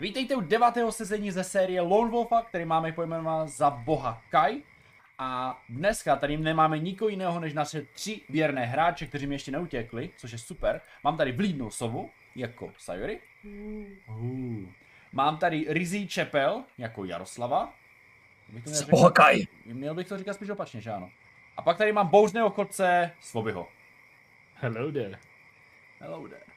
Vítejte u devátého sezení ze série Lone Wolfa, který máme pojmenovat za boha Kai. A dneska tady nemáme nikoho jiného než naše tři věrné hráče, kteří mi ještě neutěkli, což je super. Mám tady vlídnou sovu, jako Sayori. Uh. Mám tady Rizí Čepel, jako Jaroslava. Měl, říkat, Kai. měl bych to říkat spíš opačně, že ano. A pak tady mám bouřného chodce Svobyho. Hello there. Hello there.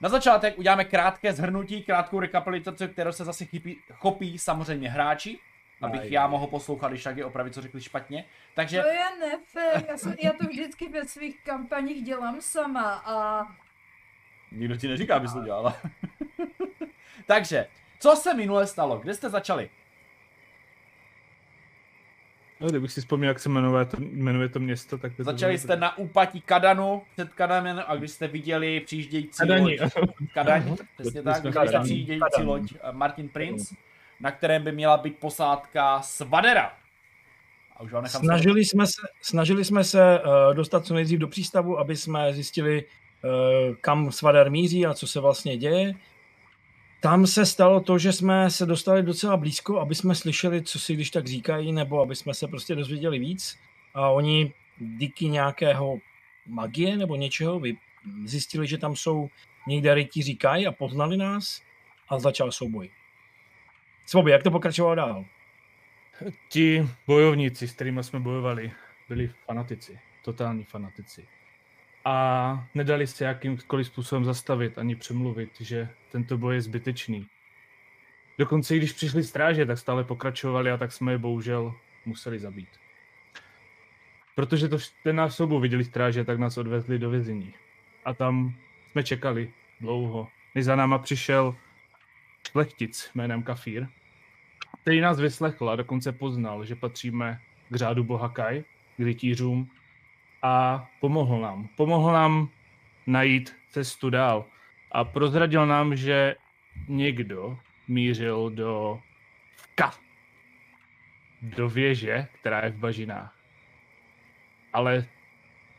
Na začátek uděláme krátké zhrnutí, krátkou rekapitulaci, kterou se zase chypí, chopí samozřejmě hráči, abych Aj, já mohl poslouchat, když tak je opravit, co řekli špatně. Takže... To je nefér, já, jsem, já to vždycky ve svých kampaních dělám sama a... Nikdo ti neříká, abys to dělala. Takže, co se minule stalo? Kde jste začali? No, kdybych si vzpomněl, jak se jmenuje to, jmenuje to město, tak by Začali to jste na úpatí Kadanu, před Kadanem, a když jste viděli přijíždějící Kadani. loď, Kadaň, přesně tak, viděli jste přijíždějící loď eh, Martin Prince, na kterém by měla být posádka Svadera. A už nechám snažili, jsme se, snažili jsme se uh, dostat co nejdřív do přístavu, aby jsme zjistili, uh, kam Svader míří a co se vlastně děje. Tam se stalo to, že jsme se dostali docela blízko, aby jsme slyšeli, co si když tak říkají, nebo aby jsme se prostě dozvěděli víc. A oni díky nějakého magie nebo něčeho zjistili, že tam jsou někde rytíři Kai a poznali nás a začal souboj. Svoby, jak to pokračovalo dál? Ti bojovníci, s kterými jsme bojovali, byli fanatici, totální fanatici a nedali se jakýmkoliv způsobem zastavit ani přemluvit, že tento boj je zbytečný. Dokonce i když přišli stráže, tak stále pokračovali a tak jsme je bohužel museli zabít. Protože to, ten náš souboj viděli stráže, tak nás odvezli do vězení. A tam jsme čekali dlouho, než za náma přišel šlechtic jménem Kafír, který nás vyslechl a dokonce poznal, že patříme k řádu boha Kai, k rytířům a pomohl nám. Pomohl nám najít cestu dál a prozradil nám, že někdo mířil do Vka, do věže, která je v bažinách. Ale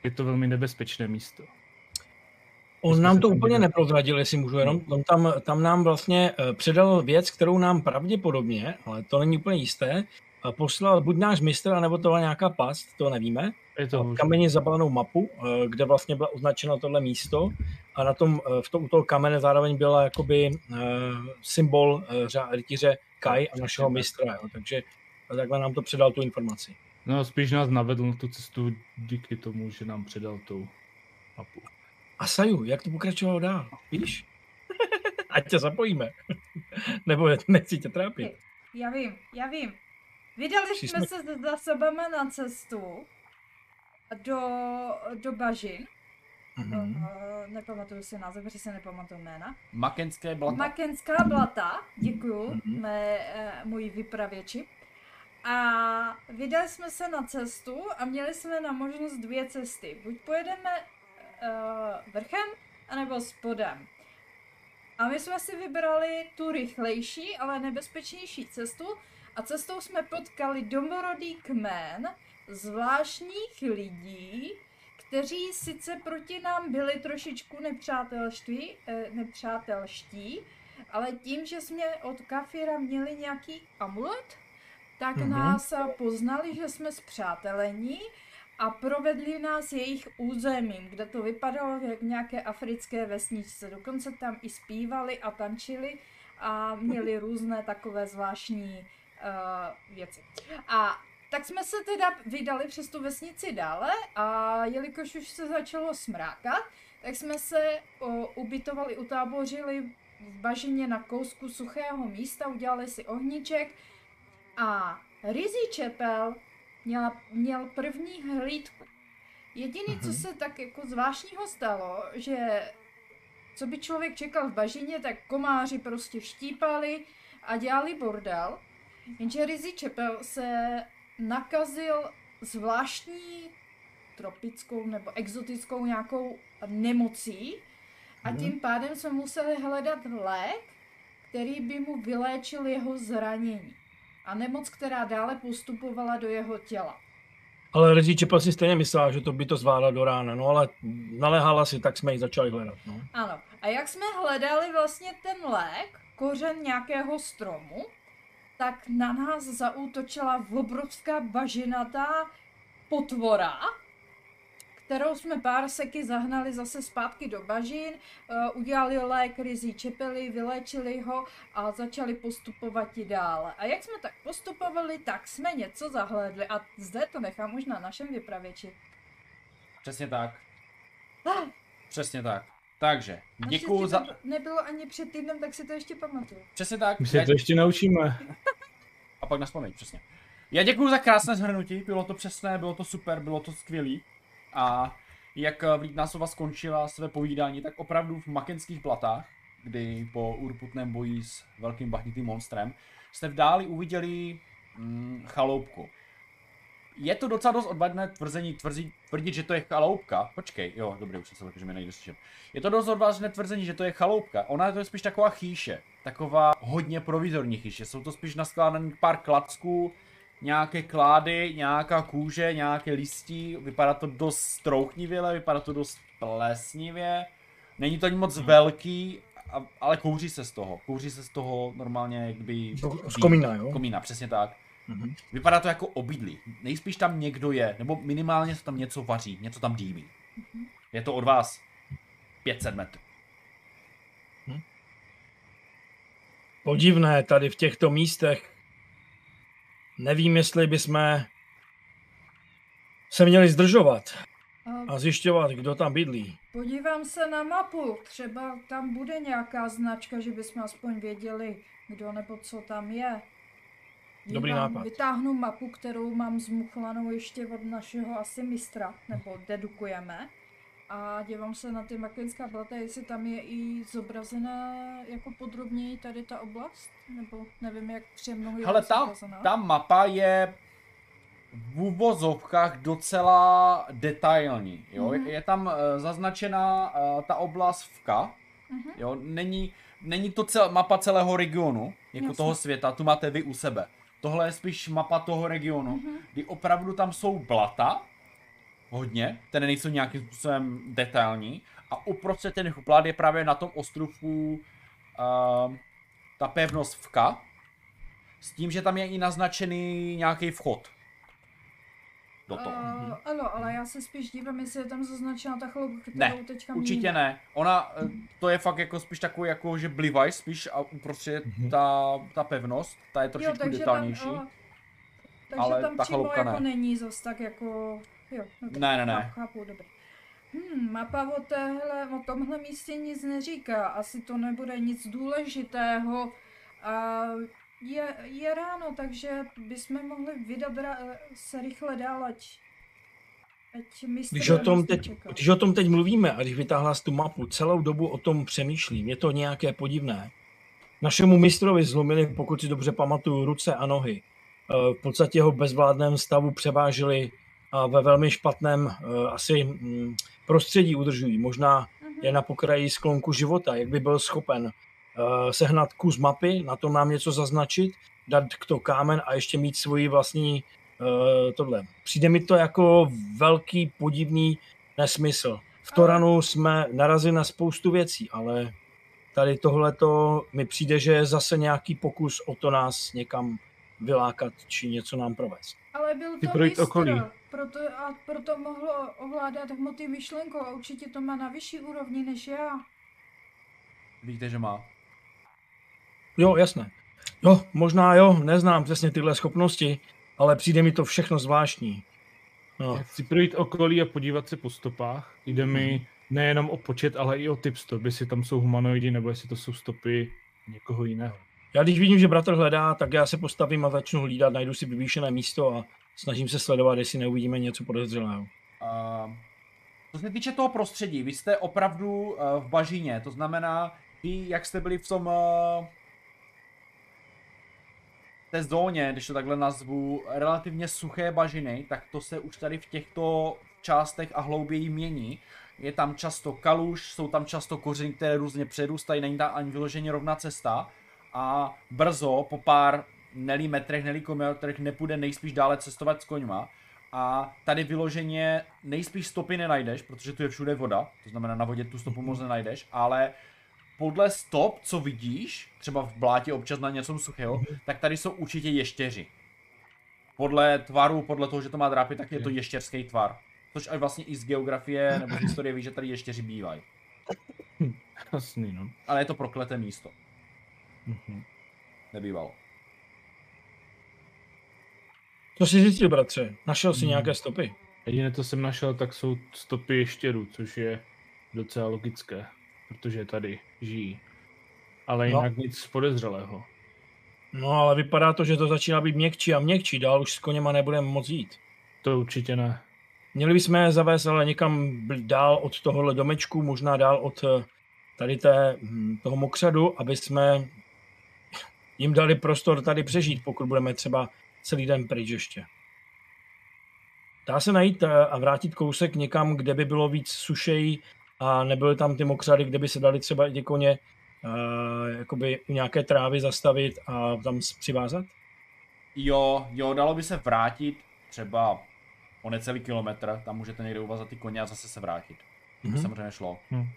je to velmi nebezpečné místo. On nám to úplně neprozradil, jestli můžu jenom. On tam, tam nám vlastně eh, předal věc, kterou nám pravděpodobně, ale to není úplně jisté, poslal buď náš mistr, anebo to byla nějaká past, to nevíme. Je to kameni zabalenou mapu, eh, kde vlastně byla označena tohle místo a na tom, eh, v tom, u toho kamene zároveň byla jakoby uh, symbol uh, rytíře Kai a našeho mistra, jo. takže takhle nám to předal tu informaci. No spíš nás navedl na tu cestu díky tomu, že nám předal tu mapu. A Saju, jak to pokračovalo dál, víš? Ať tě zapojíme. Nebo nechci tě trápit. Já vím, já vím. Vydali jsme, jsme se za sebama na cestu do, do bažin. Mm-hmm. Uh, nepamatuju si název, protože se nepamatuju jména. Makenské blata. Makenská blata, děkuju, mm-hmm. mé, uh, můj vypravěči. A vydali jsme se na cestu a měli jsme na možnost dvě cesty. Buď pojedeme uh, vrchem, anebo spodem. A my jsme si vybrali tu rychlejší, ale nebezpečnější cestu, a cestou jsme potkali domorodý kmen zvláštních lidí, kteří sice proti nám byli trošičku nepřátelští, eh, nepřátelští, ale tím, že jsme od Kafira měli nějaký amulet, tak mm-hmm. nás poznali, že jsme zpřátelení a provedli nás jejich územím, kde to vypadalo jak nějaké africké vesničce. Dokonce tam i zpívali a tančili a měli různé takové zvláštní uh, věci. A tak jsme se teda vydali přes tu vesnici dále a jelikož už se začalo smrákat, tak jsme se uh, ubytovali, utábořili v bažině na kousku suchého místa, udělali si ohníček a Rizí Čepel měla, měl první hlídku. Jediné, co mhm. se tak jako zvláštního stalo, že co by člověk čekal v bažině, tak komáři prostě vštípali a dělali bordel. Jenže Rizzy Čepel se nakazil zvláštní tropickou nebo exotickou nějakou nemocí a tím mhm. pádem jsme museli hledat lék, který by mu vyléčil jeho zranění. A nemoc, která dále postupovala do jeho těla. Ale Čepel si stejně myslela, že to by to zvládla do rána, no ale naléhala si, tak jsme ji začali hledat. No. Ano. A jak jsme hledali vlastně ten lék, kořen nějakého stromu, tak na nás zaútočila obrovská bažinatá potvora, kterou jsme pár seky zahnali zase zpátky do bažin, uh, udělali lék rizí čepely, vyléčili ho a začali postupovat i dále. A jak jsme tak postupovali, tak jsme něco zahlédli a zde to nechám už na našem vypravěči. Přesně tak. Ah, Přesně tak. Takže, děkuju za... to nebylo ani před týdnem, tak si to ještě pamatuju. Přesně tak. My se Já- to ještě naučíme. A pak nás paměť, přesně. Já děkuji za krásné shrnutí, bylo to přesné, bylo to super, bylo to skvělý. A jak eh, Vlítnásova skončila své povídání, tak opravdu v makenských platách, kdy po urputném boji s velkým bahnitým monstrem, jste v dáli uviděli mm, chaloupku. Je to docela dost odvážné tvrzení tvrzí, tvrdit, že to je chaloupka. Počkej, jo, dobrý, už jsem se že mi nejde slyšet. Je to dost odvážné tvrzení, že to je chaloupka. Ona je to spíš taková chýše. Taková hodně provizorní chýše. Jsou to spíš naskládaný pár klacků, nějaké klády, nějaká kůže, nějaké listí. Vypadá to dost strouchnivě, vypadá to dost plesnivě. Není to ani moc velký, a, ale kouří se z toho. Kouří se z toho normálně, jak by... Z komína, jo? Komína, přesně tak. Mhm. Vypadá to jako obydlí. Nejspíš tam někdo je, nebo minimálně se tam něco vaří, něco tam dýmí. Je to od vás 500 metrů. Podivné tady v těchto místech. Nevím, jestli bychom se měli zdržovat A a zjišťovat, kdo tam bydlí. podívám se na mapu, třeba tam bude nějaká značka, že bychom aspoň věděli, kdo nebo co tam je. Dobrý Dívám, nápad. Vytáhnu mapu, kterou mám zmuchlanou ještě od našeho asi mistra, nebo dedukujeme. A dívám se na ty makenská blata, jestli tam je i zobrazená jako podrobněji tady ta oblast, nebo nevím, jak příjemnou je Ale ta, ta mapa je v uvozovkách docela detailní. Jo? Mhm. Je tam uh, zaznačena uh, ta oblast vka. Mhm. Jo? Není, není to cel, mapa celého regionu, jako Jasně. toho světa, tu máte vy u sebe. Tohle je spíš mapa toho regionu, Mhm. kdy opravdu tam jsou blata, hodně, které nejsou nějakým způsobem detailní, a uprostřed těch blat je právě na tom ostrovku uh, ta pevnost vka, s tím, že tam je i naznačený nějaký vchod do toho. Uh, ano, ale já se spíš dívám, jestli je tam zaznačená ta chloupka, kterou Ne, teďka Určitě míníme. ne. Ona, eh, to je fakt jako spíš takový jako, že blivaj spíš a uprostřed Mhm. ta, ta pevnost, ta je Jo, trošičku takže detailnější. tam, uh, takže ale tam ta přímo jako ne. není zas tak jako, jo. No Ne, ne, ne. Chápu, chápu, dobrý. Hmm, mapa o, téhle, o tomhle místě nic neříká, asi to nebude nic důležitého. A je, je ráno, takže bychom mohli vydat ra- se rychle dál, ať, ať mistr Když o, tom teď, když o tom teď mluvíme a když vytáhla z tu mapu, celou dobu o tom přemýšlím. Je to nějaké podivné. Našemu mistrovi zlomili, pokud si dobře pamatuju, ruce a nohy. Eh, V podstatě ho v bezvládném stavu převážili a ve velmi špatném eh, asi mm, prostředí udržují. Možná Mhm. je na pokraji sklonku života, jak by byl schopen eh, sehnat kus mapy, na tom nám něco zaznačit, dát k to kámen a ještě mít svoji vlastní eh, tohle. Přijde mi to jako velký podivný nesmysl. V Toranu jsme narazili na spoustu věcí, ale tady tohleto mi přijde, že je zase nějaký pokus o to nás někam vylákat či něco nám provést. Ale byl to projít mistr, okolí. proto, a proto mohlo ovládat hmoty myšlenkou a určitě to má na vyšší úrovni než já. Víte, že má. Jo, jasné. Jo, možná jo, neznám přesně tyhle schopnosti, ale přijde mi to všechno zvláštní. No, Já chci projít okolí a podívat se po stopách. Jde mi nejenom o počet, ale i o typ stop, jestli tam jsou humanoidi, nebo jestli to jsou stopy někoho jiného. já když vidím, že bratr hledá, tak já se postavím a začnu hlídat, najdu si vyvýšené místo a snažím se sledovat, jestli neuvidíme něco podezřelého. Uh, co se týče toho prostředí, vy jste opravdu uh, v bažině, to znamená, vy, jak jste byli v tom uh, té zóně, když to takhle nazvu, relativně suché bažiny, tak to se už tady v těchto částech a hlouběji mění. Je tam často kaluž, jsou tam často kořeny, které různě přerůstají, není tam ani vyloženě rovná cesta a brzo, po pár nelí metrech, nelí kilometrech, nepůjde nejspíš dále cestovat s koňma. A tady vyloženě nejspíš stopy nenajdeš, protože tu je všude voda, to znamená na vodě tu stopu moc nenajdeš, ale podle stop, co vidíš, třeba v blátě občas na něco suchého, mm-hmm. tak tady jsou určitě ještěři. Podle tvaru, podle toho, že to má drápy, tak je to ještěrský tvar. Což až vlastně i z geografie nebo z historie ví, že tady ještěři bývají. Jasný, no. Ale je to prokleté místo. Mm-hmm. Nebývalo. Co jsi zjistil, bratře? Našel jsi hmm. nějaké stopy? Jediné, co jsem našel, tak jsou stopy ještěrů, což je docela logické, protože tady žijí. Ale no. jinak no. nic podezřelého. No ale vypadá to, že to začíná být měkčí a měkčí, dál už s koněma nebudeme moc jít. To určitě ne. Měli bychom je zavést ale někam dál od tohohle domečku, možná dál od eh, tady té, hm, toho mokřadu, aby jsme jim dali prostor tady přežít, pokud budeme třeba celý den pryč ještě. Dá se najít eh, a vrátit kousek někam, kde by bylo víc sušej a nebyly tam ty mokřady, kde by se dali třeba i ty koně uh, jakoby u nějaké trávy zastavit a tam přivázat? Jo, jo, dalo by se vrátit třeba o necelý kilometr, tam můžete někde uvazat ty koně a zase se vrátit. Mm-hmm. To mhm. samozřejmě šlo. Mm.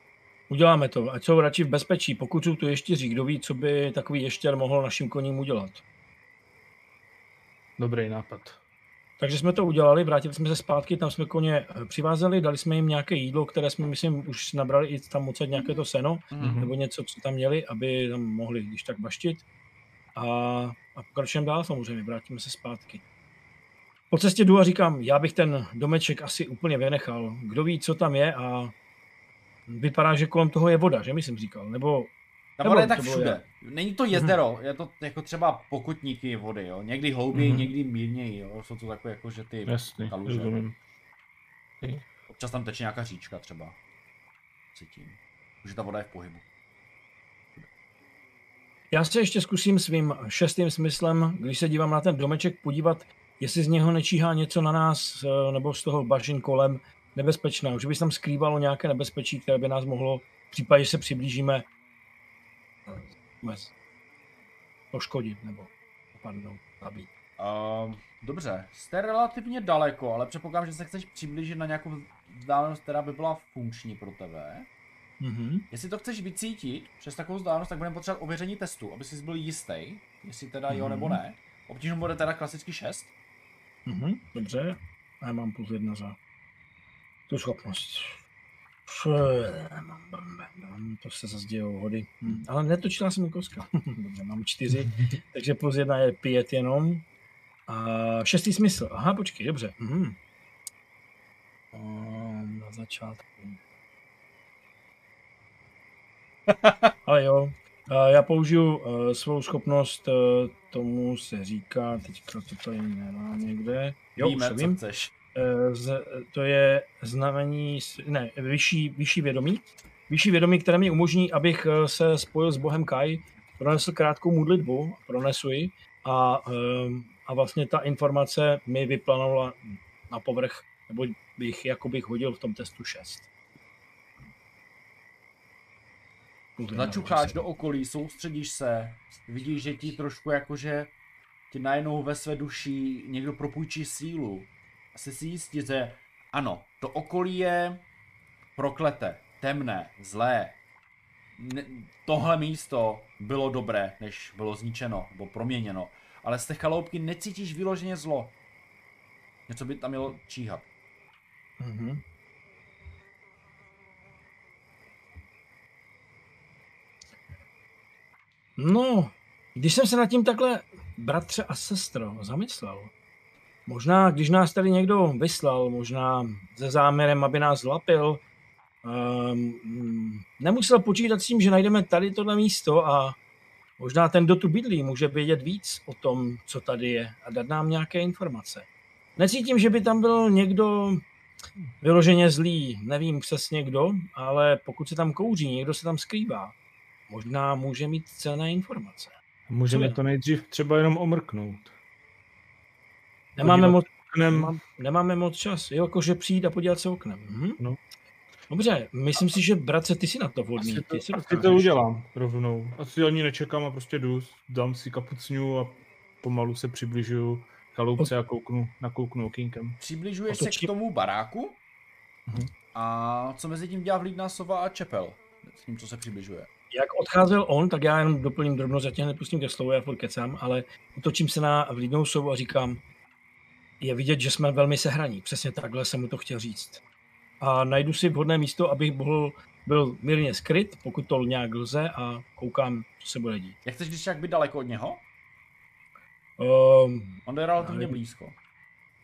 Uděláme to, ať jsou radši v bezpečí. Pokud jsou tu ještěří, kdo ví, co by takový ještěr mohl našim koním udělat. Dobrý nápad. Takže jsme to udělali, vrátili jsme se zpátky, tam jsme koně eh, přivázeli, dali jsme jim nějaké jídlo, které jsme, myslím, už nabrali i tam odsaď nějaké to seno, mm-hmm. nebo něco, co tam měli, aby tam mohli když tak baštit. A, a pokračujeme dál samozřejmě, vrátíme se zpátky. Po cestě jdu a říkám, já bych ten domeček asi úplně vynechal. Kdo ví, co tam je a vypadá, že kolem toho je voda, že mi jsem říkal, nebo ta voda je tak všude. Je. Není to jezero, je to jako třeba pokutníky vody, jo. Někdy hlouběji, mm-hmm. někdy mírněji, jo. Jsou to takové jako, že ty Jasný, kaluže. Občas tam teče nějaká říčka třeba. Cítím. Že ta voda je v pohybu. Já se ještě zkusím svým šestým smyslem, když se dívám na ten domeček, podívat, jestli z něho nečíhá něco na nás, eh, nebo z toho bažin kolem nebezpečného. Že by se tam skrývalo nějaké nebezpečí, které by nás mohlo v případě, že se přiblížíme, vůbec poškodit nebo napadnout, zabít. Uh, dobře, jste relativně daleko, ale předpokládám, že se chceš přiblížit na nějakou vzdálenost, která by byla funkční pro tebe. Mm-hmm. Jestli to chceš vycítit přes takovou vzdálenost, tak budeme potřebovat ověření testu, aby jsi byl jistý, jestli teda mm-hmm. jo nebo mhm. ne. Obtížnost bude teda klasicky 6. Mm-hmm. Dobře, a já mám plus jedna za tu schopnost. To se zase dějou hody. Ale netočila jsem koska. Dobře, mám čtyři, takže plus jedna je pět jenom. A šestý smysl. Aha, počkej, dobře. Mhm. Na začátku. Ale jo, já použiju uh, svou schopnost, uh, tomu se říká, teďka to tady nemám někde. Jo, Víme, už vím. chceš. Eh, z, to je znamení, ne, vyšší, vyšší vědomí. Vyšší vědomí, které mi umožní, abych eh, se spojil s Bohem Kai, pronesl krátkou modlitbu, pronesu ji a, ehm, a vlastně ta informace mi vyplanovala na povrch, nebo bych, jako bych hodil v tom testu 6. Začucháš do okolí, soustředíš se, vidíš, že ti trošku jakože ti najednou ve své duši někdo propůjčí sílu asi si jistí, že ano, to okolí je prokleté, temné, zlé. Ne, tohle místo bylo dobré, než bylo zničeno nebo proměněno. Ale z té chaloupky necítíš vyloženě zlo. Něco by tam mělo číhat. Mm-hmm. No, když jsem se nad tím takhle, bratře a sestro, zamyslel, Možná, když nás tady někdo vyslal, možná se záměrem, aby nás zlapil, um, nemusel počítat s tím, že najdeme tady tohle místo a možná ten, kdo tu bydlí, může vědět víc o tom, co tady je a dát nám nějaké informace. Necítím, že by tam byl někdo vyloženě zlý, nevím přesně kdo, ale pokud se tam kouří, někdo se tam skrývá, možná může mít cené informace. Můžeme to nejdřív třeba jenom omrknout. Nemáme moc, oknem. nemáme moc čas, jo, jakože přijít a podívat se oknem. Mhm. No. Dobře, myslím si, že bratře, ty si na to vhodný. Asi to, ty si asi to udělám rovnou. Asi ani nečekám a prostě jdu, dám si kapucňu a pomalu se přibližuju chaloupce a kouknu, nakouknu okýnkem. Přibližuješ se k tomu baráku? Uh-huh. A co mezi tím dělá vlídná sova a čepel? S tím, co se přibližuje. Jak odcházel on, tak já jenom doplním drobno, zatím nepustím ke slovu, já furt kecám, ale otočím se na vlídnou sovu a říkám, je vidět, že jsme velmi sehraní. Přesně takhle jsem mu to chtěl říct. A najdu si vhodné místo, abych mohl byl mírně skryt, pokud to nějak lze a koukám, co se bude dít. Jak chceš když jak být daleko od něho? Um, On je relativně blízko.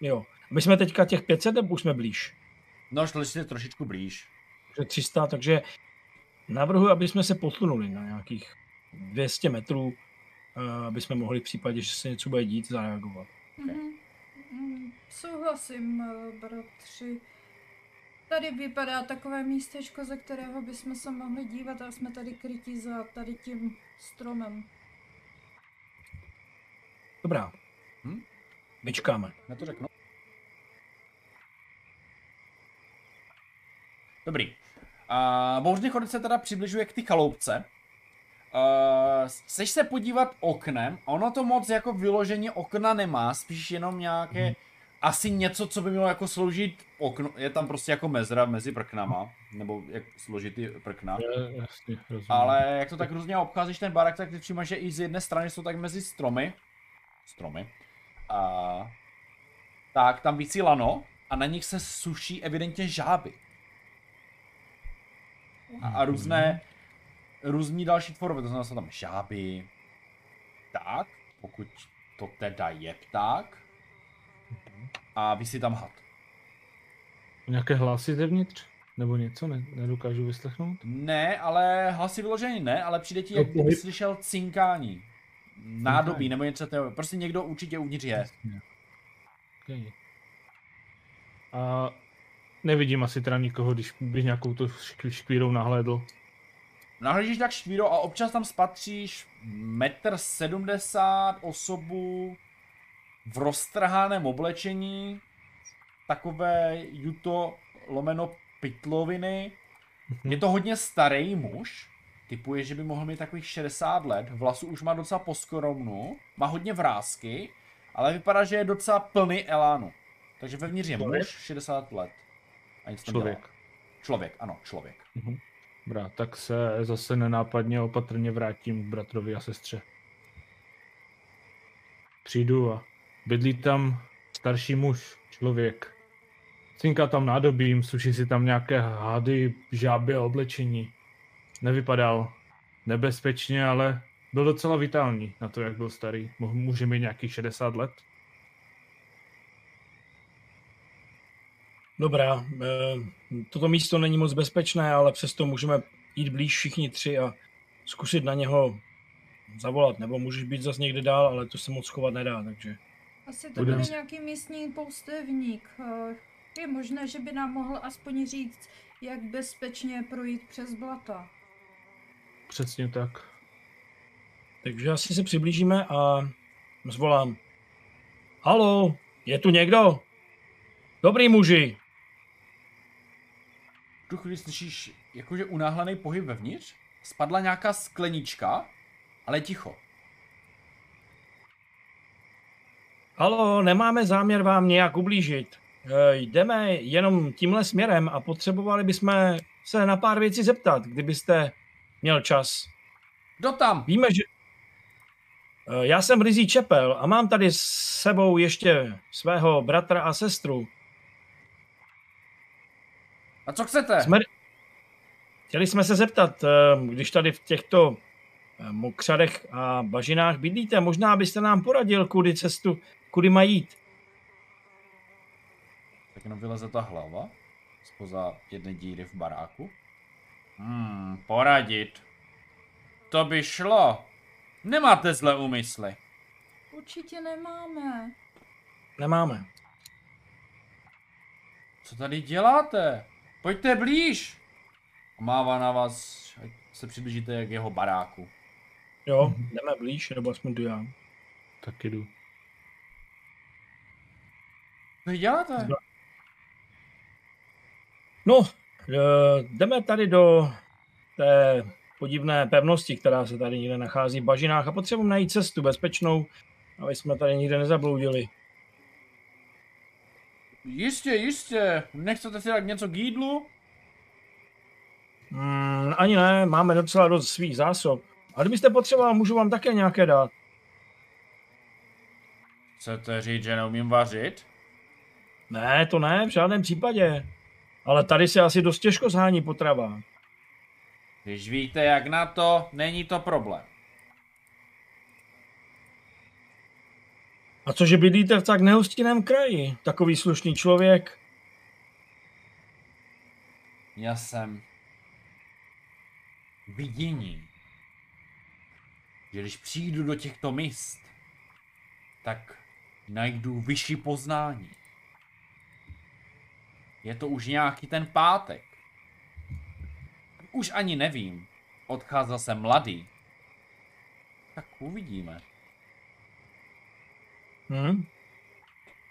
Jo. My jsme teďka těch 500 nebo už jsme blíž? No, šli jste trošičku blíž. Takže 300, takže navrhuji, aby jsme se posunuli na nějakých 200 metrů, eh, aby jsme mohli v případě, že se něco bude dít, zareagovat. Okay. Souhlasím, eh, bratři. Tady vypadá takové místečko, ze kterého bychom se mohli dívat a jsme tady krytí za tady tím stromem. Dobrá. Hm? Vyčkáme. Já to řeknu. Dobrý. Uh, bouřný chodec se teda přibližuje k ty chaloupce. Uh, chceš se podívat oknem, ono to moc jako vyloženě okna nemá, spíš jenom nějaké, hmm. Asi něco, co by mělo jako sloužit okno, je tam prostě jako mezra mezi prknama, nebo jak složit ty prkna. Je, jasně, Ale jak to tak různě obcházíš ten barak, tak ty všimáš, že i z jedné strany jsou tak mezi stromy, stromy, a tak tam vící lano a na nich se suší evidentně žáby. A, a různé, různí další tvorové, to znamená, jsou tam žáby, tak, pokud to teda je pták, a vy si tam had. Nějaké hlasy zevnitř? Nebo něco? Ne, nedokážu vyslechnout? Ne, ale hlasy vyložený ne, ale přijde ti, jak kdyby slyšel cinkání. Nádobí nebo něco takového. Prostě někdo určitě uvnitř je. Okay. A Nevidím asi teda nikoho, když bych nějakou tu škvírou nahlédl. Nahlížíš tak škvírou a občas tam spatříš metr sedmdesát osobu v roztrhaném oblečení, takové juto lomeno pitloviny. Je to hodně starý muž, typuje, že by mohl mít takových 60 let, vlasu už má docela poskoromnu, má hodně vrázky, ale vypadá, že je docela plný elánu. Takže vevnitř je muž, 60 let. A nic člověk. Nedělá. Člověk, ano, člověk. Mhm. Dobrá, tak se zase nenápadně opatrně vrátím k bratrovi a sestře. Přijdu a bydlí tam starší muž, člověk. Cinká tam nádobím, suší si tam nějaké hády, žáby a oblečení. Nevypadal nebezpečně, ale byl docela vitální na to, jak byl starý. Může mít nějakých 60 let. Dobrá, eh, toto místo není moc bezpečné, ale přesto můžeme jít blíž všichni tři a zkusit na něho zavolat, nebo můžeš být zase někde dál, ale to se moc schovat nedá, takže... Asi to bude nějaký místní poustevník. Eh, je možné, že by nám mohl aspoň říct, jak bezpečně projít přes blata. Přesně tak. Takže asi se přiblížíme a zvolám. Halo, je tu někdo? Dobrý muži, tu chvíli slyšíš jakože unáhlený pohyb vevnitř, spadla nějaká sklenička, ale ticho. Halo, nemáme záměr vám nějak ublížit. E, jdeme jenom tímhle směrem a potřebovali bychom se na pár věcí zeptat, kdybyste měl čas. Kdo tam? Víme, že... E, já jsem Rizí Čepel a mám tady s sebou ještě svého bratra a sestru. A co chcete? Jsme... Chtěli jsme se zeptat, eh, když tady v těchto eh, mokřadech a bažinách bydlíte, možná byste nám poradil, kudy cestu, kudy mají jít. Tak jenom vyleze ta hlava spoza jedné díry v baráku. Hmm, poradit. To by šlo. Nemáte zlé úmysly. Určitě nemáme. Nemáme. Co tady děláte? Pojďte blíž! Mává na vás, ať se přiblížíte k jeho baráku. Jo, jdeme blíž, nebo aspoň jdu já. Tak jdu. Co děláte? No, eh, jdeme tady do té podivné pevnosti, která se tady někde nachází v bažinách a potřebujeme najít cestu bezpečnou, aby jsme tady nikde nezabloudili. Jistě, jistě. Nechcete si dát něco k jídlu? Mm, ani ne, máme docela dost svých zásob. A kdybyste potřeboval, můžu vám také nějaké dát. Chcete říct, že neumím vařit? Ne, to ne, v žádném případě. Ale tady se asi dost těžko zhání potrava. Když víte jak na to, není to problém. A cože bydlíte v tak nehostinném kraji? Takový slušný člověk? Já jsem vidění, že když přijdu do těchto míst, tak najdu vyšší poznání. Je to už nějaký ten pátek. Už ani nevím. Odcházel jsem mladý. Tak uvidíme. Hmm?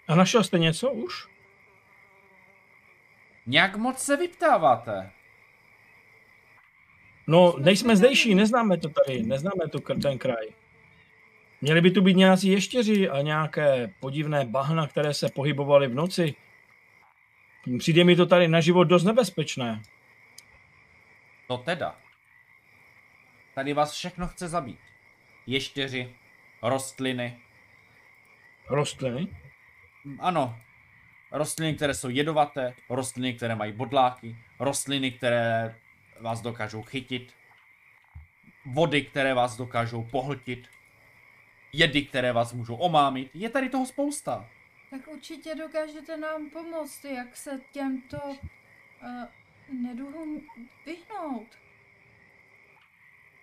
A našel jste něco už? Nějak moc se vyptáváte. No, nejsme zdejší, neznáme to tady, neznáme tu, ten kraj. Měli by tu být nějací ještěři a nějaké podivné bahna, které se pohybovaly v noci. Přijde mi to tady na život dost nebezpečné. To teda. Tady vás všechno chce zabít. Ještěři, rostliny. Rostliny? Ano. Rostliny, které jsou jedovaté, rostliny, které mají bodláky, rostliny, které vás dokážou chytit, vody, které vás dokážou pohltit, jedy, které vás můžou omámit. Je tady toho spousta. Tak určitě dokážete nám pomoct, jak se těmto uh, neduhům vyhnout.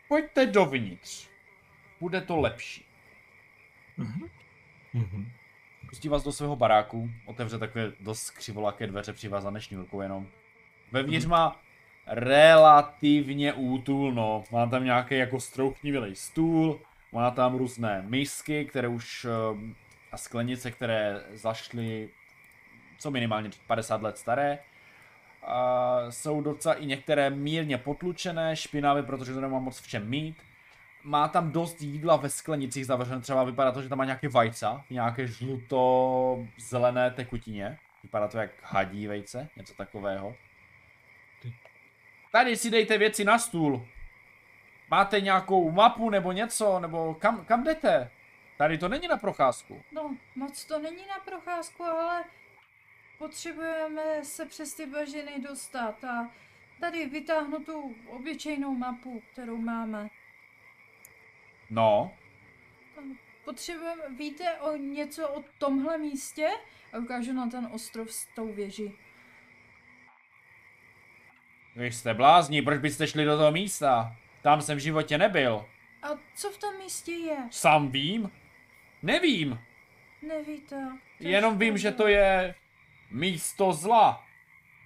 Pojďte dovnitř. Bude to lepší. Mhm. Mhm. Pustí vás do svého baráku, otevře takové dost křivolaké dveře přivázané šňůrkou jenom. Vevnitř má relativně útulno. Má tam nějaký jako strouchnivý stůl, má tam různé misky, které už eh, a sklenice, které zašly co minimálně 50 let staré. A jsou docela i některé mírně potlučené, špinavé, protože to nemá moc v čem mít. Má tam dost jídla ve sklenicích zavřené, třeba vypadá to, že tam má nějaké vajca, nějaké žluto-zelené tekutině. Vypadá to jak hadí vejce, něco takového. Tady si dejte věci na stůl. Máte nějakou mapu nebo něco, nebo kam, kam jdete? Tady to není na procházku. No, moc to není na procházku, ale potřebujeme se přes ty bažiny dostat a tady vytáhnu tu obyčejnou mapu, kterou máme. No, Potřebujeme, víte o něco o tomhle místě? A ukážu na ten ostrov s tou věží. Vy jste blázni, proč byste šli do toho místa? Tam jsem v životě nebyl. A co v tom místě je? Sám vím? Nevím. Nevíte. Jenom vím, že to je místo zla.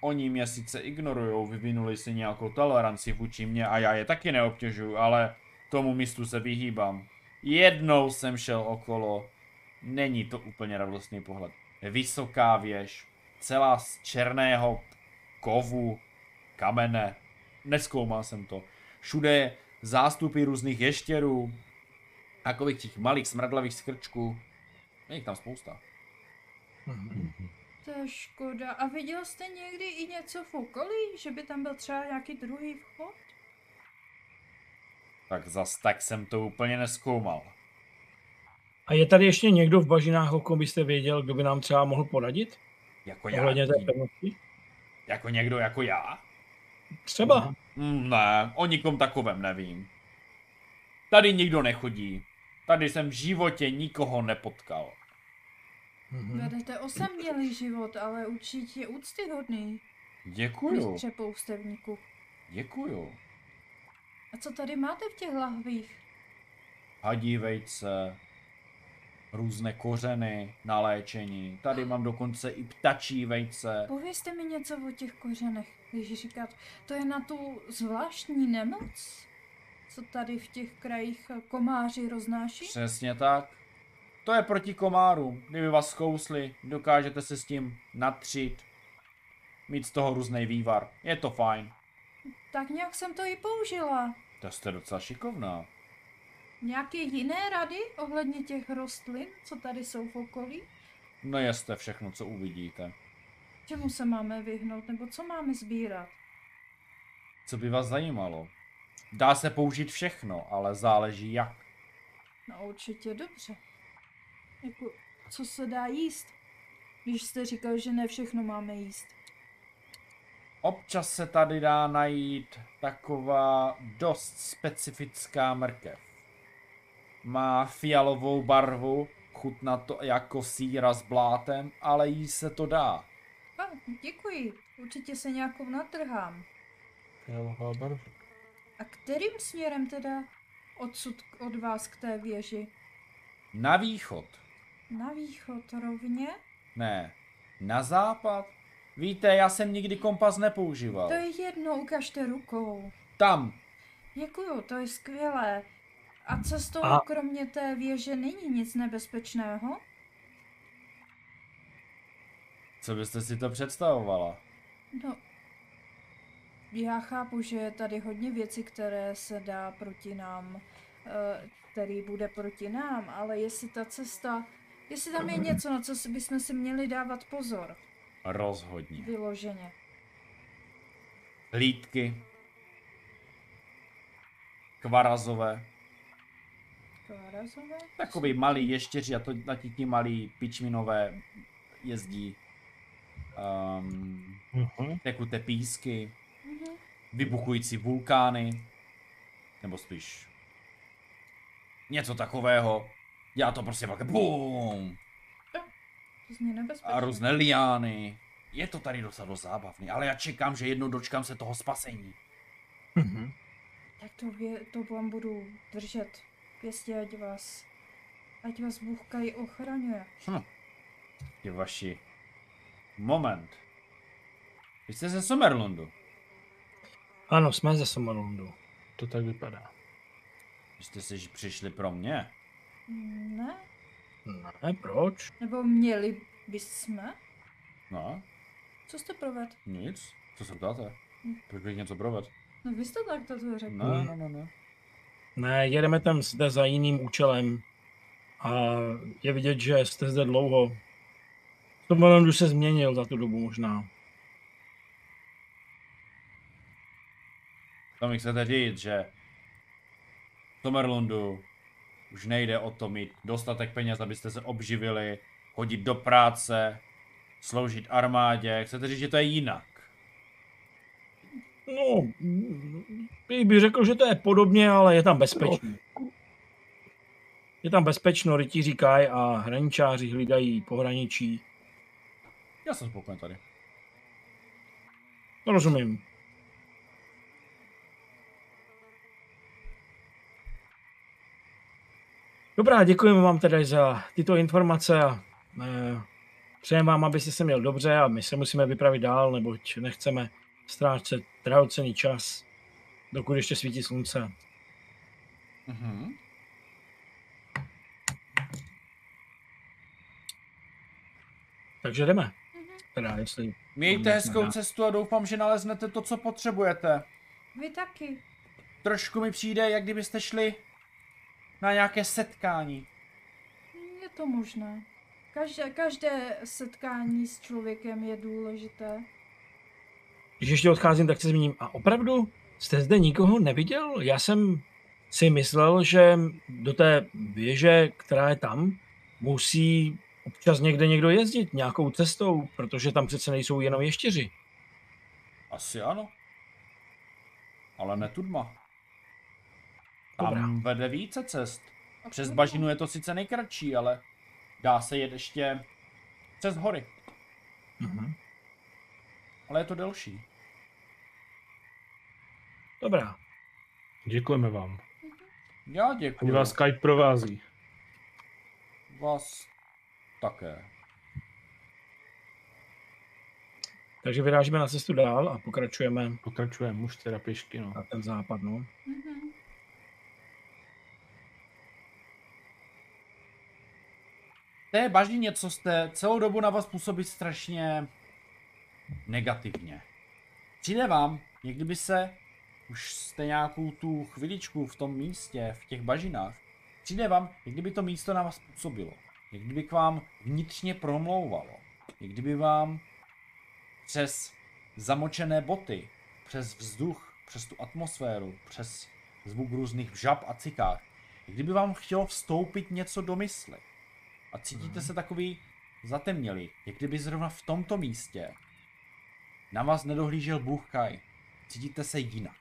Oni mě sice ignorujou, vyvinuli si nějakou toleranci vůči mě a já je taky neobtěžuju, ale tomu místu se vyhýbám. Jednou jsem šel okolo. Není to úplně radostný pohled. Vysoká věž, celá z černého kovu, kamene. Neskoumal jsem to. Všude je zástupy různých ještěrů, takových těch malých smradlavých skrčků. Je jich tam spousta. To je škoda. A viděl jste někdy i něco v okolí? Že by tam byl třeba nějaký druhý vchod? Tak zas tak jsem to úplně neskoumal. A je tady ještě někdo v bažinách, o kom byste věděl, kdo by nám třeba mohl poradit? Jako Ohledně té nějaký, pevnosti? jako někdo jako já? Třeba. Mm, ne, o nikom takovém nevím. Tady nikdo nechodí. Tady jsem v životě nikoho nepotkal. Mhm. Vedete osamělý život, ale určitě úctyhodný. Děkuju, Mistře poustevníku. děkuju. A co tady máte v těch lahvích? Hadí vejce, různé kořeny na léčení. Tady mám dokonce i ptačí vejce. Povězte mi něco o těch kořenech, když říkat, to je na tu zvláštní nemoc, co tady v těch krajích komáři roznáší? Přesně tak. To je proti komárům. Kdyby vás zkousli, dokážete se s tím natřít. Mít z toho různý vývar. Je to fajn. Tak nějak jsem to i použila. To jste docela šikovná. Nějaké jiné rady ohledně těch rostlin, co tady jsou v okolí? Nejeste všechno, co uvidíte. Čemu se máme vyhnout, nebo co máme sbírat? Co by vás zajímalo? Dá se použít všechno, ale záleží jak. No určitě dobře. Jako, co se dá jíst? Když jste říkal, že ne všechno máme jíst. Občas se tady dá najít taková dost specifická mrkev. Má fialovou barvu, chutná to jako síra s blátem, ale jí se to dá. A, děkuji. Určitě se nějakou natrhám. Fialová barva. A kterým směrem teda odsud od vás k té věži? Na východ. Na východ rovně? Ne, na západ. Víte, já jsem nikdy kompas nepoužíval. To je jedno, ukažte rukou. Tam. Děkuju, to je skvělé. A cestou A- kromě té věže není nic nebezpečného? Co byste si to představovala? No, já chápu, že je tady hodně věcí, které se dá proti nám, eh, který bude proti nám, ale jestli ta cesta, jestli tam je něco, na co bychom si měli dávat pozor, Rozhodně. vyloženě. Hlídky. Kvarazové. Klárazové? Takový malý ještěři a to na ti ti malý pičminové jezdí. Um, Uh-huh. tekuté písky, Mhm. vybuchující vulkány, nebo spíš něco takového. Já to prostě pak BUM! A různé liány. Je to tady docela dost zábavný, ale já čekám, že jednou dočkám se toho spasení. Mhm. Tak to, vě, to vám budu držet. Pěstě, ať vás, ať vás Bůh Kaj ochraňuje. Hm. Ti vaši. Moment. Vy jste ze Somerlundu. Ano, jsme ze Somerlandu. To tak vypadá. Vy jste si přišli pro mě. Ne? Ne, proč? Nebo měli bychom? No, Co jste provedl? nic. Co se ptáte? Proč bych něco proved? No vy jste tak to řekl. Ne, ne, ne, ne. Ne, jedeme tam zde za jiným účelem. A je vidět, že jste zde dlouho. Somerlandu se změnil za tu dobu možná. To mi chcete říct, že v Somerlundu už nejde o to mít dostatek peněz, abyste se obživili, chodit do práce, sloužit armádě. Chcete říct, že to je jinak? No, bych řekl, že to je podobně, ale je tam bezpečno. Je tam bezpečno, rytíři Kaj a hraničáři hlídají pohraničí. Já jsem spokojen tady. No, rozumím. Dobrá, děkujeme vám tedy za tyto informace a eh, přejeme vám, abyste se měl dobře a my se musíme vypravit dál, neboť nechceme ztrácet drahocený čas, dokud ještě svítí slunce. Mhm. Takže jdeme. Teda, jestli... Mějte hezkou cestu a doufám, že naleznete to, co potřebujete. Vy taky. Trošku mi přijde, jak kdybyste šli na nějaké setkání. Je to možné. Každé, každé setkání s člověkem je důležité. Když ještě odcházím, tak se zmíním. A opravdu jste zde nikoho neviděl? Já jsem si myslel, že do té věže, která je tam, musí občas někde někdo jezdit nějakou cestou, protože tam přece nejsou jenom ještěři. Asi ano. Ale ne tudma. Tam Dobrá. vede více cest. Přes bažinu je to sice nejkratší, ale dá se jet ještě přes hory. Mhm. Ale je to delší. Dobrá. Děkujeme vám. Já Ať děkuji. vás Skype provází. Vás také. Takže vyrážíme na cestu dál a pokračujeme Pokračujeme, muž teda pěšky, no. na ten západ. No. Mhm. té bažině, co jste celou dobu na vás působí strašně negativně. Přijde vám, někdy by se, už jste nějakou tu chviličku v tom místě, v těch bažinách, přijde vám, jak kdyby to místo na vás působilo. Jak kdyby k vám vnitřně promlouvalo. Jak kdyby vám přes zamočené boty, přes vzduch, přes tu atmosféru, přes zvuk různých žab a cikář, kdyby vám chtělo vstoupit něco do mysli a cítíte se takový zatemnělý, jak kdyby zrovna v tomto místě na vás nedohlížel Bůh Kai. Cítíte se jinak.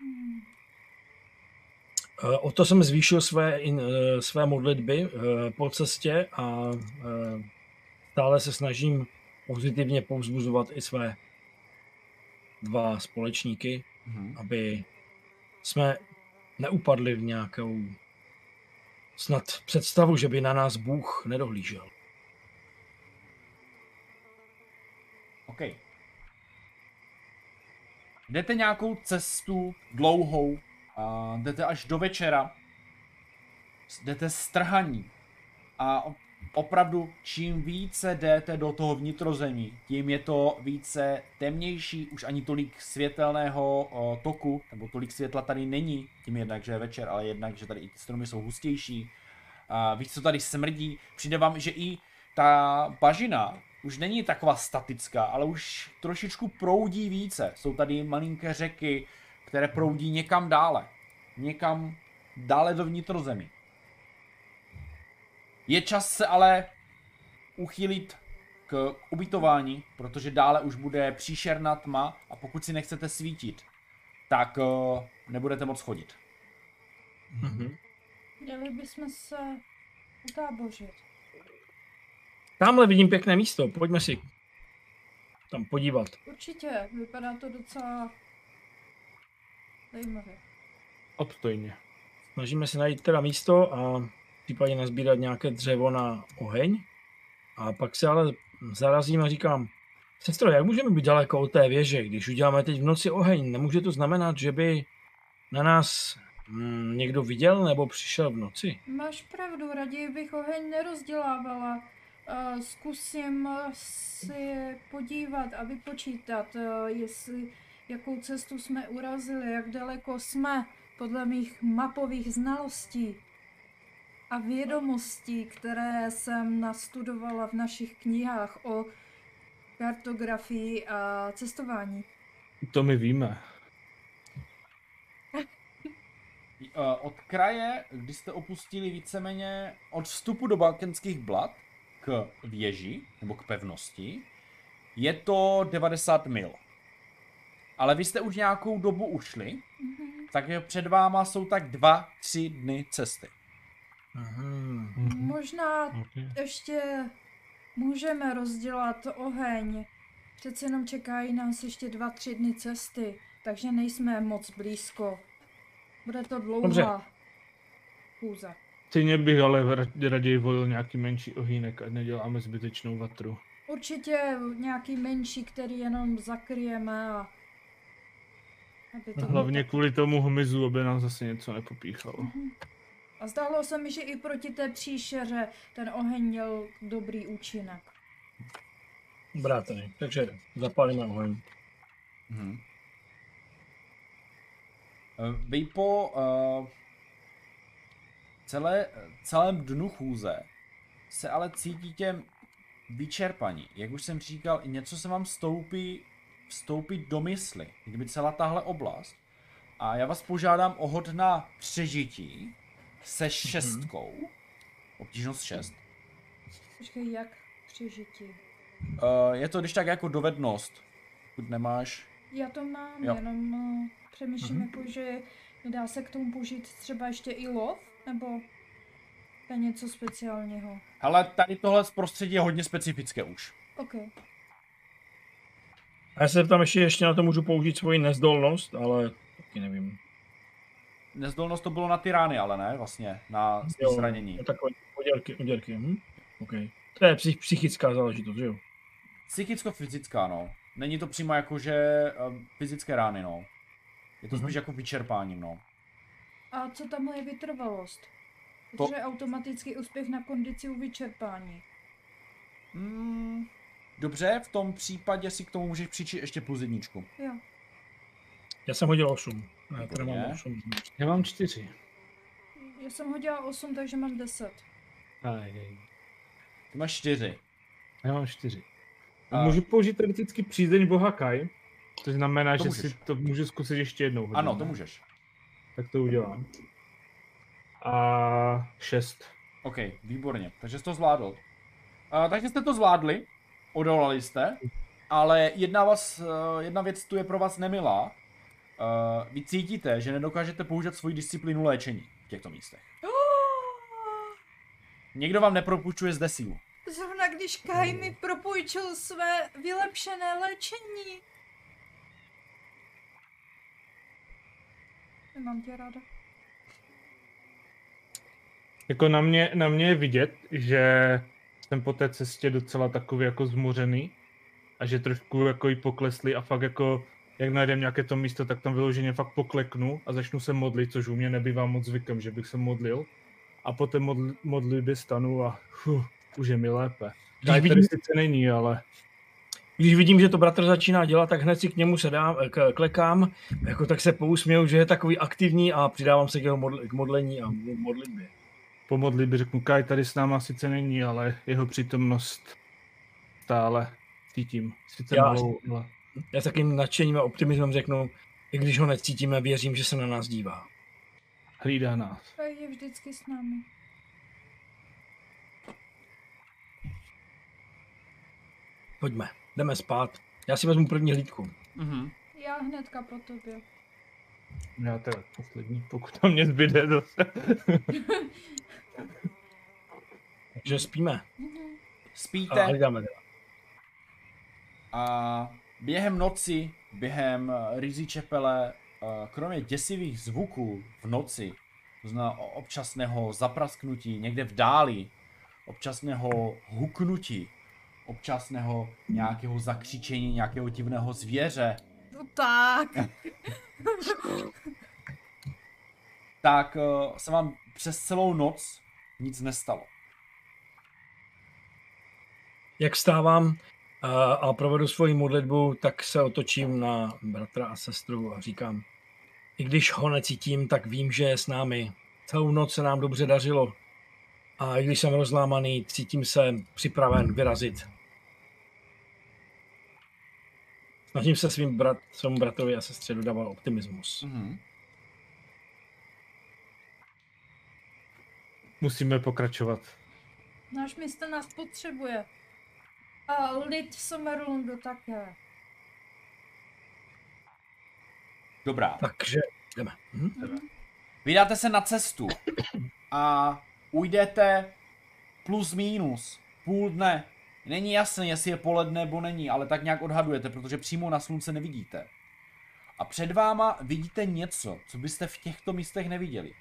Eh, o to jsem zvýšil své, in, eh, své modlitby eh, po cestě a stále se snažím pozitivně povzbuzovat i své dva společníky, mm-hmm. aby jsme neupadli v nějakou snad představu, že by na nás Bůh nedohlížel. OK. Jdete nějakou cestu dlouhou, a jdete až do večera, jdete strhaní a opravdu čím více jdete do toho vnitrozemí, tím je to více temnější, už ani tolik světelného toku, nebo tolik světla tady není, tím jednak, že je večer, ale jednak, že tady i ty stromy jsou hustější. A víc, co tady smrdí, přijde vám, že i ta bažina už není taková statická, ale už trošičku proudí více. Jsou tady malinké řeky, které proudí někam dále. Někam dále do vnitrozemí. Je čas se ale uchýlit k ubytování, protože dále už bude příšerná tma a pokud si nechcete svítit, tak uh, nebudete moc chodit. Mm-hmm. Měli bychom se utábořit. Tamhle vidím pěkné místo, pojďme si tam podívat. Určitě, vypadá to docela zajímavě. Obstojně. Snažíme se najít teda místo a případně nazbírat nějaké dřevo na oheň. A pak se ale zarazím a říkám, sestro, jak můžeme být daleko od té věže, když uděláme teď v noci oheň? Nemůže to znamenat, že by na nás hm, někdo viděl nebo přišel v noci? Máš pravdu, raději bych oheň nerozdělávala. Uh, zkusím si podívat a vypočítat, uh, jestli jakou cestu jsme urazili, jak daleko jsme podle mých mapových znalostí a vědomostí, které jsem nastudovala v našich knihách o kartografii a cestování. To my víme. Od kraje, kdy jste opustili víceméně od vstupu do balkenských blad k věži, nebo k pevnosti, je to 90 mil. Ale vy jste už nějakou dobu ušli, mm-hmm. takže před váma jsou tak dva, tři dny cesty. Mm-hmm. Možná okay. ještě můžeme rozdělat oheň. Přece jenom čekají nás ještě dva, tři dny cesty, takže nejsme moc blízko. Bude to dlouhá chůze. Stejně bych ale raději volil nějaký menší ohýnek, ať neděláme zbytečnou vatru. Určitě nějaký menší, který jenom zakryjeme a... Aby to Hlavně bylo... kvůli tomu hmyzu, aby nám zase něco nepopíchalo. Mm-hmm. A zdálo se mi, že i proti té příšeře ten oheň měl dobrý účinek. Brátený, takže zapálíme oheň. Hmm. Vy po uh, celé, celém dnu chůze se ale cítíte vyčerpaní. Jak už jsem říkal, něco se vám stoupí, vstoupit do mysli, kdyby celá tahle oblast. A já vás požádám o hod na přežití se šestkou. Mm-hmm. Obtížnost 6. Počkej, jak přežití? Uh, je to když tak jako dovednost. Pokud nemáš. Já to mám, jo. jenom uh, přemýšlím mm-hmm. jako, že nedá se k tomu použít třeba ještě i lov, nebo to je něco speciálního. Ale tady tohle z prostředí je hodně specifické už. OK. A já se tam ještě, ještě na to můžu použít svoji nezdolnost, ale taky nevím. Nezdolnost to bylo na ty rány, ale ne, vlastně, na jo, zranění. Takové oděrky, oděrky, hm? Okay. To je psych, psychická záležitost, že jo? Psychicko-fyzická, no. Není to přímo jako, že uh, fyzické rány, no. Je to mm-hmm. spíš jako vyčerpáním, no. A co tam je vytrvalost? To... Že automatický úspěch na kondici u vyčerpání. Mm, dobře, v tom případě si k tomu můžeš přičít ještě plus jedničku. Jo. Já jsem hodil 8. Já mám 8. Já mám 4. Já jsem hodila 8, takže mám 10. Aj, aj. Ty máš 4. Já mám 4. A... Můžu použít teoreticky přízeň boha Kai? To znamená, to že můžeš. si to můžu zkusit ještě jednou. Hodinu. Ano, to můžeš. Tak to udělám. A šest. OK, výborně. Takže jsi to zvládl. Uh, takže jste to zvládli, odolali jste, ale jedna, vás, uh, jedna věc tu je pro vás nemilá. Uh, vy cítíte, že nedokážete použít svoji disciplínu léčení v těchto místech. Někdo vám nepropučuje zde sílu. Zrovna když Kai mi propůjčil své vylepšené léčení. Mám tě ráda. Jako na mě, na mě je vidět, že jsem po té cestě docela takový jako zmořený a že trošku jako i poklesli a fakt jako jak najdem nějaké to místo, tak tam vyloženě fakt pokleknu a začnu se modlit, což u mě nebývá moc zvykem, že bych se modlil. A po té modl- modlitbě stanu a fuh, už je mi lépe. Když vidím, tady sice není, ale... Když vidím, že to bratr začíná dělat, tak hned si k němu sedám, k, klekám, jako tak se pousměju, že je takový aktivní a přidávám se k jeho modl- k modlení a modlitbě po modlitbě řeknu, Kaj tady s náma sice není, ale jeho přítomnost stále cítím. Sice já, malou, ale... já s takým nadšením a optimismem řeknu, i když ho necítíme, věřím, že se na nás dívá. Hlídá nás. Je vždycky s námi. Pojďme, jdeme spát. Já si vezmu první hlídku. Mm-hmm. Já hnedka po tobě. Já teda poslední, pokud tam mě zbyde zase. že spíme. Spíte. A, a během noci, během eh, rizí čepele, eh, kromě děsivých zvuků v noci, to znamená občasného zaprasknutí někde v dáli, občasného huknutí, občasného nějakého zakřičení nějakého divného zvěře. No tak. tak uh, se vám přes celou noc nic nestalo. Jak stávám a, a provedu svoji modlitbu, tak se otočím na bratra a sestru a říkám, i když ho necítím, tak vím, že je s námi. Celou noc se nám dobře dařilo. A i když jsem rozlámaný, cítím se připraven vyrazit. Snažím se svým brat, svému bratrovi a sestře dodávat optimismus. Mm-hmm. Musíme pokračovat. Náš místo nás potřebuje. A lid Somerlundu také. Dobrá. Takže jdeme. Mhm. jdeme. Vydáte se na cestu a ujdete plus minus půl dne. Není jasné, jestli je poledne nebo není, ale tak nějak odhadujete, protože přímo na slunce nevidíte. A před váma vidíte něco, co byste v těchto místech neviděli.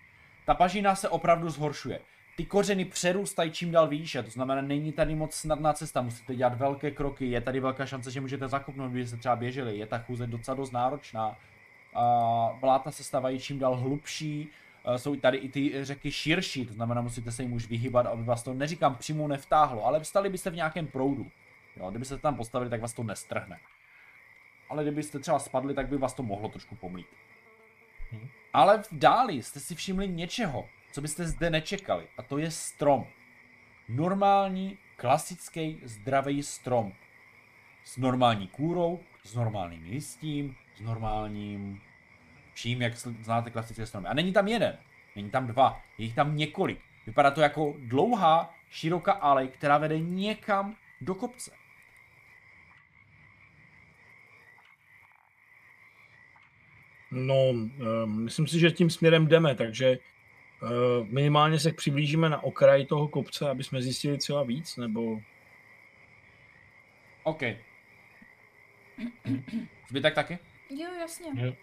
Ta pažina se opravdu zhoršuje ty kořeny přerůstají čím dál výše, to znamená, není tady moc snadná cesta, musíte dělat velké kroky, je tady velká šance, že můžete zakopnout, když jste třeba běželi, je ta chůze docela dost náročná. A vláta se stávají čím dál hlubší, jsou tady i ty řeky širší, to znamená, musíte se jim už vyhýbat, aby vás to, neříkám, přímo nevtáhlo, ale vstali byste v nějakém proudu. Jo, kdybyste tam postavili, tak vás to nestrhne. Ale kdybyste třeba spadli, tak by vás to mohlo trošku pomlít. Hmm. Ale v dáli jste si všimli něčeho, co byste zde nečekali. A to je strom. Normální, klasický, zdravý strom. S normální kůrou, s normálním listím, s normálním vším, jak znáte klasické stromy. A není tam jeden, není tam dva, je jich tam několik. Vypadá to jako dlouhá, široká alej, která vede někam do kopce. No, um, myslím si, že tím směrem jdeme, takže Eh, minimálně se přiblížíme na okraj toho kopce, aby jsme zjistili třeba víc, nebo... OK. Zbytek taky? Jo, jasně. Jo.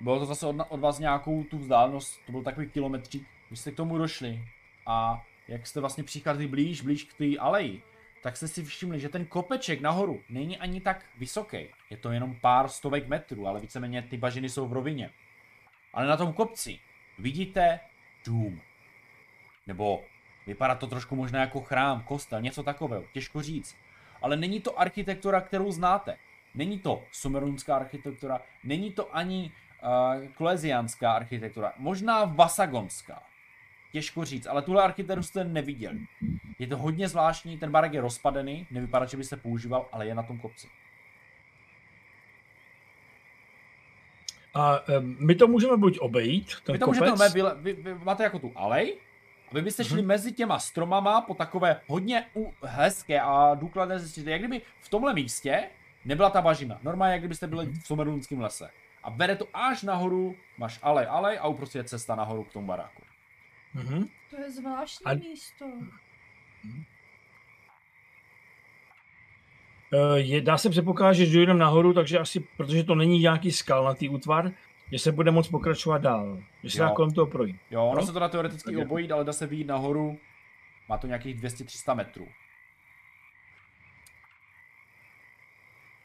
Bylo to zase od, od vás nějakou tu vzdálenost, to byl takový kilometřík, když jste k tomu došli a jak jste vlastně přicházeli blíž, blíž k té aleji, tak jste si všimli, že ten kopeček nahoru není ani tak vysoký. Je to jenom pár stovek metrů, ale víceméně ty bažiny jsou v rovině. Ale na tom kopci vidíte dům. Nebo vypadá to trošku možná jako chrám, kostel, něco takového, těžko říct. Ale není to architektura, kterou znáte. Není to sumerunská architektura, není to ani uh, klezianská architektura, možná vasagonská. Těžko říct, ale tuhle architekturu jste neviděli. Je to hodně zvláštní, ten barek je rozpadený, nevypadá, že by se používal, ale je na tom kopci. A my to můžeme buď obejít, ten Vy to kopec. můžete, vy, vy, vy, máte jako tu alej, a vy byste šli mm-hmm. mezi těma stromama po takové hodně u, hezké a důkladné cestě, jak kdyby v tomhle místě nebyla ta bažina. Normálně, jak kdybyste byli v Somerlundském lese. A vede to až nahoru, máš alej, alej a uprostřed je cesta nahoru k tomu baráku. Mm-hmm. To je zvláštní a... místo. Eh, je, dá se předpokládat, že dojdeme nahoru, takže asi, protože to není nějaký skalnatý útvar, že se bude moct pokračovat dál. Že se dá kolem toho projít. Jo, ono no? se to dá teoreticky tak obojít, ale dá se vyjít nahoru. Má to nějakých 200-300 metrů.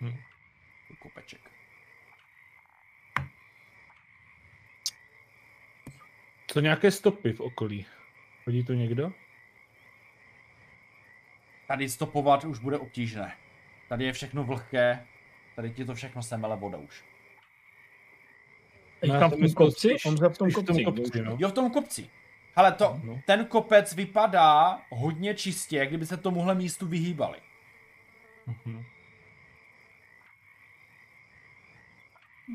Hm. Kopeček. Co nějaké stopy v okolí? Chodí tu někdo? Tady stopovat už bude obtížné. Tady je všechno vlhké, tady ti to všechno semele voda už. No, tam v tom kopci? On v tom kopci, kopci no. Jo, v tom kopci. Ale to, no. ten kopec vypadá hodně čistě, kdyby se tomuhle místu vyhýbali. Mm-hmm.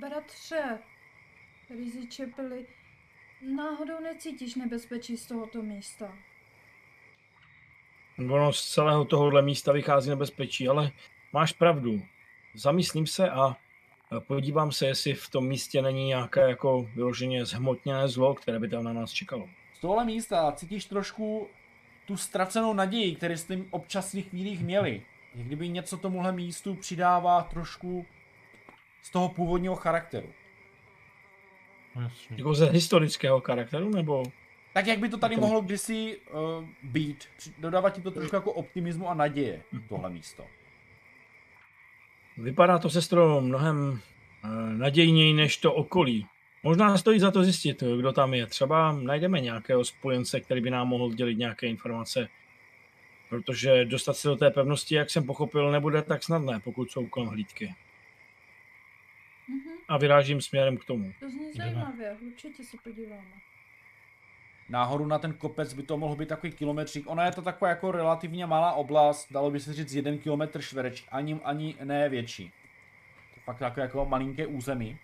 Bratře, Riziče byli, náhodou necítíš nebezpečí z tohoto místa? Ono z celého tohohle místa vychází nebezpečí, ale máš pravdu. Zamyslím se a podívám se, jestli v tom místě není nějaké jako vyloženě zhmotněné zlo, které by tam na nás čekalo. Z tohle místa cítíš trošku tu ztracenou naději, který jste v občasných chvílích měli. Kdyby něco tomuhle místu přidává trošku z toho původního charakteru. Jasně. Jako ze historického charakteru, nebo? Tak jak by to tady to... mohlo kdysi uh, být. Dodává ti to trošku jako optimismu a naděje, tohle místo. Vypadá to sestro mnohem uh, nadějněji než to okolí. Možná stojí za to zjistit, kdo tam je. Třeba najdeme nějakého spojence, který by nám mohl dělit nějaké informace. Protože dostat se do té pevnosti, jak jsem pochopil, nebude tak snadné, pokud jsou kolem hlídky. Mm-hmm. A vyrážím směrem k tomu. To zní zajímavě, určitě se podíváme. Nahoru na ten kopec by to mohl být takový kilometřík. Ona je to taková jako relativně malá oblast, dalo by se říct jeden kilometr čtvereč, ani, ani ne větší. To fakt takové jako malinké území.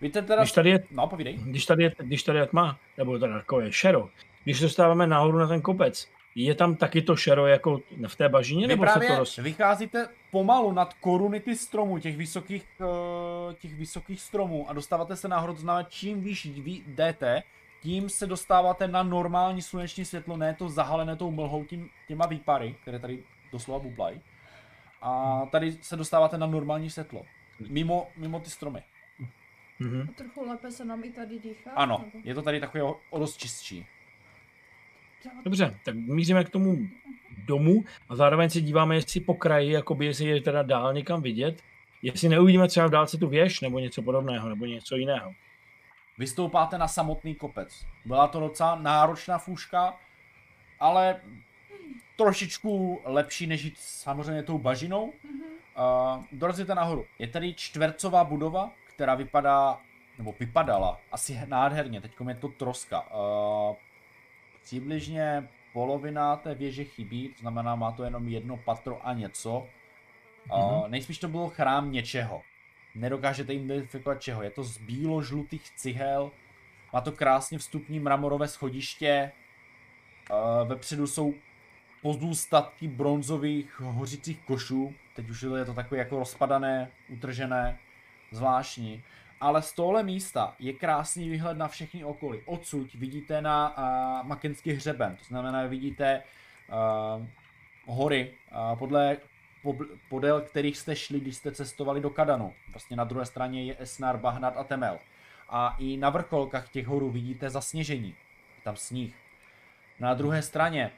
Víte teda... Když tady je, no, povídej. Když tady je, když tady je tma, nebo teda takové šero, když dostáváme nahoru na ten kopec, je tam taky to šero jako v té bažině, Vy nebo právě se to roz... vycházíte pomalu nad korunity stromů, těch vysokých, uh, těch vysokých stromů a dostáváte se nahoru, to znamená čím výš vy jdete, tím se dostáváte na normální sluneční světlo, ne to zahalené tou mlhou tím, těma výpary, které tady doslova bublají. A tady se dostáváte na normální světlo, mimo, mimo ty stromy. Mm-hmm. A trochu lépe se nám i tady dýchá? Ano, nebo? je to tady takové o, o dost čistší. Dobře, tak míříme k tomu domu a zároveň se díváme, jestli po kraji, jakoby jestli je teda dál někam vidět, jestli neuvidíme třeba v dálce tu věž nebo něco podobného, nebo něco jiného. Vystoupáte na samotný kopec. Byla to docela náročná fůška, ale trošičku lepší než jít samozřejmě tou bažinou. Uh, dorazíte nahoru. Je tady čtvercová budova, která vypadá, nebo vypadala asi nádherně, teď je to troska. Uh, přibližně polovina té věže chybí, to znamená, má to jenom jedno patro a něco. Mm-hmm. Uh, nejspíš to bylo chrám něčeho. Nedokážete identifikovat čeho. Je to z bílo-žlutých cihel, má to krásně vstupní mramorové schodiště, uh, vepředu jsou pozůstatky bronzových hořících košů, teď už je to takové jako rozpadané, utržené, zvláštní ale z tohle místa je krásný výhled na všechny okolí. Odsud vidíte na uh, Makenský hřeben, to znamená, vidíte uh, hory, uh, podle, podél kterých jste šli, když jste cestovali do Kadanu. Vlastně na druhé straně je Esnar, Bahnat a Temel. A i na vrcholkách těch horů vidíte zasněžení, tam sníh. Na druhé straně,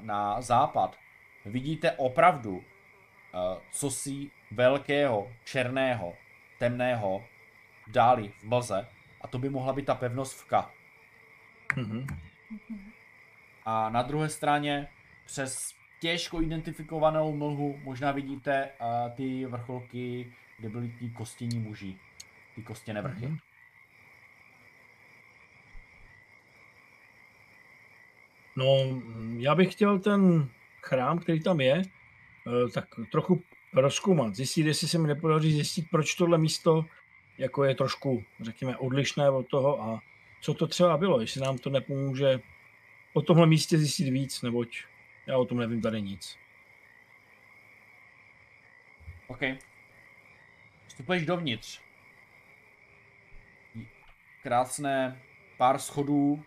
na západ, vidíte opravdu cosi velkého, černého, temného, dáli v mlze a to by mohla být ta pevnost v K. Mm-hmm. A na druhé straně přes těžko identifikovanou mlhu možná vidíte uh, ty vrcholky, kde byly ty kostění muži, ty kostěné vrchy. Mm-hmm. No, já bych chtěl ten chrám, který tam je, eh, tak trochu rozkoumat, zjistit, jestli se mi nepodaří zjistit, proč tohle místo jako je trošku, řekněme, odlišné od toho a co to třeba bylo, jestli nám to nepomůže o tomhle místě zjistit víc, neboť já o tom nevím tady nic. OK. Vstupuješ dovnitř. Krásné pár schodů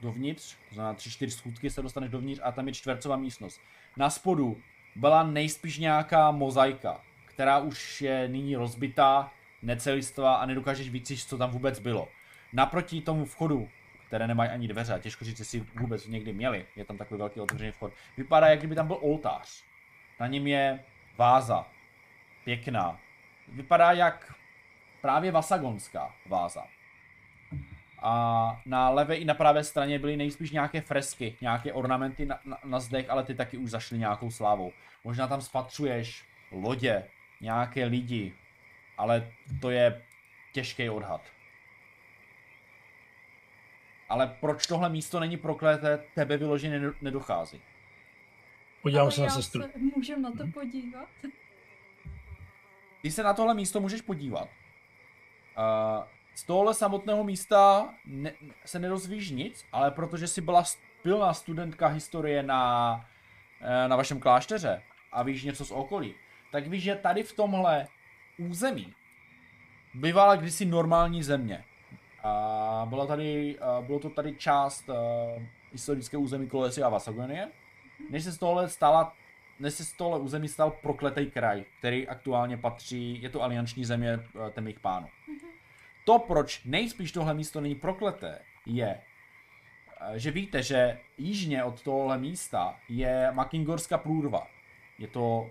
dovnitř, to znamená tři, čtyři schůdky se dostaneš dovnitř a tam je čtvercová místnost. Na spodu byla nejspíš nějaká mozaika, která už je nyní rozbitá, necelistvá a nedokážeš víc, co tam vůbec bylo. Naproti tomu vchodu, které nemají ani dveře, a těžko říct, jestli vůbec někdy měli, je tam takový velký otevřený vchod, vypadá, jak kdyby tam byl oltář. Na něm je váza, pěkná. Vypadá jak právě vasagonská váza. A na levé i na pravé straně byly nejspíš nějaké fresky, nějaké ornamenty na, na, na zdech, ale ty taky už zašly nějakou slávou. Možná tam spatřuješ lodě, nějaké lidi, ale to je těžký odhad. Ale proč tohle místo není prokleté, tebe vyloženě nedochází. Podívám se na sestru. Se, můžem na to podívat? Ty se na tohle místo můžeš podívat. Uh, z tohle samotného místa ne, se nedozvíš nic, ale protože jsi byla pilná studentka historie na, eh, na vašem klášteře a víš něco z okolí, tak víš, že tady v tomhle území bývala kdysi normální země. A byla tady, bylo to tady část uh, historické území Kolesy a Vasagonie, než se z tohle stala než se z tohle území stal prokletý kraj, který aktuálně patří, je to alianční země uh, temných pánů. To, proč nejspíš tohle místo není prokleté, je, že víte, že jižně od tohle místa je Makingorská průrva. Je to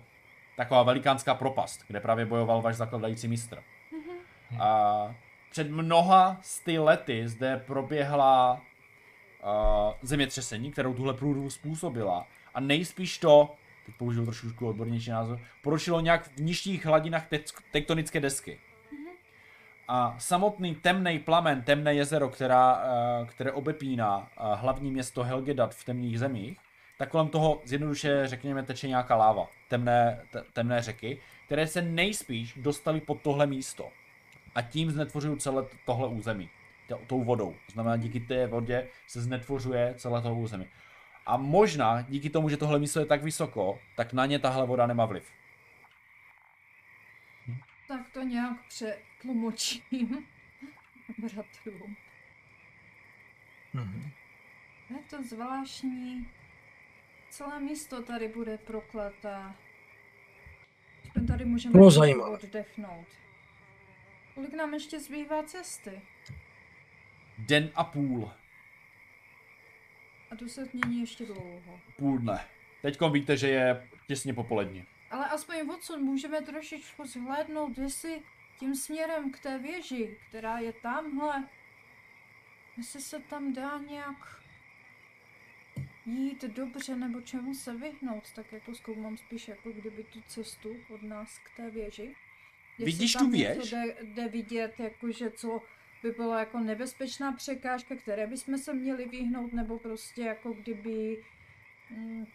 taková velikánská propast, kde právě bojoval váš zakladající mistr. Mm-hmm. A před mnoha sty lety zde proběhla uh, zemětřesení, kterou tuhle průrvu způsobila. A nejspíš to, teď použiju trošku odbornější názor, porušilo nějak v nižších hladinách tektonické desky. A samotný temný plamen, temné jezero, která, uh, které obepíná uh, hlavní město Helgedat v temných zemích, tak kolem toho zjednoduše, řekněme, teče nějaká láva, temné, te, temné řeky, které se nejspíš dostaly pod tohle místo a tím znetvořují celé tohle území. Tou vodou. To znamená, díky té vodě se znetvořuje celé toho území. A možná díky tomu, že tohle místo je tak vysoko, tak na ně tahle voda nemá vliv. Tak to nějak přetlumočím bratrům. Mm-hmm. Je to zvláštní. Celé místo tady bude prokleté. Tady můžeme oddechnout. Kolik nám ještě zbývá cesty? Den a půl. A to se mění ještě dlouho. Půl dne. Teďkom víte, že je těsně popolední. Ale aspoň odsud můžeme trošičku zhlédnout, jestli tím směrem k té věži, která je tamhle, jestli se tam dá nějak jít dobře, nebo čemu se vyhnout, tak jako zkoumám spíš jako kdyby tu cestu od nás k té věži. Jestli Vidíš tu věž? Jde, jde vidět, jakože co by bylo jako nebezpečná překážka, které bychom se měli vyhnout, nebo prostě jako kdyby hm,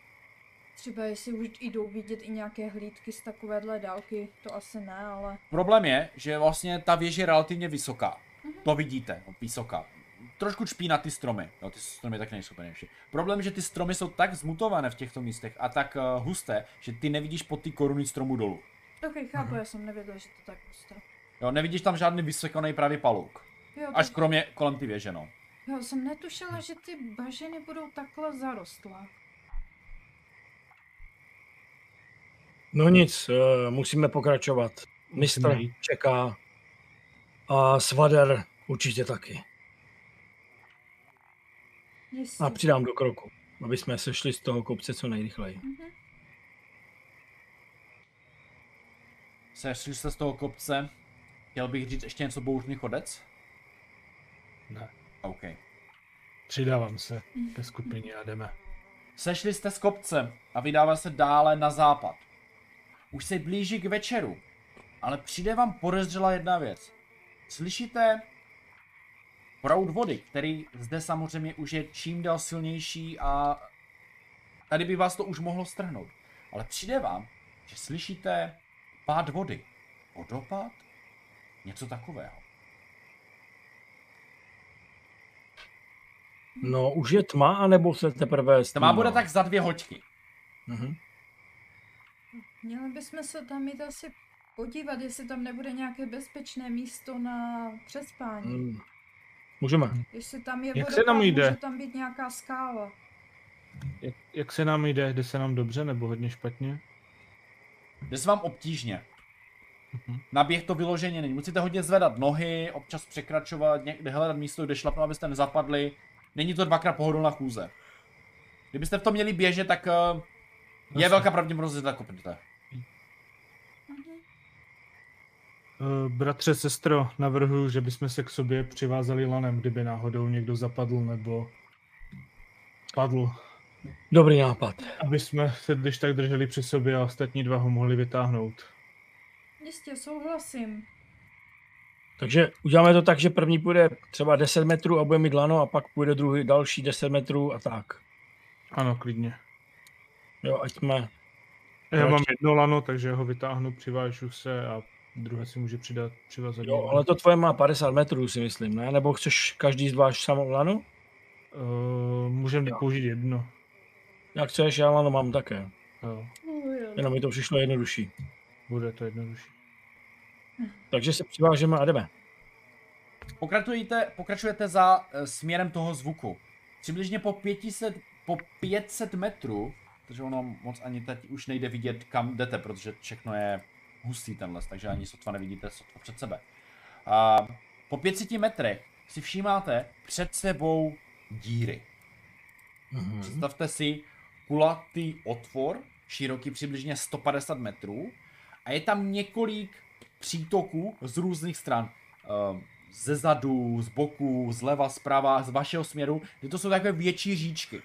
třeba jestli už jdou vidět i nějaké hlídky z takovéhle dálky, to asi ne, ale... Problém je, že vlastně ta věž je relativně vysoká. Mm-hmm. To vidíte, no, vysoká. Trošku čpí na ty stromy, no ty stromy tak nejsou úplně Problém, že ty stromy jsou tak zmutované v těchto místech a tak uh, husté, že ty nevidíš pod ty koruny stromu dolů. Ok, chápu, já jsem nevěděl, že to tak husté. Jo, nevidíš tam žádný vysokoný pravý palouk. Jo, Až kromě kolem ty věže, no. Jo, jsem netušila, že ty bažiny budou takhle zarostlé. No nic, uh, musíme pokračovat. Mistr čeká a Svader určitě taky. Jestli. A přidám do kroku, aby jsme sešli z toho kopce co nejrychleji. Mm-hmm. Sešli se z toho kopce. Chtěl bych říct ještě něco bouřný chodec? Ne. OK. Přidávám se ke skupině a jdeme. Sešli jste z kopce a vydává se dále na západ. Už se blíží k večeru, ale přijde vám podezřela jedna věc. Slyšíte proud vody, který zde samozřejmě už je čím dál silnější a tady by vás to už mohlo strhnout. Ale přijde vám, že slyšíte pád vody. Vodopád? Něco takového. No, už je tma, anebo se teprve Tma bude tak za dvě hoďky. Mhm. Měli bychom se tam jít asi podívat, jestli tam nebude nějaké bezpečné místo na přespání. Mm. Můžeme. Jestli tam je Jak se nám jde? může tam být nějaká skála. Jak, jak se nám jde? Jde se nám dobře nebo hodně špatně? Jde se vám obtížně. Mhm. Na běh to vyloženě není. Musíte hodně zvedat nohy, občas překračovat, někde hledat místo, kde šlapnout, abyste nezapadli. Není to dvakrát pohodlná chůze. Kdybyste v tom měli běžet, tak uh, je Jasně. velká pravděpodobnost, že to kopnete. Uh, bratře, sestro, navrhuji, že bychom se k sobě přivázali lanem, kdyby náhodou někdo zapadl nebo padl. Dobrý nápad. Aby jsme se když tak drželi při sobě a ostatní dva ho mohli vytáhnout. Jistě, souhlasím. Takže uděláme to tak, že první půjde třeba 10 metrů a bude mít lano a pak půjde druhý další 10 metrů a tak. Ano, klidně. Jo, ať jsme... Já mám jedno lano, takže ho vytáhnu, přivážu se a druhé si může přidat, přivázat. Jo, ale to tvoje má 50 metrů, si myslím, ne? Nebo chceš každý zvlášť samou lano? Uh, můžeme Jo. použít jedno. Jak chceš, já lano mám také. Jo, Jenom mi to přišlo jednodušší. bude to jednodušší. Takže se přivážeme a jdeme. Pokračujete, pokračujete za uh, směrem toho zvuku. Přibližně po 500, po 500 metrů, protože ono moc ani teď už nejde vidět, kam jdete, protože všechno je hustý ten les, takže ani sotva nevidíte sotva před sebe. A po 500 metrech si všímáte před sebou díry. Mhm. Představte si kulatý otvor, široký přibližně 150 metrů a je tam několik přítoků z různých stran. Ehm, Ze zadu, z boku, zleva, zprava, z vašeho směru, kdy to jsou takové větší říčky.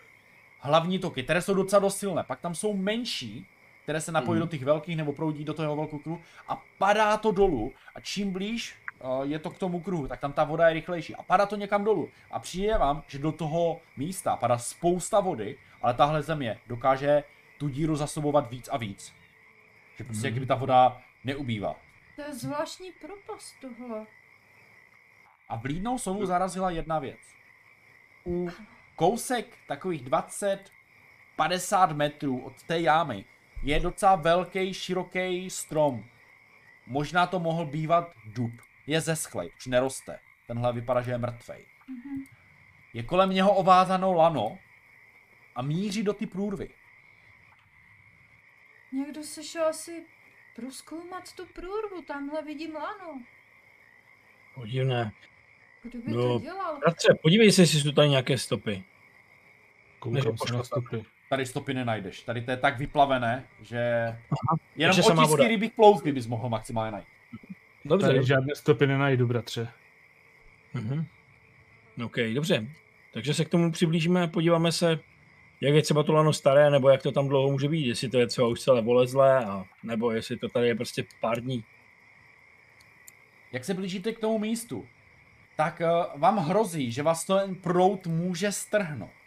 Hlavní toky, které jsou docela dost silné. Pak tam jsou menší, které se napojí Mhm. do těch velkých nebo proudí do toho velkého kruhu a padá to dolů. A čím blíž uh, je to k tomu kruhu, tak tam ta voda je rychlejší. A padá to někam dolů. A přijde vám, že do toho místa padá spousta vody, ale tahle země dokáže tu díru zasobovat víc a víc. Že prostě Mhm. kdyby ta voda neubývá. To je zvláštní propast tohle. A vlídnou sovu zarazila jedna věc. U kousek takových 20-50 metrů od té jámy je docela velký, široký strom. Možná to mohl bývat dub. Je zeschlej, už neroste. Tenhle vypadá, že je mrtvej. Je kolem něho ovázáno lano a míří do ty průrvy. Někdo se šel asi proskoumat tu průrvu, tamhle vidím lano. Podivné. Kdo by No. to dělal? Bratře, podívej se, jestli jsou tady nějaké stopy. Koukám se na stopy. Tady stopy nenajdeš. Tady to je tak vyplavené, že jenom takže samá otisky rybích ploutky bys mohl maximálně najít. Dobře. Tady žádné stopy nenajdu, bratře. Mhm. OK, dobře. Takže se k tomu přiblížíme a podíváme se, jak je třeba to lano staré, nebo jak to tam dlouho může být, jestli to je třeba už celé volezlé, a, nebo jestli to tady je prostě pár dní. Jak se blížíte k tomu místu, tak uh, vám hrozí, že vás ten prout může strhnout.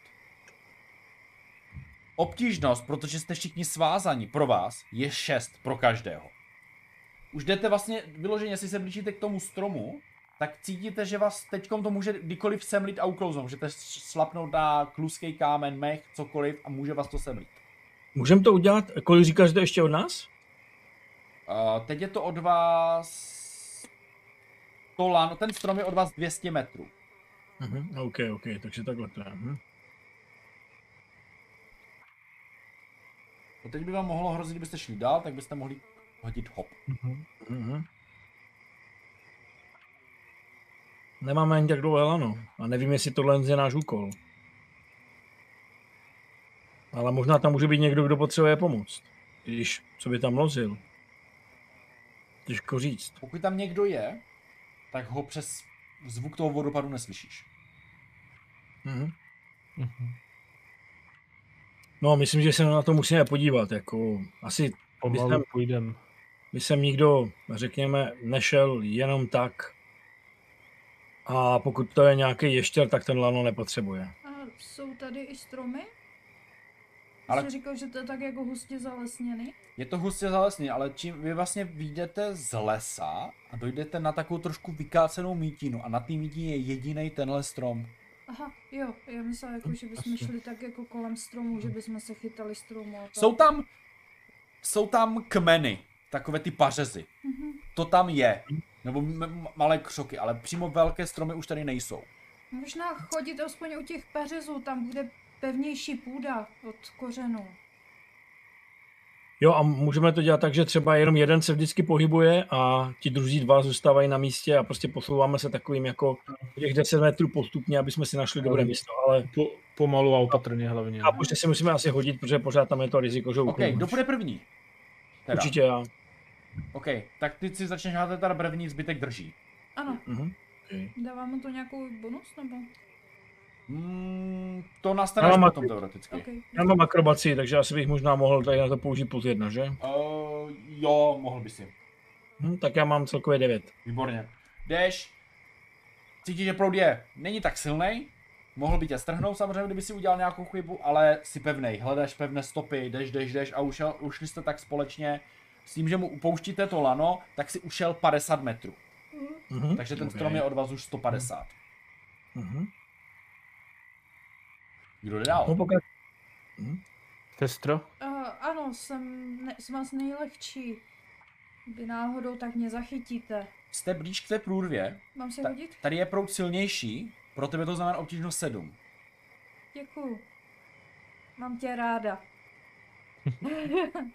Obtížnost, protože jste všichni svázaní pro vás, je 6 pro každého. Už jdete vlastně vyloženě, jestli se blížíte k tomu stromu, tak cítíte, že vás teďkom to může kdykoliv semlit a uklouznout. Můžete slapnout na kluský kámen, mech, cokoliv a může vás to semlit. Můžeme to udělat, kolik říkáš, že to je ještě od nás? Uh, teď je to od vás... To lano, ten strom je od vás 200 metrů. Mhm. OK, OK, takže takhle to je. Mhm. No teď by vám mohlo hrozit, kdybyste šli dál, tak byste mohli hodit hop. Mhm. Mhm. Nemáme ani tak dlouhé lano a nevím, jestli tohle je náš úkol. Ale možná tam může být někdo, kdo potřebuje pomoct. Když, co by tam lozil. Těžko říct. Pokud tam někdo je, tak ho přes zvuk toho vodopadu neslyšíš. Mhm. Mhm. No, myslím, že se na to musíme podívat. Jako, asi Pomalu Myslím- půjdem. by sem nikdo, řekněme, nešel jenom tak. A pokud to je nějaký ještěr, tak ten lano nepotřebuje. A jsou tady i stromy? Ale... Jsi říkal, že to je tak jako hustě zalesněný? Je to hustě zalesněný, ale čím vy vlastně vyjdete z lesa a dojdete na takovou trošku vykácenou mítinu a na té mítině je jediný tenhle strom. Aha, jo, já myslím, jako, že bychom šli tak jako kolem stromu, že bychom se chytali stromu. A Jsou tam, jsou tam kmeny, takové ty pařezy. Mm-hmm. To tam je, nebo malé křoky, ale přímo velké stromy už tady nejsou. Možná chodit aspoň u těch pařezů, tam bude pevnější půda od kořenů. Jo a můžeme to dělat tak, že třeba jenom jeden se vždycky pohybuje a ti druzí dva zůstávají na místě a prostě posouváme se takovým jako těch 10 metrů postupně, aby jsme si našli dobré místo, ale... Po, pomalu a opatrně hlavně. A prostě si musíme asi hodit, protože pořád tam je to riziko, že OK, kdo bude první? Teda. Určitě já. OK, tak ty si začneš házet teda první, zbytek drží. Ano. Uh-huh. Okay. Dává mu to nějakou bonus, nebo? Mm, to nastane až potom teoreticky. Okay. Já mám akrobaci, takže asi bych možná mohl tady na to použít plus jedna, že? Uh, jo, mohl by si. Hm, tak já mám celkově 9. Výborně. Jdeš, cítíš, že proud je, není tak silný, mohl by tě strhnout samozřejmě, kdyby si udělal nějakou chybu, ale si pevnej, hledáš pevné stopy, jdeš, jdeš, jdeš a ušel, ušli jste tak společně s tím, že mu upouštíte to lano, tak si ušel 50 metrů. Mm-hmm. Takže ten okay. strom je od vás už 150. Mm-hmm. Kdo jde dál? No, pokud... hm? Testro? Uh, ano, jsem, ne, jsem vás nejlehčí. Kdyby náhodou, tak mě zachytíte. Jste blíž k té průrvě. Mám se Ta, hodit? Tady je proud silnější, pro tebe to znamená obtížnost 7. Děkuju. Mám tě ráda.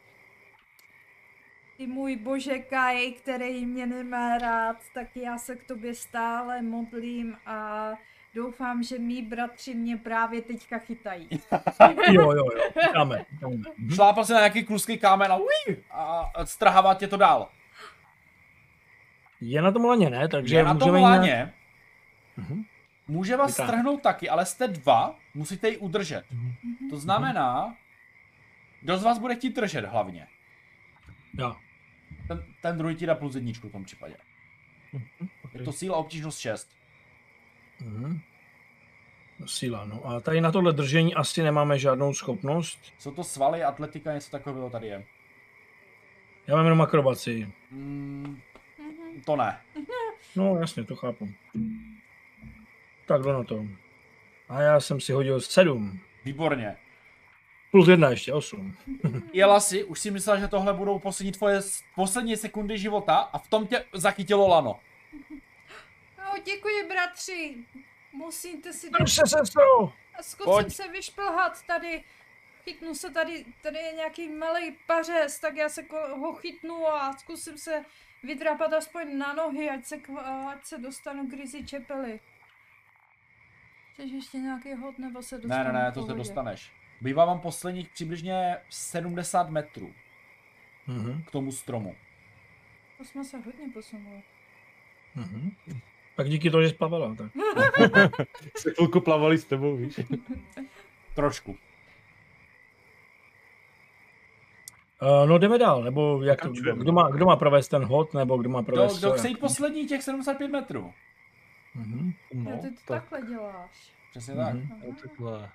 Ty můj bože Kaj, který mě nemá rád, tak já se k tobě stále modlím a Doufám, že mý bratři mě právě teďka chytají. jo, jo, jo, dáme. Mhm. Šlápal se na nějaký kluský kámen a, ui, a strhává tě to dál. Je na tom laně, ne? Takže je na tom laně. Nějak... Uh-huh. Může vás Vytáhne. strhnout taky, ale jste dva, musíte ji udržet. Uh-huh. To znamená, kdo z vás bude chtít držet hlavně? Já. Ten, ten druhý ti dá plus jedničku v tom případě. Uh-huh. Okay. Je to síla obtížnost 6. Hmm. Síla, no. A tady na tohle držení asi nemáme žádnou schopnost. Jsou to svaly, atletika, něco takového tady je. Já mám jenom akrobaci. Mm, to ne. No jasně, to chápu. Tak jdu na to. A já jsem si hodil sedm. Výborně. Plus jedna ještě, osm. Jela si, už si myslel, že tohle budou poslední tvoje poslední sekundy života a v tom tě zachytilo lano. No, děkuji, bratři. Musíte si... Drž se, sestro! Zkusím Pojď. se vyšplhat tady. Chytnu se tady, tady je nějaký malý pařez, tak já se ho chytnu a zkusím se vydrapat aspoň na nohy, ať se, ať se dostanu k ryzi čepely. Chceš ještě nějaký hod, nebo se dostanu Ne, ne, ne, to se dostaneš. Bývá vám posledních přibližně 70 metrů mm-hmm. k tomu stromu. To jsme se hodně posunuli. Mm-hmm. Tak díky to, že splavala. Tak. Se chvilku plavali s tebou, víš. Trošku. Uh, no jdeme dál, nebo jak, kdo, má, kdo má provést ten hod, nebo kdo má provést... Kdo, kdo chce jít poslední těch 75 metrů? Mm-hmm. No, ty to tak. takhle děláš. Přesně tak. Mm-hmm. takhle.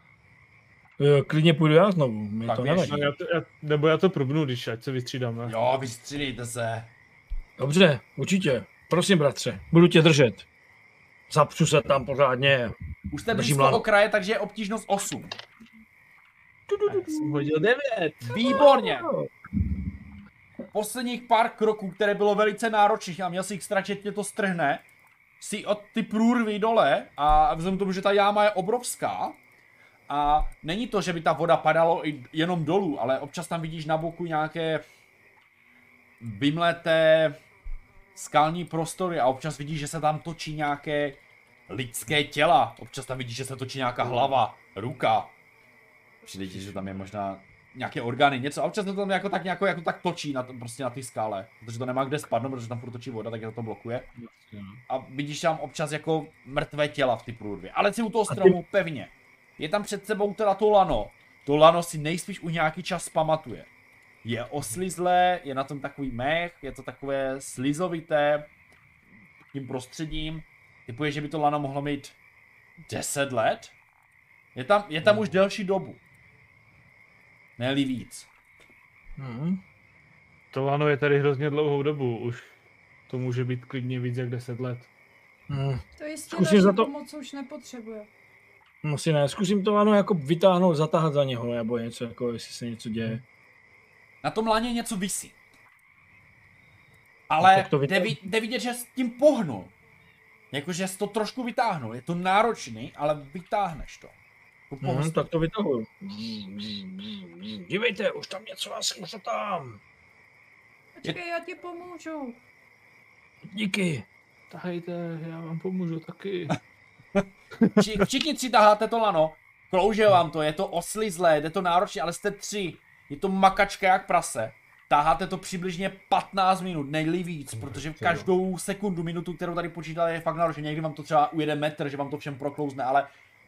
Uh, klidně půjdu já znovu, mi tak to nevadí. No, já to, já, nebo já to probnu, když ať se vystřídáme. Jo, vystřídejte se. Dobře, určitě. Prosím, bratře, budu tě držet. Zapřu se tam pořádně. Už jste blízko okraje, takže je obtížnost 8. Tak jsem hodil 9. Výborně. Posledních pár kroků, které bylo velice náročných a měl si jich stračit, tě to strhne, si od ty průrvy dole a vzhledem k tomu, že ta jáma je obrovská, a není to, že by ta voda padala jenom dolů, ale občas tam vidíš na boku nějaké vymleté skalní prostory a občas vidíš, že se tam točí nějaké lidské těla. Občas tam vidíš, že se točí nějaká hlava, ruka. Přijde ti, že tam je možná nějaké orgány, něco. A občas to tam jako tak, jako, jako tak točí na, prostě na ty skále. Protože to nemá kde spadnout, protože tam furt točí voda, tak je to blokuje. A vidíš tam občas jako mrtvé těla v ty průrvě. Ale si u toho stromu pevně. Je tam před sebou teda to lano. To lano si nejspíš už nějaký čas pamatuje je oslizlé, je na tom takový mech, je to takové slizovité tím prostředím. Typuje, že by to lano mohlo mít 10 let. Je tam, je tam už delší dobu. ne víc. Mhm. To lano je tady hrozně dlouhou dobu, už to může být klidně víc jak 10 let. Mhm. To jistě Zkusím za to- pomoc už nepotřebuje. No si ne, zkusím to lano jako vytáhnout, zatáhat za něho, nebo něco, jako jestli se něco děje. Na tom láně něco visí. Ale to jde, jde vidět, že s tím pohnul. Jakože jsi to trošku vytáhnul. Je to náročný, ale vytáhneš to. Mhm, pohost- tak to vytahuju. Dívejte, už tam něco asi, už to tam. Počkej, já ti pomůžu. Díky. Tahejte, já vám pomůžu taky. Vši- Všichni tři taháte to lano. Klouže vám to, je to oslizlé, jde to náročně, ale jste tři. Je to makačka jak prase. Taháte to přibližně 15 minut, nejli víc, protože v každou sekundu, minutu, kterou tady počítáte, je fakt náročné. Někdy vám to třeba ujede metr, že vám to všem proklouzne, ale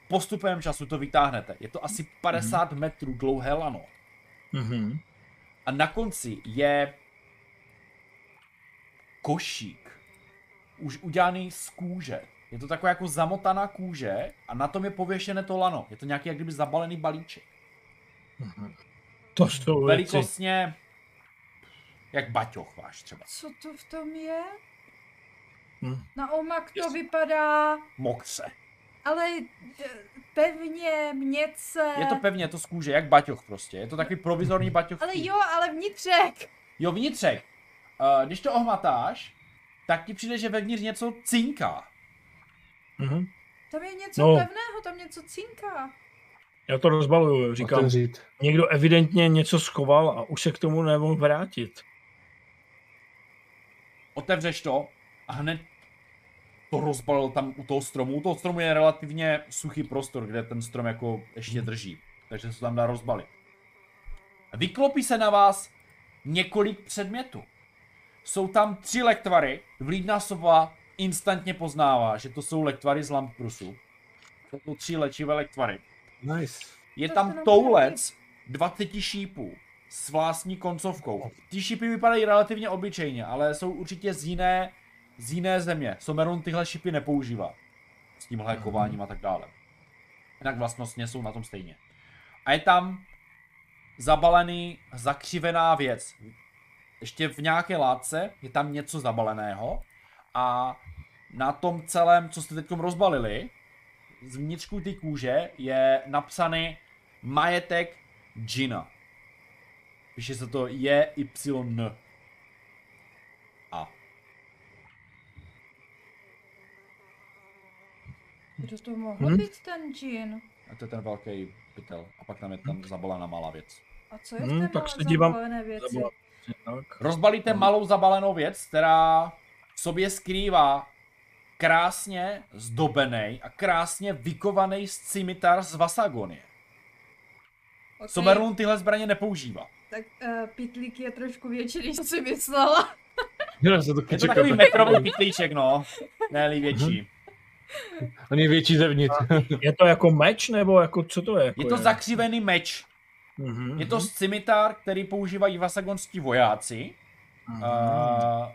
postupem času to vytáhnete. Je to asi 50 metrů dlouhé lano. Mhm. A na konci je košík. Už udělaný z kůže. Je to taková jako zamotaná kůže a na tom je pověšené to lano. Je to nějaký jak kdyby zabalený balíček. To jsou věci. Velikostně jak baťoch váš třeba. Co to v tom je? Hm. Na omak to vypadá, Mokře. ale eh, pevně, měce. Je to pevně, to z kůže, jak baťoch prostě. Je to takový provizorní baťoch. Ale jo, ale vnitřek. Jo, vnitřek. Uh, když to ohmatáš, tak ti přijde, že vevnitř něco cinká. Mhm. Tam je něco No. pevného, tam něco cinká. Já to rozbaluju, říkám. Otevřít. Někdo evidentně něco schoval a už se k tomu nemohl vrátit. otevřeš to a hned to rozbalil tam u toho stromu. U toho stromu je relativně suchý prostor, kde ten strom jako ještě drží. Takže se to tam dá rozbalit. Vyklopí se na vás několik předmětů. Jsou tam tři lektvary. Vlídná sova instantně poznává, že to jsou lektvary z Lamprusu. To jsou tři léčivé lektvary. Nice. Je To tam toulec 20 šípů s vlastní koncovkou. Ty šípy vypadají relativně obyčejně, ale jsou určitě z jiné, z jiné země. Somerun tyhle šípy nepoužívá. S tímhle kováním a tak dále. Jinak vlastnostně jsou na tom stejně. A je tam zabalený, zakřivená věc. Ještě v nějaké látce je tam něco zabaleného a na tom celém, co jste teď rozbalili, z vnitřku té kůže je napsaný majetek Gina. Píše se to J, Y, N. A. Kdo to mohl Hm? být ten džin? A to je ten velký pytel. A pak tam je tam zabalená malá věc. A co je Hm, v té tak malé se dívám- zabalené věci? Zabula- Tak. Rozbalíte malou zabalenou věc, která v sobě skrývá krásně zdobený a krásně vykovaný scimitar z Vasagonie. Okay. Somerlun tyhle zbraně nepoužívá. Tak uh, pitlík je trošku větší, než jsem si myslela. Já se taky Je to takový tak- metrový pitlíček, no. Ne větší. On je větší zevnitř. Je to jako meč, nebo jako co to je? Jako Je to zakřivený meč. Mhm, Je to scimitar, který používají vasagonští vojáci. Mhm. Uh,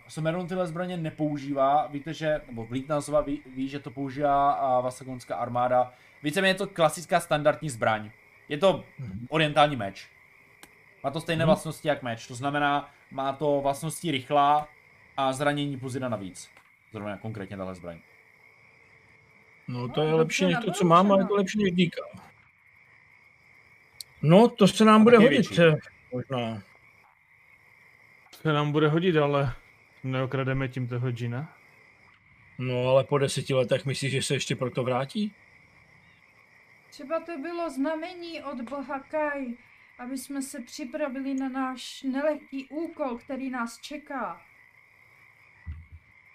Somerun tyhle zbraně nepoužívá. Víte, že, nebo Vlítnazova ví, ví, že to používá uh, vasagonská armáda. Víceméně je to klasická standardní zbraň. Je to orientální meč. Má to stejné Mhm. vlastnosti jak meč. To znamená, má to vlastnosti rychlá a zranění plus jedna navíc. Zrovna konkrétně tahle zbraň. No to No, je dobře lepší než to, co mám, ale je to nabroušeno. lepší než díka. No, to se nám bude hodit, větší. eh, možná. Se nám bude hodit, ale neokrademe tím toho džina. No, ale po deseti letech myslíš, že se ještě proto vrátí? Třeba to bylo znamení od boha Kai, aby jsme se připravili na náš nelehký úkol, který nás čeká.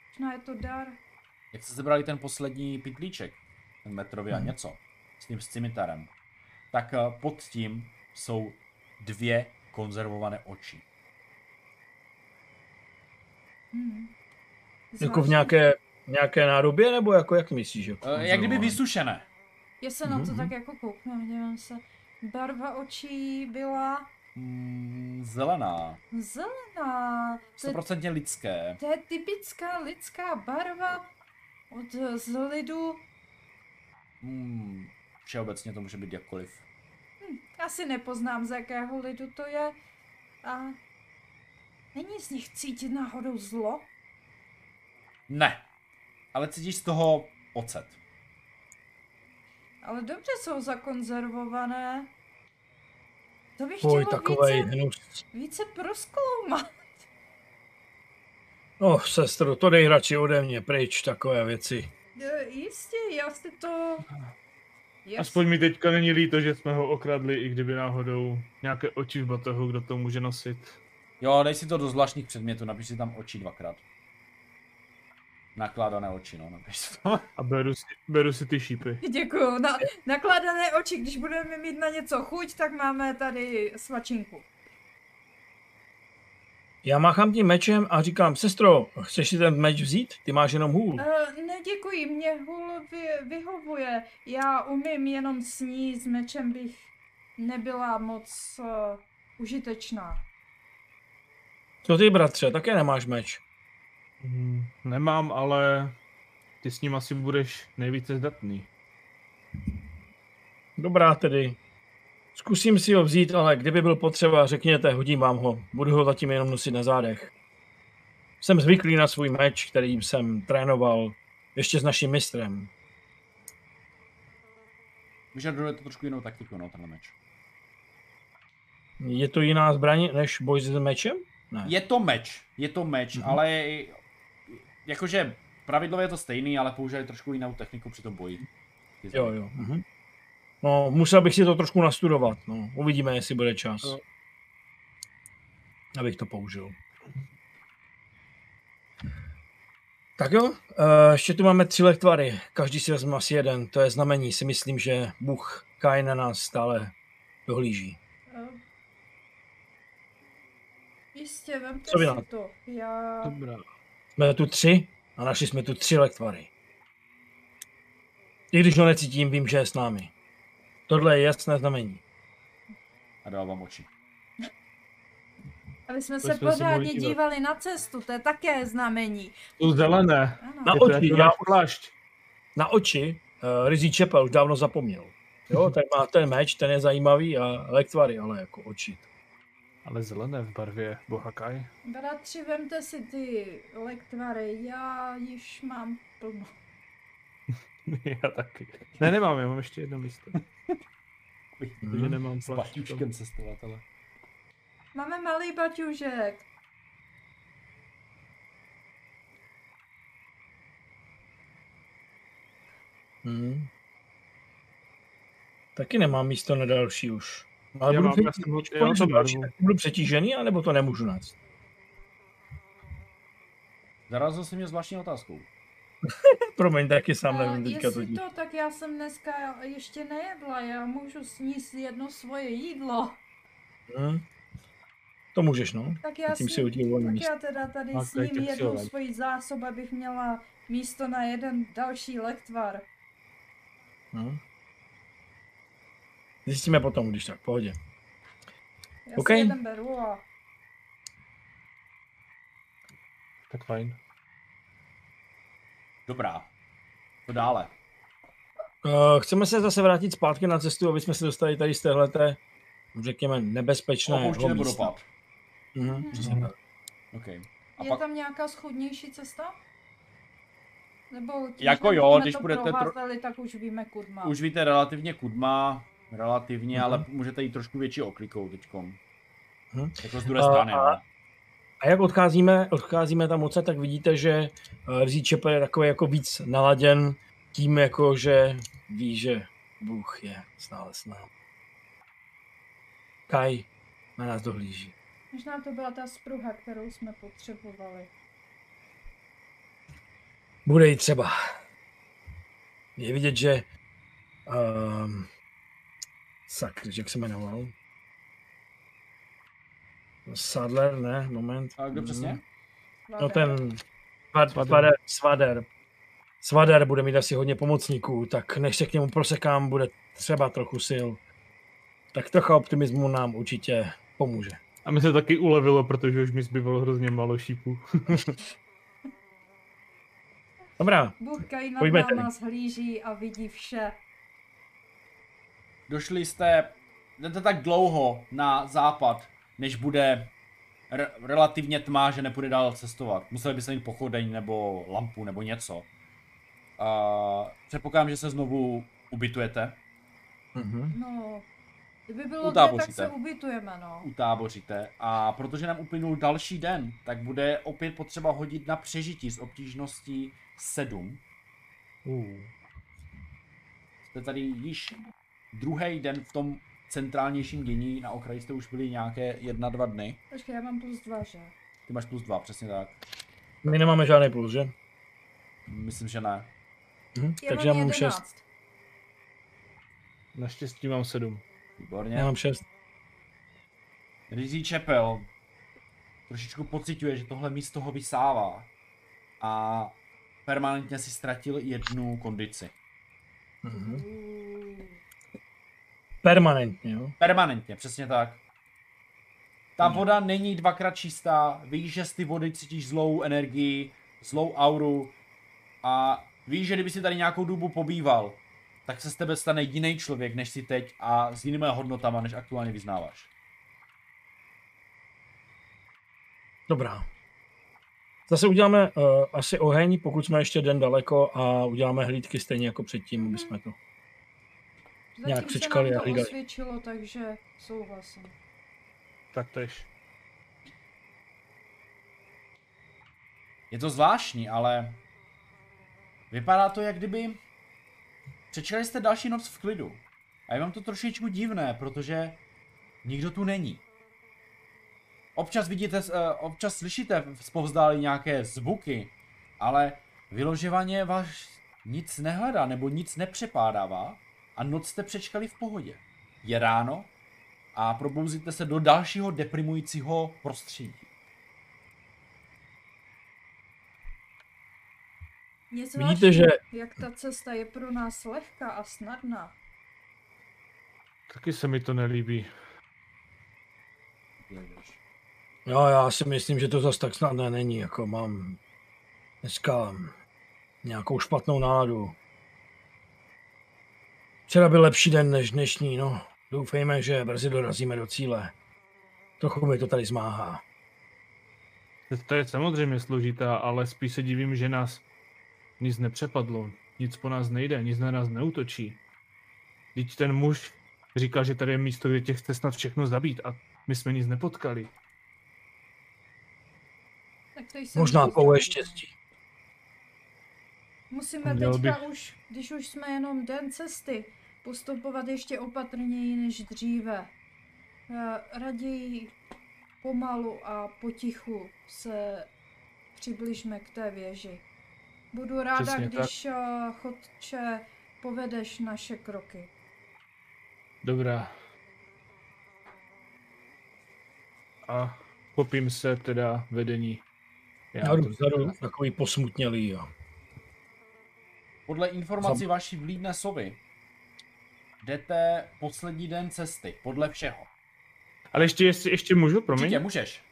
Možná je to dar. Jak jste zebrali ten poslední pitlíček, ten metrový a něco, s tím scimitarem, tak eh, pod tím jsou dvě konzervované oči. Hmm. Jako v nějaké, nějaké nádobě, nebo jako jak myslíš? Jako Eh, Jak kdyby vysušené. Já se na to Mhm. tak jako kouknu, dívám se. Barva očí byla Mm, zelená. zelená. To je, 100% lidské. to je typická lidská barva od eh, z lidu. Mm, všeobecně to může být jakkoliv. A asi nepoznám, z jakého lidu to je. A není z nich cítit náhodou zlo? Ne, ale cítíš z toho ocet. Ale dobře jsou zakonzervované. To bych Fuj, chtěla takovej více, hnus. více proskoumat. Oh, sestro, to dej radši ode mě pryč, takové věci. E, Jistě, já si to... Já Aspoň mi teďka není líto, že jsme ho okradli, i kdyby náhodou nějaké oči v batohu, kdo to může nosit. Jo, dej si to do zvláštních předmětů, napiš si tam oči dvakrát. Nakládané oči, no, napiš si to. A beru si, beru si ty šípy. Děkuju. Na, nakládané oči, když budeme mít na něco chuť, tak máme tady svačinku. Já máchám tím mečem a říkám, sestro, chceš si ten meč vzít? Ty máš jenom hůl. Uh, ne, děkuji, mě hůl vy, vyhovuje. Já umím jenom s ní, s mečem bych nebyla moc uh, užitečná. Co ty, bratře, také nemáš meč. Hmm, nemám, ale ty s ním asi budeš nejvíce zdatný. Dobrá tedy. Zkusím si ho vzít, ale kdyby byl potřeba, řekněte, hodím vám ho. Budu ho zatím jenom nosit na zádech. Jsem zvyklý na svůj meč, který jsem trénoval ještě s naším mistrem. Vyžaduje to trošku jinou taktiku, no, ten meč. Je to jiná zbraň než boj s mečem? Ne. Je to meč, je to meč, Mhm. mm-hmm. ale jakože pravidlově je to stejný, ale používají trošku jinou techniku při tom boji. Jo, jo. Mhm. No, musel bych si to trošku nastudovat. No. Uvidíme, jestli bude čas. Jo. Abych to použil. Tak jo, eh, ještě tu máme tři lektvary. Každý si vezme asi jeden. To je znamení. Si myslím, že Bůh Kain na nás stále dohlíží. Jistě, vemte Co si na to. Já... Dobrá. Jsme tu tři a našli jsme tu tři lektvary. I když ho necítím, vím, že je s námi. Tohle je jasné znamení. A dal vám oči. Aby jsme To se jsme se mohli pořádně dívali na cestu, to je také znamení. Jsou zelené. Ano. Na Je to oči, jako já náš plášť. na oči uh, Rizí Čepel už dávno zapomněl. Jo, tak má ten meč, ten je zajímavý a lektvary, ale jako oči. Ale zelené v barvě Bohakaj. Bratři, vemte si ty lektvary, já již mám plno. Já taky. Ne, nemám, já mám ještě jedno místo. Uj, Takže nemám S baťuškem cestovatele. Máme malý baťužek. Hmm. Taky nemám místo na další už. Ale Já budu, mám, já přetí- jsem ho, budu, to další, budu přetížený, anebo to nemůžu nést. Zarazil jsi mě zvláštní otázkou. Promiň, taky sám A nevím teďka jestli to. to, tak já jsem dneska ještě nejedla, já můžu sníst jedno svoje jídlo. Hmm. To můžeš, no. Tak já, Tím si sním, volné tak místo. já teda tady A s ním teď si jednu svoji zásob, abych měla místo na jeden další lektvar. Hmm. Zjistíme potom, když tak, v pohodě. Já OK. si jeden beru a Tak fajn. Dobrá. To dále. Uh, chceme se zase vrátit zpátky na cestu, aby jsme se dostali tady z téhleté, řekněme, nebezpečné Opouštět nebo místa. dopad. Mhm, přesně tak. OK. A je pak, tam nějaká schudnější cesta? Nebo tím, Jako jo, když budete tro- tak už víme kudma. už víte relativně kudma, relativně, Mhm. ale můžete jít trošku větší oklikou teďkom. Mhm. Jako z druhé A- strany, a-. A jak odcházíme, odcházíme tam odsaď, tak vidíte, že uh, Rizí Čepel je takový jako víc naladěn tím, jako že ví, že Bůh je stále s námi. Kaj na nás dohlíží. Možná to byla ta spruha, kterou jsme potřebovali. Bude jí třeba. Je vidět, že um, sakry, jak se jmenoval? Sadler, ne, moment. A kdo přesně? No ten Svad- Svader, Svader. Svader bude mít asi hodně pomocníků, tak než se k němu prosekám, bude třeba trochu sil. Tak trocha optimismu nám určitě pomůže. A mi se taky ulevilo, protože už mi zbyvalo hrozně málo šípů. Dobrá, Bůh nad tedy. náma zhlíží a vidí vše. Došli jste jdete tak dlouho na západ, než bude re- relativně tmá, že nepůjde dál cestovat. Museli byste mít pochodeň nebo lampu nebo něco. Uh, předpokládám, že se znovu ubytujete. Mhm. No, kdyby bylo dne, tak se ubytujeme, no. utáboříte a protože nám uplynul další den, tak bude opět potřeba hodit na přežití s obtížností 7. Uh. Jste tady již druhý den v tom centrálnějším dění, na okraji jste už byli nějaké jedna, dva dny. Počkej, já mám plus dva, že? Ty máš plus dva, přesně tak. My nemáme žádný plus, že? Myslím, že ne. Mhm. Já Takže já mám mám 6. jedenáct. Naštěstí mám sedm. Výborně. Já mám 6. Rizí Čepel trošičku pociťuje, že tohle místo ho vysává a permanentně si ztratil jednu kondici. Mhm. Permanentně, jo? Permanentně, přesně tak. Ta voda není dvakrát čistá, víš, že z ty vody cítíš zlou energii, zlou auru a víš, že kdyby si tady nějakou dobu pobýval, tak se z tebe stane jiný člověk, než si teď a s jinými hodnotama, než aktuálně vyznáváš. Dobrá. Zase uděláme uh, asi oheň, pokud jsme ještě den daleko a uděláme hlídky stejně jako předtím, aby jsme to... Nějak Zatím se a nám to hlídali. osvědčilo, takže souhlasím. Tak tež. Je to zvláštní, ale vypadá to, jak kdyby přečkali jste další noc v klidu. A je vám to trošičku divné, protože nikdo tu není. Občas vidíte, eh, občas slyšíte zpovzdálí nějaké zvuky, ale vyloženě vás nic nehledá nebo nic nepřepádává a noc jste přečkali v pohodě. Je ráno a probouzíte se do dalšího deprimujícího prostředí. Mě Vidíte, že- jak ta cesta je pro nás lehká a snadná. Taky se mi to nelíbí. Jo, já si myslím, že to zase tak snadné není, jako mám dneska nějakou špatnou náladu. Včera byl lepší den než dnešní, no. Doufejme, že brzy dorazíme do cíle. Trochu mi to tady zmáhá. To je samozřejmě složitá, ale spíš se divím, že nás nic nepřepadlo. Nic po nás nejde, nic na nás neutočí. Teď ten muž říkal, že tady je místo, kde tě chce snad všechno zabít a my jsme nic nepotkali. Tak to jsem Možná pouhé štěstí. Musíme Měl teďka bych- už, když už jsme jenom den cesty, postupovat ještě opatrněji než dříve. Eh, Raději pomalu a potichu se přibližme k té věži. Budu ráda, Přesně tak. když eh, chodče povedeš naše kroky. Dobrá. A popím se teda vedení. Já jdu to- vzadu takový posmutnělý. Jo. Podle informací vaší vlídné sovy jdete poslední den cesty, podle všeho. Ale ještě, ještě, ještě můžu, promiň? Určitě můžeš.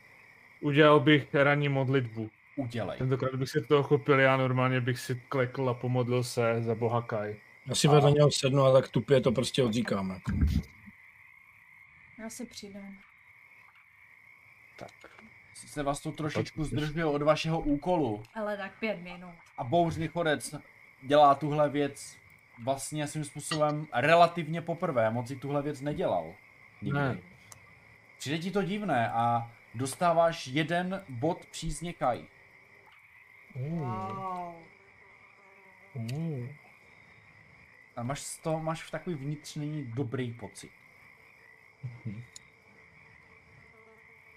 Udělal bych ranní modlitbu. Udělej. Tentokrát bych se toho chopil, já normálně bych si klekl a pomodlil se za Boha Kai. Já si vedle něho sednu a tak tupě to prostě odříkám. Jako. Já se přidám. Tak. Se vás to trošičku zdržuje od vašeho úkolu. Ale tak pět minut. A bouřný chodec dělá tuhle věc vlastně svým způsobem relativně poprvé. Moc si tuhle věc nedělal. Nikdy. Ne. Přijde ti to divné a dostáváš jeden bod přízně Kai. Wow. Uh. A máš z toho, máš v takový vnitřní dobrý pocit.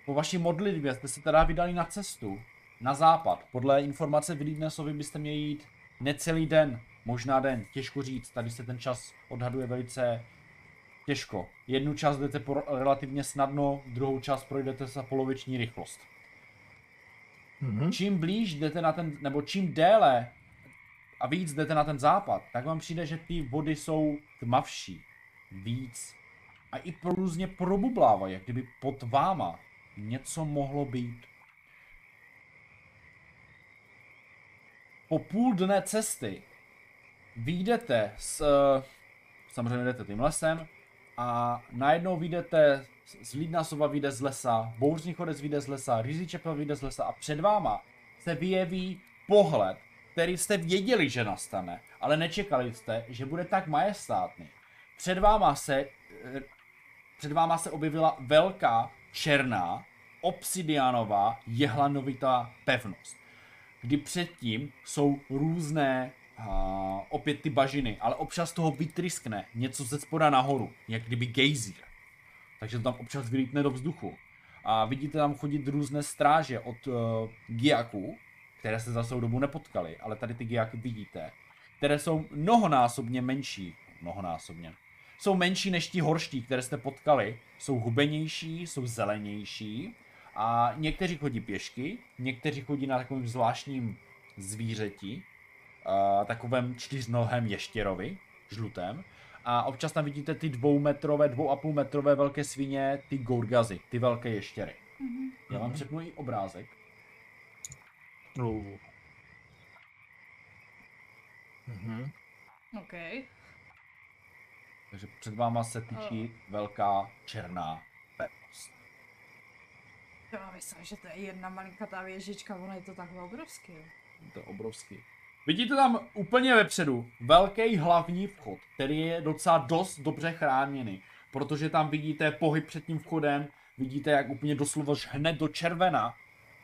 Po vaší modlitbě jste se teda vydali na cestu, na západ. Podle informace Vlídnesovi byste měli jít necelý den, možná den, těžko říct. Tady se ten čas odhaduje velice těžko. Jednu část jdete po relativně snadno, druhou část projdete za poloviční rychlost. Mhm. Čím blíž jdete na ten, nebo čím déle a víc jdete na ten západ, tak vám přijde, že ty vody jsou tmavší, víc a i různě probublávají, jak kdyby pod váma něco mohlo být. Po půl dne cesty vyjdete s, eh, samozřejmě jdete tím lesem a najednou vyjdete, zlídna sova vyjde z lesa, bouřní chodec vyjde z lesa, rizí čepel vyjde z lesa a před váma se vyjeví pohled, který jste věděli, že nastane, ale nečekali jste, že bude tak majestátný. Před váma se, eh, před váma se objevila velká, černá, obsidianová, jehlanovitá pevnost. Kdy předtím jsou různé a opět ty bažiny, ale občas toho vytryskne něco ze spoda nahoru, jak kdyby gejzír. Takže to tam občas vylítne do vzduchu. A vidíte tam chodit různé stráže od uh, giaků, které se za svou dobu nepotkali, ale tady ty giaky vidíte, které jsou mnohonásobně menší. Mnohonásobně. Jsou menší než ti horští, které jste potkali. Jsou hubenější, jsou zelenější. A někteří chodí pěšky, někteří chodí na takovým zvláštním zvířeti, uh, takovém čtyřnohém ještěrovi, žlutém. A občas tam vidíte ty dvoumetrové, dvou a půl metrové velké svině, ty gorgazy, ty velké ještěry. Mm-hmm. Já vám přepnu i obrázek. Uh. Mm-hmm. OK. Takže před váma se tyčí oh. velká černá pevnost. Já myslím, že to je jedna malinkatá věžička, ono je to takhle obrovský. To je obrovský. Vidíte tam úplně vepředu velký hlavní vchod, který je docela dost dobře chráněný, protože tam vidíte pohyb před tím vchodem, vidíte jak úplně doslova hned do červena,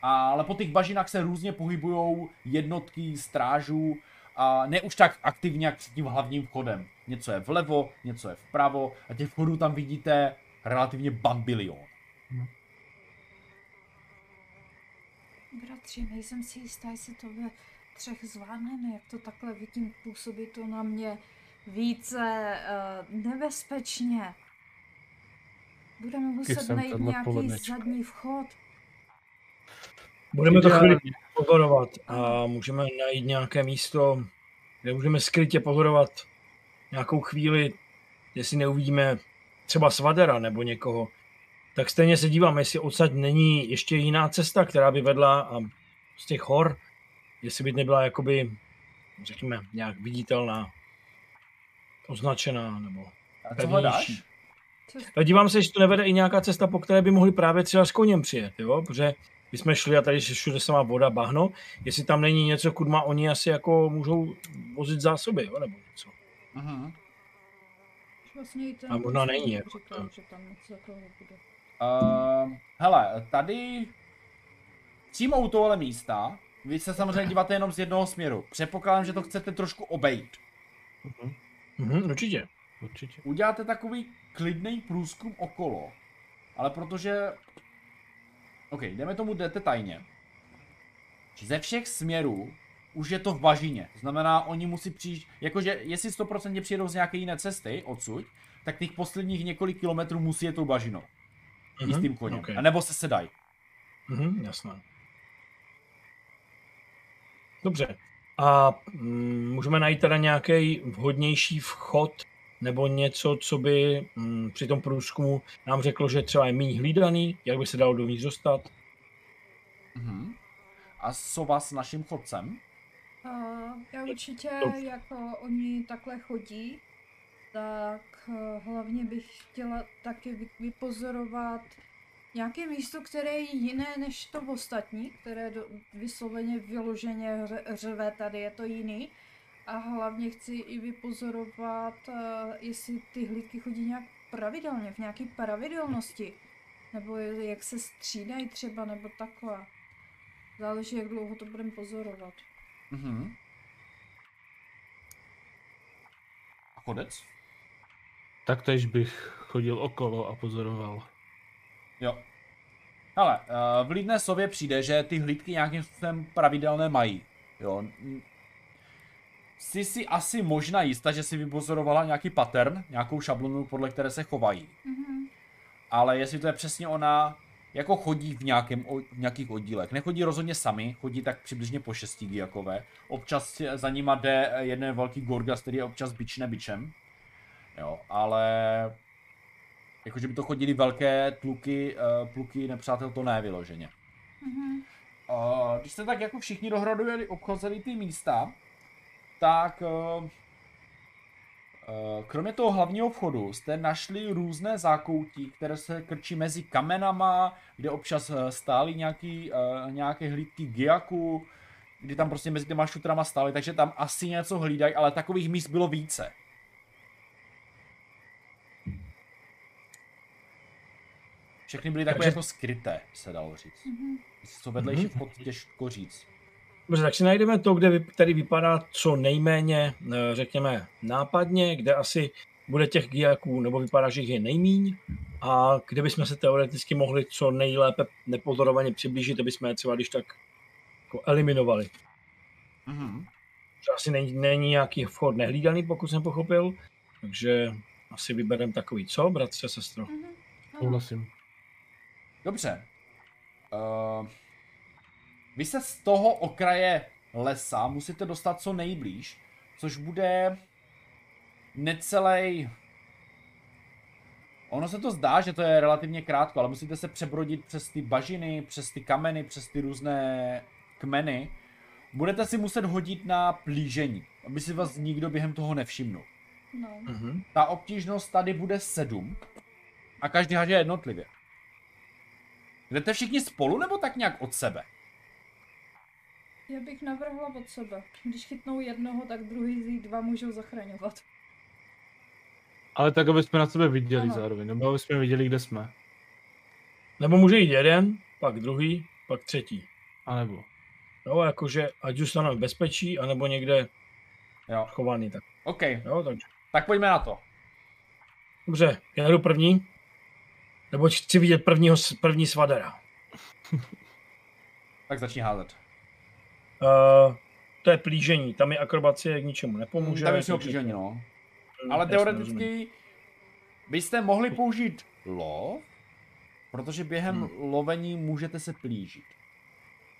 ale po těch bažinách se různě pohybují jednotky strážů, a ne už tak aktivně jak před tím hlavním vchodem. Něco je vlevo, něco je vpravo a těch vchodů tam vidíte relativně bambilion. Bratři, nejsem si jistá, jestli to bude třech zvládneme, jak to takhle vidím, působí to na mě více uh, nebezpečně. Budeme muset najít nějaký polednečko. zadní vchod. Budeme to chvíli pozorovat a můžeme najít nějaké místo, kde můžeme skrytě pozorovat nějakou chvíli, jestli neuvidíme třeba svadera nebo někoho, tak stejně se dívám, jestli odsaď není ještě jiná cesta, která by vedla a z těch hor jestli by nebyla jakoby, řekněme, nějak viditelná, označená nebo A co hledáš? Dívám se, že to nevede i nějaká cesta, po které by mohli právě třeba s koněm přijet, jo? protože my jsme šli a tady všude se má voda, bahno, jestli tam není něco, kudma oni asi jako můžou vozit zásoby, jo? nebo něco. Aha. Vlastně ten a možná není. Jako, říkal, že tam něco bude. Uh, hele, tady přímo u tohle místa vy se samozřejmě díváte jenom z jednoho směru. Předpokládám, že to chcete trošku obejít. Uh-huh. Uh-huh, určitě. určitě. Uděláte takový klidný průzkum okolo. Ale protože... OK, jdeme tomu jdete tajně. Ze všech směrů už je to v bažině. Znamená, oni musí přijít, jakože jestli 100% přijedou z nějaké jiné cesty odsud, tak těch posledních několik kilometrů musí je tou bažinou. Uh-huh. I s tím koněm. Okay. A nebo se sedají. Mhm, jasné. Dobře. A mm, můžeme najít teda nějaký vhodnější vchod nebo něco, co by mm, při tom průzkumu nám řeklo, že třeba je méně hlídaný, jak by se dalo dovnitř dostat? Mm-hmm. A sova s naším chodcem? Uh, já určitě, jako oni takhle chodí, tak uh, hlavně bych chtěla taky vypozorovat nějaké místo, které je jiné než to ostatní, které do, vysloveně vyloženě řve, tady je to jiný. A hlavně chci i vypozorovat, uh, jestli ty hlídky chodí nějak pravidelně, v nějaké pravidelnosti. Nebo jak se střídají třeba, nebo takhle. Záleží, jak dlouho to budeme pozorovat. Mhm. A chodec? Taktéž bych chodil okolo a pozoroval. Jo. Ale uh, v Lidné sově přijde, že ty hlídky nějakým způsobem pravidelné mají. Jo. Jsi si asi možná jistá, že si vypozorovala nějaký pattern, nějakou šablonu, podle které se chovají. Mm-hmm. Ale jestli to je přesně ona, jako chodí v, nějakém, v nějakých oddílech. Nechodí rozhodně sami, chodí tak přibližně po šesti giakové. Občas za nima jde jeden velký gorgas, který je občas bične bičem. Jo, ale Jakože by to chodili velké tluky, uh, pluky nepřátel, to ne vyloženě. Mm-hmm. Uh, když jste tak jako všichni dohromady obchozeli ty místa, tak uh, Uh, kromě toho hlavního vchodu jste našli různé zákoutí, které se krčí mezi kamenama, kde občas stály nějaký, uh, nějaké hlídky giaku, kdy tam prostě mezi těma šutrama stály, takže tam asi něco hlídají, ale takových míst bylo více. Všechny byly takové Takže- jako skryté, se dalo říct. Co vedlejší Mhm. vchod těžko říct. Dobře, tak si najdeme to, kde vy, který vypadá co nejméně, eh, řekněme, nápadně, kde asi bude těch giaků, nebo vypadá, že jich je nejmíň, a kde bychom se teoreticky mohli co nejlépe nepozorovaně přiblížit, aby jsme je třeba když tak jako eliminovali. Mhm. Že asi není, není nějaký vchod nehlídaný, pokud jsem pochopil, takže asi vybereme takový, co, bratře, sestro? Mhm. Ano. Souhlasím. Dobře. Uh, vy se z toho okraje lesa musíte dostat co nejblíž, což bude necelej... Ono se to zdá, že to je relativně krátko, ale musíte se přebrodit přes ty bažiny, přes ty kameny, přes ty různé kmeny. Budete si muset hodit na plížení, aby si vás nikdo během toho nevšimnul. No. Mhm. Ta obtížnost tady bude 7 a každý hádže jednotlivě. Jdete všichni spolu nebo tak nějak od sebe? Já bych navrhla od sebe. Když chytnou jednoho, tak druhý z nich dva můžou zachraňovat. Ale tak, aby jsme na sebe viděli Ano. zároveň, nebo aby jsme viděli, kde jsme. Nebo může jít jeden, pak druhý, pak třetí. A nebo. Jo, jakože ať zůstanou v bezpečí, anebo někde Jo, chovaný. Tak, OK, jo, takže. tak pojďme na to. Dobře, já jdu první. Nebo chci vidět prvního, první svadera. Tak začni házet. Uh, to je plížení, tam je akrobacie k ničemu nepomůže. Tam je takže- obtížení, no. Hm, Ale teoreticky byste mohli použít lov, protože během Hmm. lovení můžete se plížit.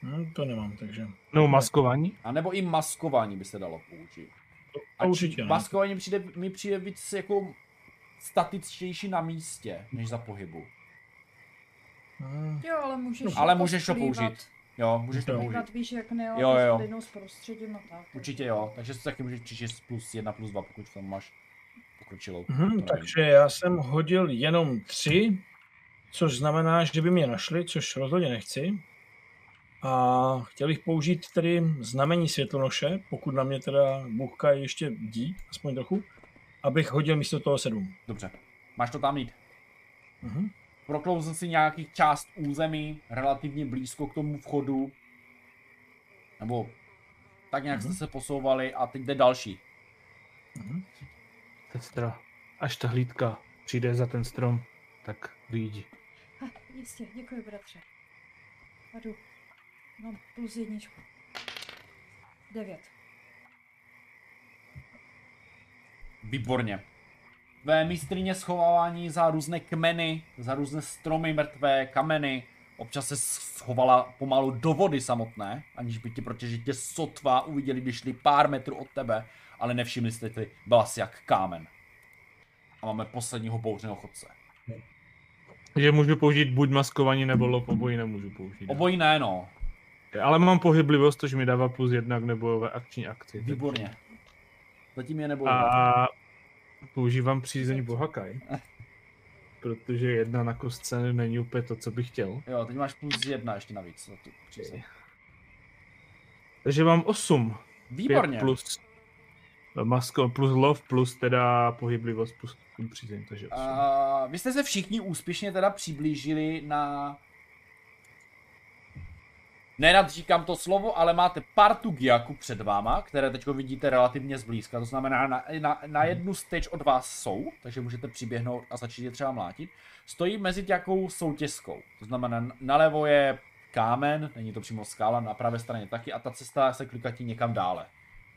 Hm, to nemám, takže. Nebo maskování? A nebo i maskování by se dalo použít. A určitě. Maskování přijde, mi přijde víc jako statičtější na místě, než za pohybu. Jo, ale můžeš Ale můžeš to použít. Jo, můžeš to Jo. použít. Víš, jak ne, Jo, jo. plynou s prostředím a tak. Určitě jo, takže si taky můžeš přečíst plus 1 plus 2, pokud tam máš pokročilou. Mhm, nevím. takže já jsem hodil jenom tři, což znamená, že by mě našli, což rozhodně nechci. A chtěl bych použít tedy znamení světlonoše, pokud na mě teda Bůhka ještě dí, aspoň trochu, abych hodil místo toho sedm. Dobře, máš to tam mít. Mhm. Proklouzl si nějaký část území, relativně blízko k tomu vchodu. Nebo tak nějak Mhm. jste se posouvali a teď jde další. Mhm. Sestra, až ta hlídka přijde za ten strom, tak vyjdi. Ha, jistě, děkuji, bratře. A jdu. Mám plus jedničku. Devět. Výborně. Ve mistrině schovávání za různé kmeny, za různé stromy, mrtvé kameny. Občas se schovala pomalu do vody samotné, aniž by ti protěžitě sotva uviděli, když šli pár metrů od tebe, ale nevšimli jste ty, byla si jak kámen. A máme posledního bouřného chodce. Že můžu použít buď maskování nebo lov, obojí nemůžu použít. Obojí ne, no. Ale mám pohyblivost, což mi dává plus jedna k nebojové akční akci. Výborně. Zatím je nebo A používám přízeň Bohakaj. Protože jedna na kostce není úplně to, co bych chtěl. Jo, teď máš plus jedna ještě navíc. Za tu přízeň. Takže mám 8. Výborně. 5 plus masko, plus lov, plus teda pohyblivost, plus přízeň, takže 8. Uh, vy jste se všichni úspěšně teda přiblížili na... Nerad říkám to slovo, ale máte partu giaku před váma, které teď vidíte relativně zblízka. To znamená, na, na, na jednu stage od vás jsou, takže můžete přiběhnout a začít je třeba mlátit. Stojí mezi nějakou soutězkou. To znamená, nalevo je kámen, není to přímo skála, na pravé straně taky a ta cesta se klikatí někam dále.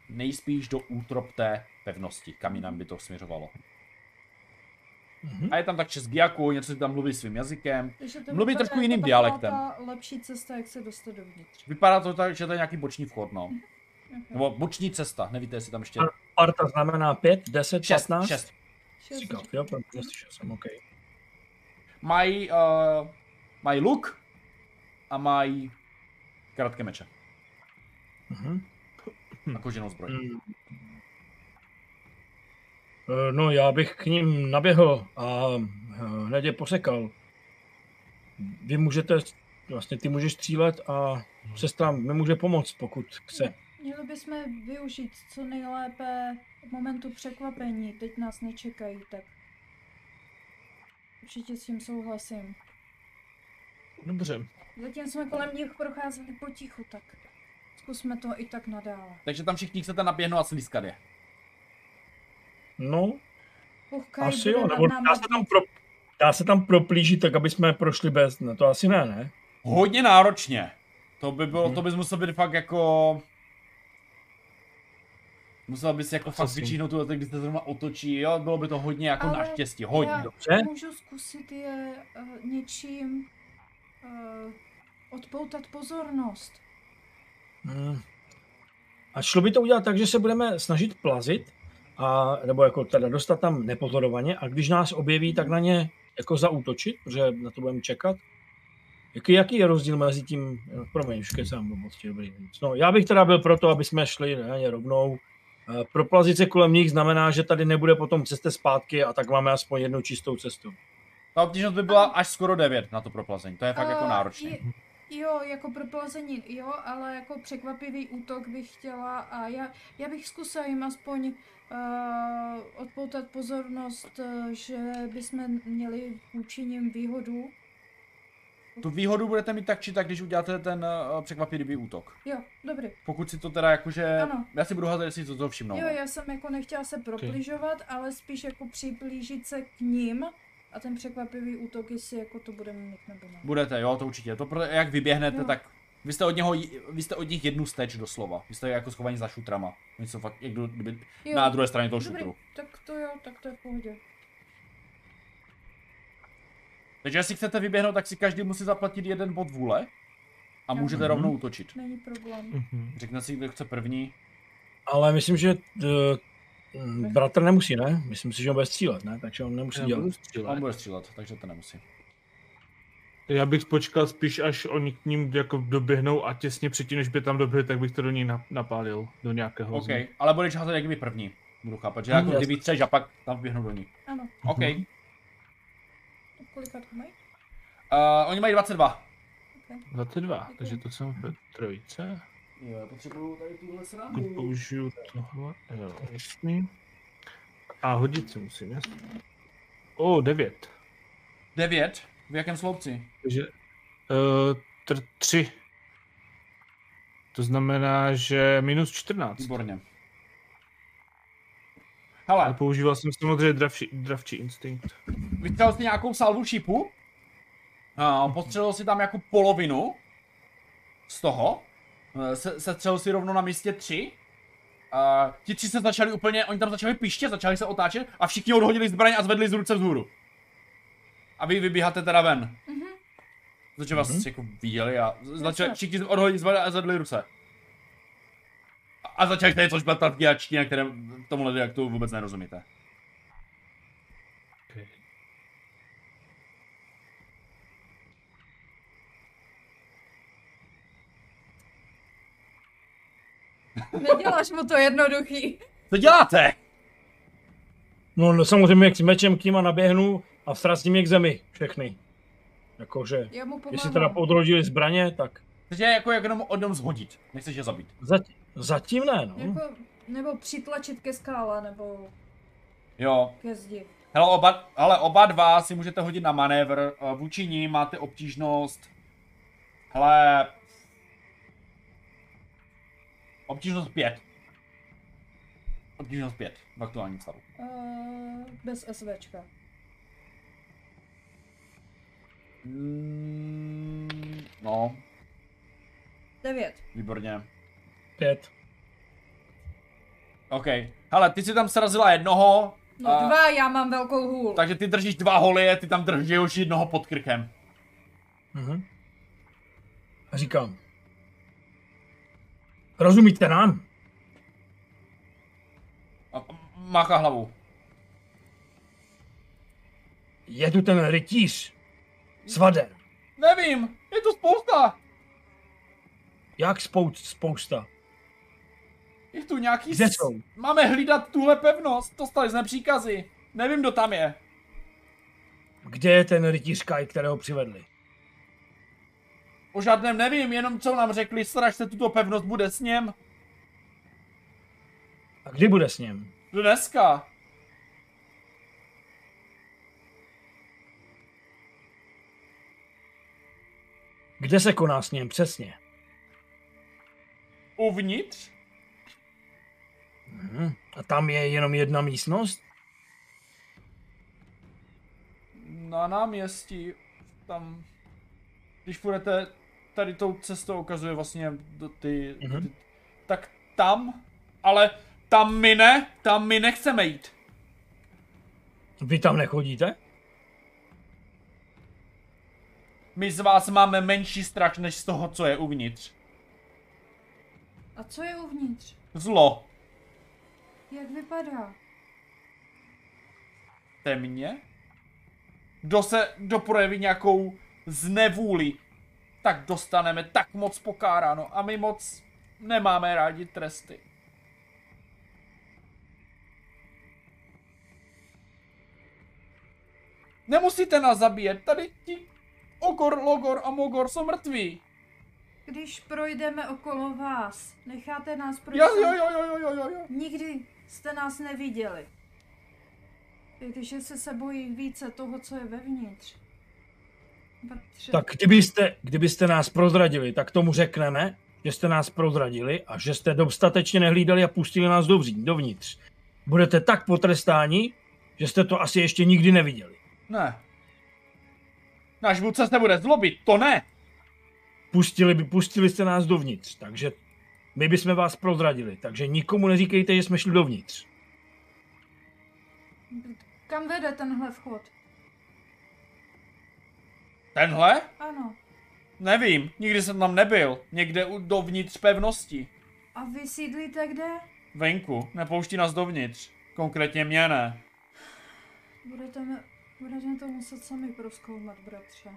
Nejspíš do útrop té pevnosti, kam jinam by to směřovalo. Mhm. A je tam tak český jako, něco si tam mluví svým jazykem. To Mluví vypadá trošku jiným jako dialektem. taková Ta lepší cesta, jak se dostat dovnitř. Vypadá to tak, že to je nějaký boční vchod, no. Okay. Nebo boční cesta, nevíte, jestli tam ještě... Parta znamená 5, 10, 6, 15? 6. Šest Říkal, říkám. jo, protože slyšel jsem, OK. Mají, uh, mají luk a mají krátké meče Mhm. a koženou zbroj. Mm. Eh, no, já bych k ním naběhl a eh, hned je posekal. Vy můžete, vlastně ty můžeš střílet a sestra mi může pomoct, pokud chce. Měli bychom využít co nejlépe momentu překvapení. Teď nás nečekají, tak určitě s tím souhlasím. Dobře. Zatím jsme kolem nich procházeli potichu, tak zkusme to i tak nadále. Takže tam všichni chcete naběhnout a slískat je. No, Puchkaj asi jo, nebo dá se tam, pro, dá se tam proplížit tak, aby jsme prošli bez, no to asi ne, ne? Hodně náročně. To by bylo, to bys musel být fakt jako... Musel bys jako fakt Asi. vyčíhnout tu když se zrovna otočí, jo, bylo by to hodně jako Ale naštěstí, hodně. já Dobře. Můžu zkusit je uh, něčím uh, odpoutat pozornost. Hmm. A šlo by to udělat tak, že se budeme snažit plazit, a, nebo jako teda dostat tam nepozorovaně a když nás objeví, tak na ně jako zaútočit, protože na to budeme čekat. Jaký, jaký je rozdíl mezi tím, no, promiň, už kecám blbosti, dobrý. No, já bych teda byl proto, aby jsme šli na ně rovnou. Eh, Proplazit se kolem nich znamená, že tady nebude potom ceste zpátky a tak máme aspoň jednu čistou cestu. Ta obtížnost by byla až skoro 9 na to proplazení, to je fakt jako A náročné. Jo, jako proplazení, jo, ale jako překvapivý útok bych chtěla a já, já bych zkusila jim aspoň uh, odpoutat pozornost, uh, že bychom měli vůči nim výhodu. Tu výhodu budete mít tak či tak, když uděláte ten uh, překvapivý útok. Jo, dobrý. Pokud si to teda jakože, Ano. já si budu házet, jestli to, to všimnou. Jo, já jsem jako nechtěla se propližovat, ale spíš jako přiblížit se k ním a ten překvapivý útok, jestli jako to budeme mít nebo ne. Budete, jo, to určitě. To pro, jak vyběhnete, Jo. tak vy jste od něho, vy jste od nich jednu steč doslova. Vy jste jako schovaní za šutrama. Oni jsou fakt, jak kdyby Jo, na druhé straně toho dobrý, šutru. tak to jo, tak to je v pohodě. Takže jestli chcete vyběhnout, tak si každý musí zaplatit jeden bod vůle. A můžete Mhm. rovnou útočit. Není problém. Mhm. Řekne si, kdo chce první. Ale myslím, že uh, bratr nemusí, ne? Myslím si, že on bude střílet, ne? Takže on nemusí Já dělat. střílet. On bude střílet, takže to nemusí. Já bych počkal spíš, až oni k ním jako doběhnou a těsně předtím, než by tam doběhli, tak bych to do ní na- napálil, do nějakého OK, nich. ale budeš házet jak kdyby první. Budu chápat, že jako jasně. kdyby třeš a pak tam vběhnu do ní. Ano, OK. Mhm. kolikrát mají? Uh, oni mají 22. 22, takže to jsem ve trojice. Jo, já potřebuju tady tuhle srandu. použiju tohle, jo, jasný. A hodit si musím, jasný. O, 9. 9? V jakém sloupci? Takže uh, tr- 3. To znamená, že minus 14. Výborně. Ale Hele, používal jsem samozřejmě dravčí, dravčí instinkt. vytřel si nějakou salvu šipu. Uh, postřelil si tam jako polovinu z toho. Uh, se, setřel si rovnou na místě 3. Uh, ti tři se začali úplně, oni tam začali piště, začali se otáčet a všichni odhodili zbraň a zvedli z ruce vzhůru. A vy vybíháte teda ven. Mhm. Protože vás Mhm. jako viděli a začali, všichni odhodili a zvedli ruce. A, začali jste něco špatlat v čtině, které tomu jak to vůbec nerozumíte. Okay. Neděláš mu to jednoduchý. Co děláte? No, no samozřejmě s mečem k nima naběhnu a vstrazím je k zemi, všechny. Jakože, Já mu jestli teda podrodili zbraně, tak Chceš je jako jenom odnom zhodit, nechceš je zabít. zatím, zatím ne, no. Jako, nebo přitlačit ke skále, nebo Jo. ke zdi. Hele, oba, ale oba dva si můžete hodit na manévr, eh, vůči ní máte obtížnost, hele, obtížnost 5. Obtížnost 5 v aktuálním stavu. Uh, bez SVčka. Mm, no, Devět. výborně. Pět. OK. Hele, ty si tam srazila jednoho, No a- dva, já mám velkou hůl. takže ty držíš dva holy, ty tam držíš už jednoho pod krkem. Mhm. A říkám, rozumíte nám? A a máchá hlavu. Je tu ten rytíř, svaden. Nevím, je tu spousta. Jak spou- spousta? Je tu nějaký... Kde jsou? Máme hlídat tuhle pevnost. Dostali jsme příkazy. Nevím, kdo tam je. Kde je ten rytíř Kai, kterého přivedli? O žádném nevím, jenom co nám řekli, stražte tuto pevnost, bude s ním. A kdy bude s ním? Dneska. Kde se koná s ním přesně? Uvnitř? Mhm. A tam je jenom jedna místnost? Na náměstí. Tam. Když půjdete tady tou cestou, ukazuje vlastně do ty, Mhm. ty tak tam, ale tam my ne, tam my nechceme jít. Vy tam nechodíte? My z vás máme menší strach než z toho, co je uvnitř. A co je uvnitř? Zlo. Jak vypadá? Temně? Kdo se, kdo projeví nějakou znevůli, tak dostaneme tak moc pokáráno a my moc nemáme rádi tresty. Nemusíte nás zabíjet, tady ti Ogor, Logor a Mogor jsou mrtví. Když projdeme okolo vás, necháte nás projít? Jo, jo, jo, jo, jo, jo, jo, jo. Nikdy jste nás neviděli. Když se se bojí více toho, co je vevnitř. Patře... Tak kdybyste, kdybyste nás prozradili, tak tomu řekneme, že jste nás prozradili a že jste dostatečně nehlídali a pustili nás dovří, dovnitř. Budete tak potrestáni, že jste to asi ještě nikdy neviděli. Ne. Náš vůdce se bude zlobit, to ne. Pustili, by, pustili jste nás dovnitř, takže my bychom vás prozradili. Takže nikomu neříkejte, že jsme šli dovnitř. Kam vede tenhle vchod? Tenhle? Ano. Nevím, nikdy jsem tam nebyl. Někde u- dovnitř pevnosti. A vy sídlíte kde? Venku, nepouští nás dovnitř. Konkrétně mě ne. Budete, mi- budete to muset sami proskoumat, bratře.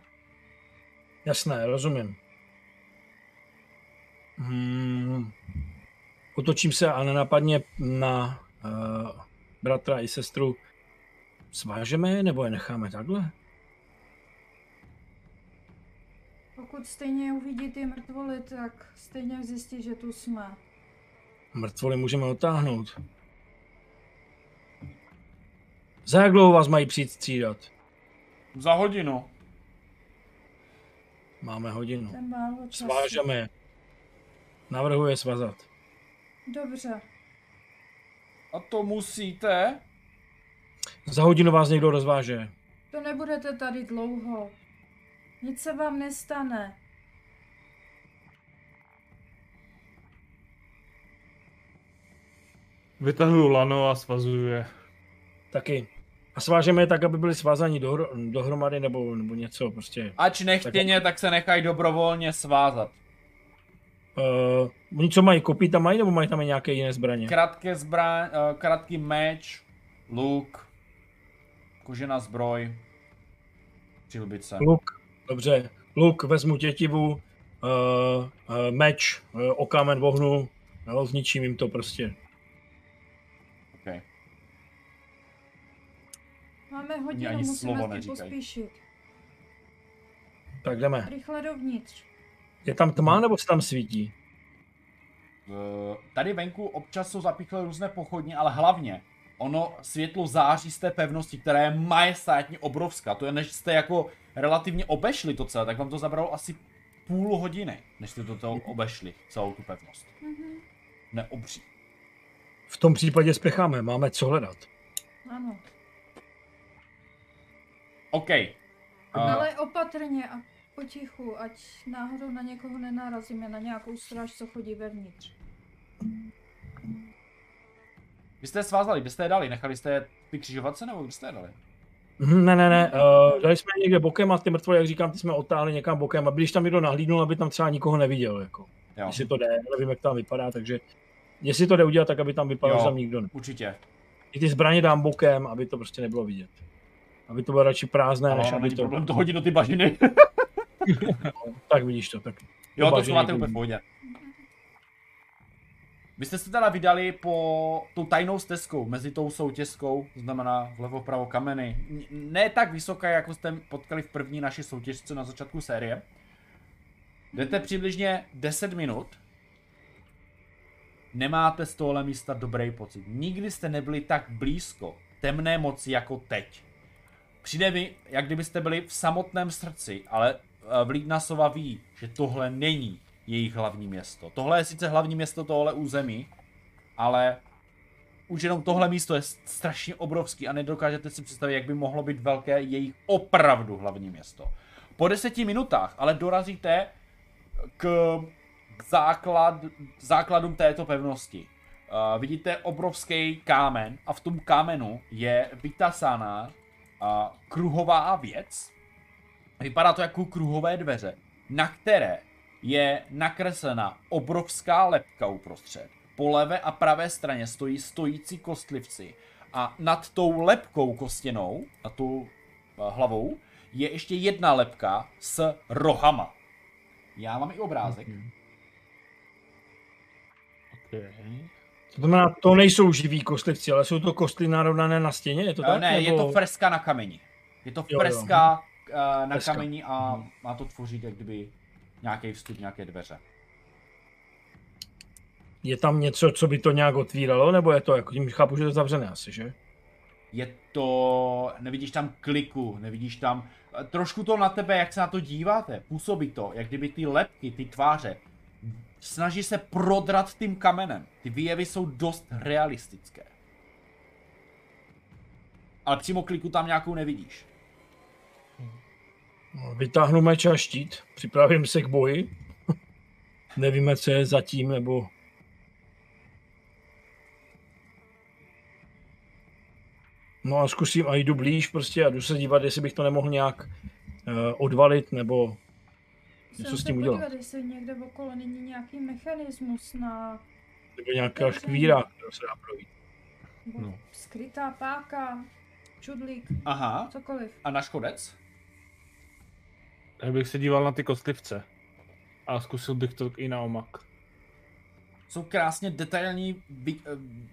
Jasné, rozumím. Hmm. Otočím se a nenapadně na uh, bratra i sestru. Svážeme je nebo je necháme takhle? Pokud stejně uvidí ty mrtvoly, tak stejně zjistí, že tu jsme. Mrtvoly můžeme otáhnout. Za jak dlouho vás mají přijít střídat? Za hodinu. Máme hodinu. Ten málo času. Svážeme je. Navrhuje svazat. Dobře. A to musíte? Za hodinu vás někdo rozváže. To nebudete tady dlouho. Nic se vám nestane. Vytahuju lano a svazuju je. Taky. A svážeme je tak, aby byli svázaní dohr- dohromady nebo, nebo něco prostě. Ač nechtěně, tak se nechají dobrovolně svázat. Uh, oni co mají, kopí tam mají nebo mají tam i nějaké jiné zbraně? Krátké zbraň, uh, krátký meč, luk, kožená zbroj, přilbice. Luk, dobře. Luk, vezmu tětivu, uh, uh, meč, uh, o kámen vohnu, no, zničím jim to prostě. Máme hodinu, ani musíme slovo neříkají. pospíšit. Tak jdeme. Rychle dovnitř. Je tam tma nebo se tam svítí? Uh, tady venku občas jsou zapíchlé různé pochodně, ale hlavně ono světlo září z té pevnosti, která je majestátně obrovská. To je, než jste jako relativně obešli to celé, tak vám to zabralo asi půl hodiny, než jste to toho obešli, celou tu pevnost. Mhm. Neobří. V tom případě spěcháme, máme co hledat. Ano. OK. Uh, Ale opatrně a potichu, ať náhodou na někoho nenarazíme, na nějakou stráž, co chodí vevnitř. vy jste je svázali, kde jste je dali? Nechali jste je ty křižovatce nebo kde jste je dali? Mhm, Ne, ne, ne, uh, dali jsme je někde bokem a ty mrtvoly, jak říkám, ty jsme otáhli někam bokem, aby když tam někdo nahlídnul, aby tam třeba nikoho neviděl, jako. Jo, Jestli to jde, nevím, jak tam vypadá, takže jestli to jde udělat, tak aby tam vypadalo, Jo. že tam nikdo ne. určitě. I ty zbraně dám bokem, aby to prostě nebylo vidět. Aby to bylo radši prázdné, Ale než aby to... problém to hodit do ty bažiny. Tak vidíš to, tak. jo, to to- úplně v pohodě. Vy jste se teda vydali po tou tajnou stezkou, mezi tou soutěžkou, to znamená vlevo vpravo kameny. Ne tak vysoká, jako jste potkali v první naší soutěžce na začátku série. Jdete přibližně 10 minut. Nemáte z tohle místa dobrý pocit. Nikdy jste nebyli tak blízko temné moci jako teď. Přijde mi, jak kdybyste byli v samotném srdci, ale eh, Vlídnasova ví, že tohle není jejich hlavní město. Tohle je sice hlavní město tohle území, ale už jenom tohle místo je strašně obrovský a nedokážete si představit, jak by mohlo být velké jejich opravdu hlavní město. Po deseti minutách ale dorazíte k, základ, základům této pevnosti. Uh, vidíte obrovský kámen a v tom kámenu je vytasaná uh, kruhová věc. Vypadá to jako kruhové dveře, na které je nakreslena obrovská lepka uprostřed. Po levé a pravé straně stojí stojící kostlivci a nad tou lepkou kostěnou, na tu eh, hlavou, je ještě jedna lepka s rohama. Já mám i obrázek. Okay. To znamená, to nejsou živí kostlivci, ale jsou to kostly narovnané na stěně, je to Eh, tak? Ne, nebo... je to freska na kameni. Je to Jo, jo. freska eh, na Freska. kameni a má to tvořit jak kdyby nějaký vstup, nějaké dveře. Je tam něco, co by to nějak otvíralo, nebo je to, jako tím chápu, že je to zavřené asi, že? Je to, nevidíš tam kliku, nevidíš tam, eh, trošku to na tebe, jak se na to díváte, působí to, jak kdyby ty lepky, ty tváře, snaží se prodrat tím kamenem. Ty výjevy jsou dost realistické. Ale přímo kliku tam nějakou nevidíš. No, Vytáhnu meč a štít, připravím se k boji. Nevíme, co je zatím, nebo... No a zkusím a jdu blíž prostě a jdu se dívat, jestli bych to nemohl nějak uh, odvalit, nebo něco Jsem s se tím udělat. podívat, jestli někde okolo není nějaký mechanismus na Nebo nějaká škvíra, která se dá projít. No. skrytá páka, čudlík, Aha, cokoliv. a na škodec? Já bych se díval na ty kostlivce. A zkusil bych to i na omak. jsou krásně detailní vy, eh,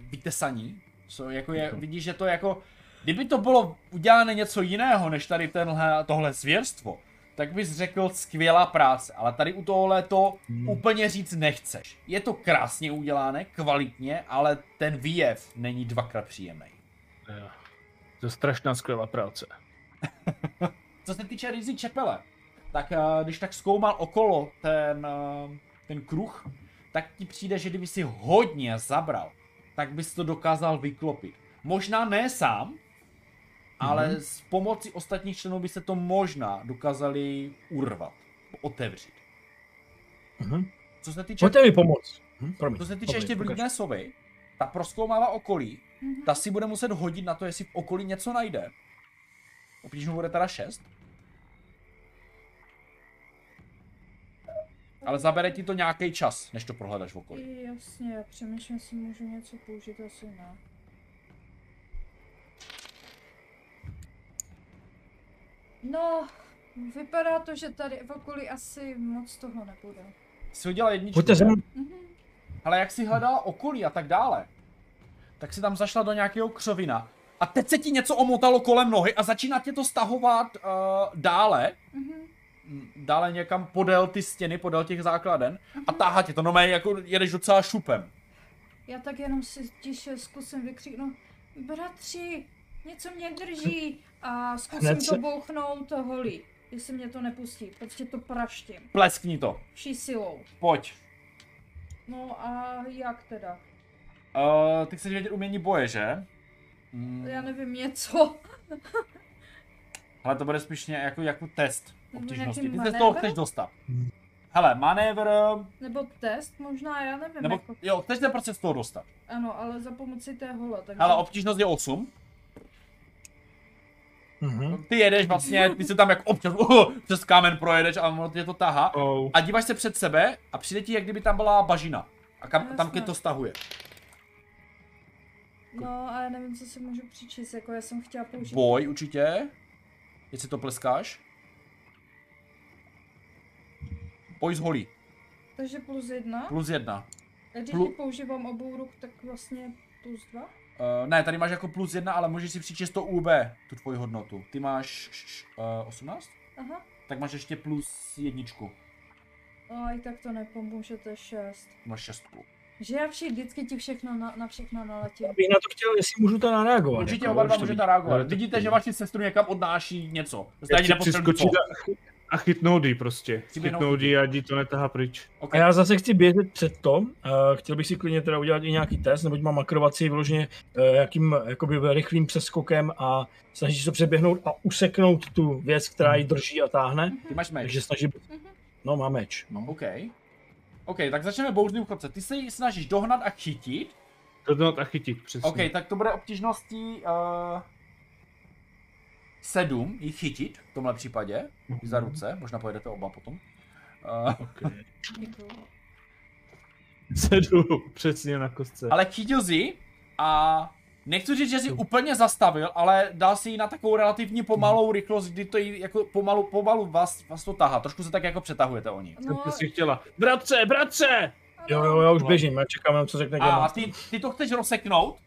vytesaní. Jsou jako je, Mhm. vidíš, že to jako, kdyby to bylo udělané něco jiného, než tady tenhle, tohle zvěrstvo, tak bys řekl skvělá práce, ale tady u tohle to Hmm. úplně říct nechceš. Je to krásně udělané, kvalitně, ale ten výjev není dvakrát příjemný. Jo. To je strašná skvělá práce. Co se týče Rizzy Čepele, tak eh, když tak zkoumal okolo ten, eh, ten kruh, tak ti přijde, že kdyby si hodně zabral, tak bys to dokázal vyklopit. Možná ne sám, ale Mhm. s pomocí ostatních členů by se to možná dokázali urvat, otevřít. Mhm. Co se týče, Pojďte mi pomoct. Hm, promiň. co se týče Pokračuj, ještě vlídné sovy, ta proskoumává okolí, Mhm. ta si bude muset hodit na to, jestli v okolí něco najde. Obtížnou bude teda 6. Ale zabere ti to nějaký čas, než to prohledáš v okolí. Jasně, já přemýšlím, jestli můžu něco použít, asi ne. No, vypadá to, že tady v okolí asi moc toho nebude. Jsi udělal jedničku, Pojďte sem. Mhm. ale jak si hledala okolí a tak dále, tak si tam zašla do nějakého křovina. A teď se ti něco omotalo kolem nohy a začíná tě to stahovat uh, dále, Mhm. m, dále někam podél ty stěny, podél těch základen a táhá tě to, no mé, jako jedeš docela šupem. Já tak jenom si tiše zkusím vykřiknout, bratři, něco mě drží a zkusím Hned to se- bouchnout holí, jestli mě to nepustí, prostě to praštím, Pleskni to, vší silou. pojď. No a jak teda? Uh, ty chceš vědět umění boje, že? Mm, Já nevím, něco. ale to bude spíš ně, jako, jako test obtížnosti. nějaký Ty se z toho manévr? chceš dostat. Hele, manévr, Nebo test, možná, já nevím. nebo jako, jo, chceš se prostě z toho dostat. ano, ale za pomoci té hole. Takže... Hele, obtížnost je 8. Mhm. Ty jedeš vlastně, ty se tam jako občas uh, přes kámen projedeš a ono tě to tahá. Oh. A díváš se před sebe a přijde ti, jak kdyby tam byla bažina. A kam, tam tě to stahuje. No a já nevím, co si můžu přičíst, jako já jsem chtěla použít. Boj určitě. Jestli to pleskáš. Boj z holí. Takže plus jedna. Plus jedna. když Plu- používám obou ruk, tak vlastně plus dva? Uh, ne, tady máš jako plus jedna, ale můžeš si přičíst to UB, tu tvoji hodnotu. Ty máš uh, 18? Aha. Tak máš ještě plus jedničku. A i tak to nepomůže, to je šest. Máš šestku. Že já vši, vždycky ti všechno na, na všechno naletím. Bych na to chtěl, jestli můžu to nareagovat. Určitě jako, oba dva můžete reagovat. Vidíte, že vaši sestru někam odnáší něco. Já ani. A, a chytnout jí prostě. Chytnout jí. ať jí to netahá pryč. Ok. A já zase chci běžet před to. Uh, chtěl bych si klidně teda udělat i nějaký test, neboť mám akrobaci vyloženě uh, jakým jakoby rychlým přeskokem a snaží se přeběhnout a useknout tu věc, která ji drží a táhne. Ty máš meč. Takže snaží... Mhm. No, má meč. No. OK. OK, tak začneme bouřným chodce. Ty se ji snažíš dohnat a chytit. Dohnat a chytit, přesně. OK, tak to bude obtížností uh, 7 ji chytit v tomhle případě. Za ruce, možná pojedete oba potom. Uh, Okay. Sedu přesně na kostce. ale chytil jsi ji a nechci říct, že jsi úplně zastavil, ale dal si ji na takovou relativně pomalou rychlost, kdy to jí jako pomalu, pomalu vás, vás to tahá. Trošku se tak jako přetahujete oni. Jsem No, si chtěla. Bratře, bratře! Jo, jo, já už běžím, já čekám, co řekne A ty, ty to chceš rozseknout,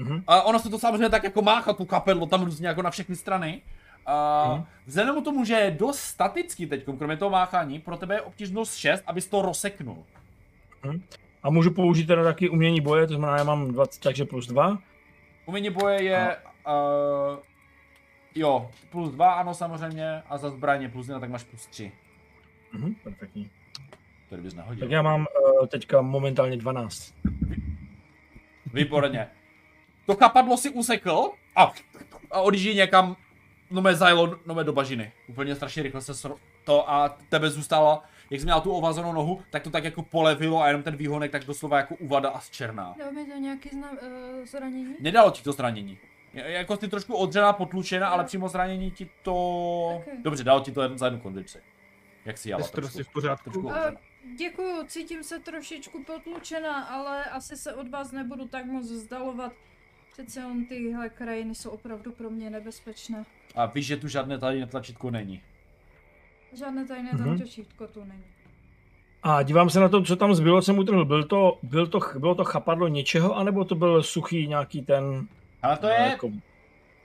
Mhm. a ono se to samozřejmě tak jako máchá tu kapedlo tam různě jako na všechny strany. A Mhm. vzhledem k tomu, že je dost statický teď, kromě toho máchání, pro tebe je obtížnost 6, abys to rozseknul. A můžu použít teda taky umění boje, to znamená, já mám 20, takže plus 2. Umění boje je... Uh, jo, plus 2, ano samozřejmě, a za zbraně plus 1, tak máš plus 3. Mhm, perfektní. To bys nehodil. Tak já mám uh, teďka momentálně 12. Výborně. To kapadlo si usekl a, a odjíždí někam, no mé zajelo, no mé do bažiny. Úplně strašně rychle se sro- to a tebe zůstalo, jak jsi měla tu ovazenou nohu, tak to tak jako polevilo a jenom ten výhonek tak doslova jako uvada a zčerná. Dá mi to nějaký zna, uh, zranění? Nedalo ti to zranění. Jako ty trošku odřená, potlučená, ale přímo zranění ti to... Ok. Dobře, dalo ti to jen za jednu kondici. Jak si jala Testr trošku. si v pořádku. trošku Uh, odřená. děkuju, cítím se trošičku potlučená, ale asi se od vás nebudu tak moc vzdalovat. Přece on tyhle krajiny jsou opravdu pro mě nebezpečné. A víš, že tu žádné tady tlačítko není. Žádné tajné Mhm. tam těšítko tu není. A dívám se na to, co tam zbylo, jsem utrhl. Byl to, byl to, bylo to chapadlo něčeho, anebo to byl suchý nějaký ten... Ale to je, Jako,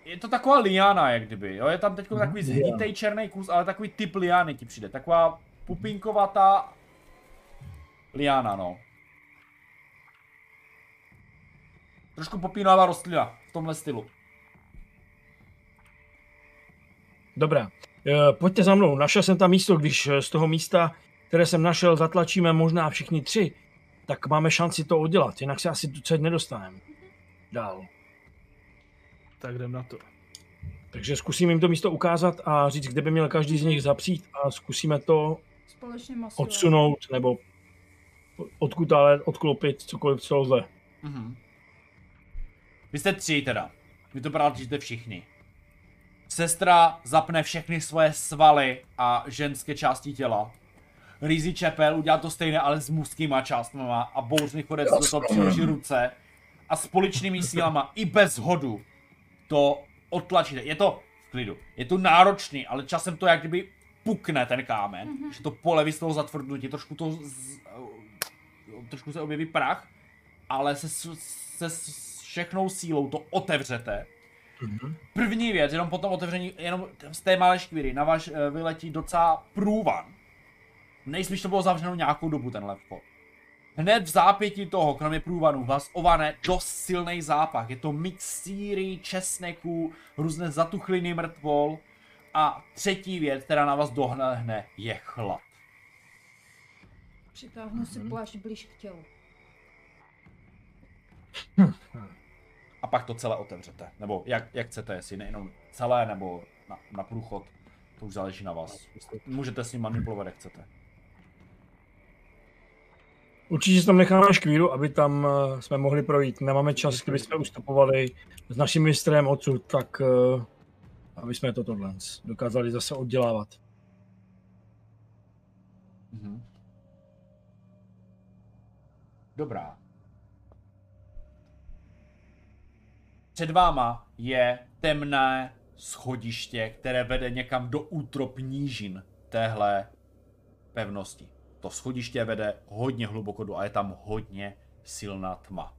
je to taková liána, jak kdyby, jo, je tam teď takový Mhm. zhnitej černý kus, ale takový typ liány ti přijde, taková pupinkovatá liána, no. Trošku popínová rostlina v tomhle stylu. dobrá. Eh, Pojďte za mnou, našel jsem tam místo, když eh, z toho místa, které jsem našel, zatlačíme možná všichni tři, tak máme šanci to udělat, jinak se asi celý nedostaneme dál. Tak jdem na to. Takže zkusím jim to místo ukázat a říct, kde by měl každý z nich zapřít a zkusíme to Společně odsunout nebo odkud ale odklopit cokoliv, co lze. Mhm. Vy jste tři teda. Vy to prátíte všichni. Sestra zapne všechny svoje svaly a ženské části těla. Rizí Čepel udělá to stejné, ale s mužskýma částma a bouřný chodec do toho přiloží ruce a společnými sílama i bez hodu to odtlačíte. Je to v klidu. Je to náročný, ale časem to jak kdyby pukne ten kámen, mm-hmm. že to poleví z toho zatvrdnutí, trošku to z, trošku se objeví prach, ale se, se s všechnou sílou to otevřete. První věc, jenom po tom otevření, jenom z té malé škvíry, na váš eh, vyletí docela průvan. Nejspíš to bylo zavřeno nějakou dobu, tenhle vchod. Hned v zápětí toho, kromě průvanu, vás ovane dost silný zápach. Je to mix síry, česneku, různé zatuchliny mrtvol. A třetí věc, která na vás dohnehne, je chlad. Přitáhnu si plášť blíž k tělu. A pak to celé otevřete. Nebo jak, jak chcete, jestli nejenom celé, nebo na, na průchod. To už záleží na vás. Můžete s ním manipulovat, jak chcete. Určitě si tam necháme škvíru, aby tam eh, jsme mohli projít. Nemáme čas, kdyby jsme ustupovali s naším mistrem odsud, tak eh, aby jsme to tohle dokázali zase oddělávat. Mhm. Dobrá. Před váma je temné schodiště, které vede někam do útrop nížin téhle pevnosti. to schodiště vede hodně hluboko do a je tam hodně silná tma.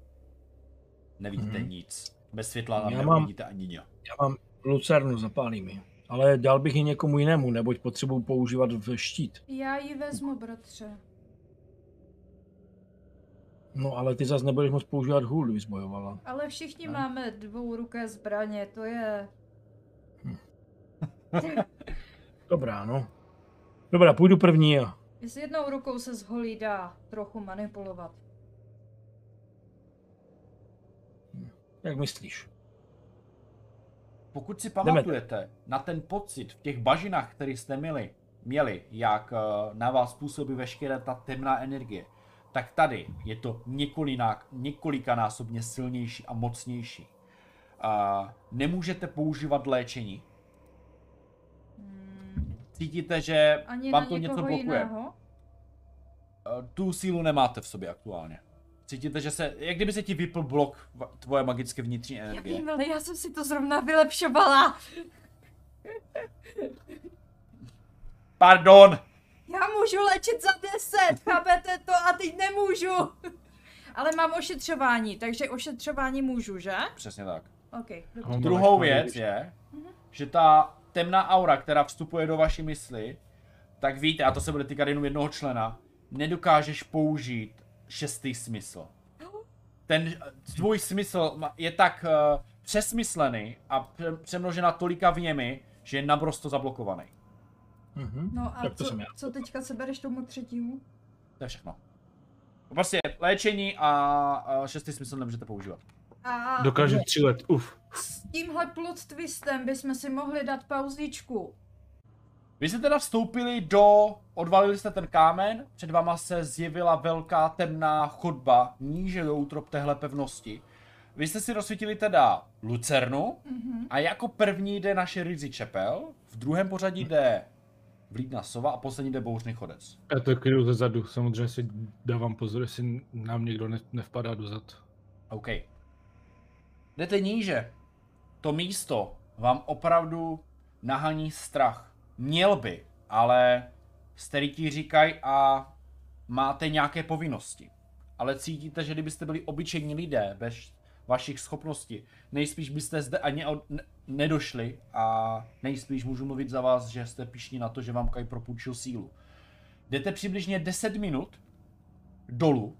Nevidíte mm-hmm. nic. Bez světla tam neuvidíte mám, ani ně. Já mám lucernu, zapálím ji. Ale dal bych ji někomu jinému, neboť potřebuji používat v štít. Já ji vezmu, bratře. No ale ty zas nebudeš moc používat hůl, kdybys bojovala. Ale všichni ne? máme ruké zbraně, to je... Hm. Dobrá, no. Dobrá, půjdu první a... S jednou rukou se z holí dá trochu manipulovat. Jak myslíš? Pokud si pamatujete Jdeme. na ten pocit v těch bažinách, který jste měli, měli, jak eh, na vás působí veškerá ta temná energie, tak tady je to několinak, několikanásobně silnější a mocnější. A nemůžete používat léčení. Cítíte, že Ani vám to něco blokuje. Jiného? Eh, tu sílu nemáte v sobě aktuálně. Cítíte, že se, jak kdyby se ti vypl blok tvoje magické vnitřní energie. Já vím, ale já jsem si to zrovna vylepšovala. Pardon. Já můžu léčit za 10, chápete to? A teď nemůžu. ale mám ošetřování, takže ošetřování můžu, že? Přesně tak. Okay, Druhou věc je, mhm. že ta temná aura, která vstupuje do vaší mysli, tak víte, a to se bude týkat jenom jednoho člena, nedokážeš použít šestý smysl. Ten tvůj smysl je tak uh, přesmyslený a přemnožena tolika věmi, že je naprosto zablokovaný. Mm-hmm. No a tak to co, co teďka sebereš tomu třetímu? To je všechno. Prostě léčení a šestý smysl nemůžete používat. A... Dokáže tři let, uf. S tímhle plot twistem bychom si mohli dát pauzičku. Vy jste teda vstoupili do, odvalili jste ten kámen, před váma se zjevila velká temná chodba níže do útrop téhle pevnosti. Vy jste si rozsvítili teda Lucernu mm-hmm. a jako první jde naše Rizzy Čepel, v druhém pořadí jde Vlídna sova a poslední jde Bouřný chodec. Já to kryju ze zadu, samozřejmě si dávám pozor, jestli nám někdo ne, nevpadá dozad. OK. Jdete níže. To místo vám opravdu nahaní strach. Měl by, ale starý ti říkají a máte nějaké povinnosti. Ale cítíte, že kdybyste byli obyčejní lidé bez vašich schopností, nejspíš byste zde ani nedošli a nejspíš můžu mluvit za vás, že jste pišní na to, že vám Kaj propůjčil sílu. Jdete přibližně 10 minut dolů,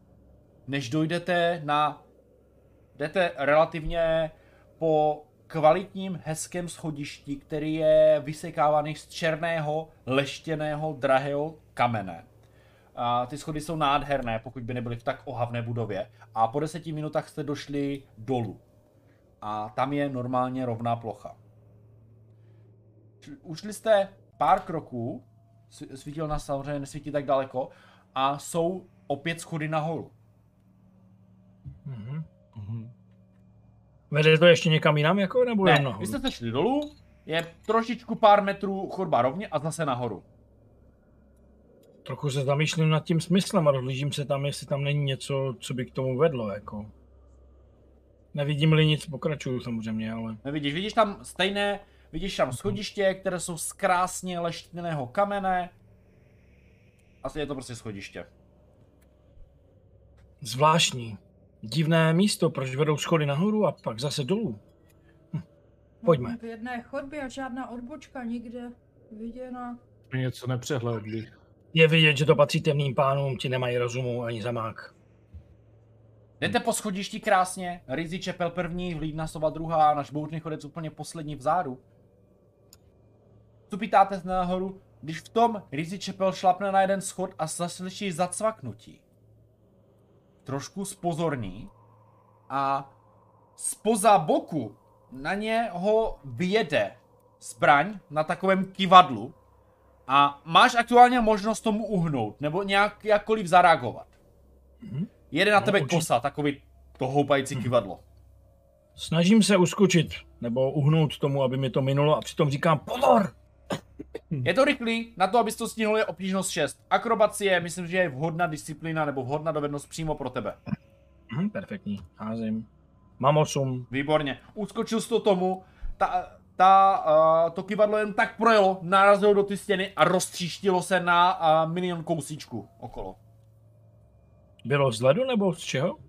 než dojdete na... Jdete relativně po kvalitním, hezkém schodišti, který je vysekávaný z černého, leštěného, drahého kamene. A ty schody jsou nádherné, pokud by nebyly v tak ohavné budově. A po deseti minutách jste došli dolů. A tam je normálně rovná plocha. Ušli jste pár kroků, svítil nás samozřejmě, nesvítí tak daleko, a jsou opět schody nahoru. Mm-hmm. Mm-hmm. Vede to ještě někam jinam, jako, nebo ne, nahoru? vy jste se šli dolů, je trošičku pár metrů chodba rovně a zase nahoru. Trochu se zamýšlím nad tím smyslem a rozlížím se tam, jestli tam není něco, co by k tomu vedlo, jako. Nevidím-li nic, pokračuju samozřejmě, ale... Nevidíš, vidíš tam stejné, vidíš tam schodiště, které jsou z krásně leštněného kamene. Asi je to prostě schodiště. Zvláštní divné místo, proč vedou schody nahoru a pak zase dolů. Hm. Pojďme. V jedné chodbě a žádná odbočka nikde viděna. Něco nepřehlédli. Je vidět, že to patří temným pánům, ti nemají rozumu ani zamák. Jdete po schodišti krásně, Rizzy Čepel první, Hlídna sova druhá, náš bouřný chodec úplně poslední vzadu. Stupitáte nahoru, když v tom Rizzy Čepel šlapne na jeden schod a zaslyší zacvaknutí trošku spozorní a spoza boku na něho vyjede zbraň na takovém kivadlu a máš aktuálně možnost tomu uhnout nebo nějak jakkoliv zareagovat. Mm-hmm. Jede na no, tebe určitě. kosa, takový to houpající mm-hmm. kivadlo. Snažím se uskočit nebo uhnout tomu, aby mi to minulo a přitom říkám pozor! Je to rychlý, na to, abys to stihnul, je obtížnost 6. Akrobacie, myslím, že je vhodná disciplína nebo vhodná dovednost přímo pro tebe. Mhm, perfektní, házím. Mám 8. Výborně. Uskočil jsi to tomu, ta, ta, uh, to kivadlo jen tak projelo, narazilo do ty stěny a roztříštilo se na uh, milion kousíčku okolo. Bylo z ledu nebo z čeho? Uh,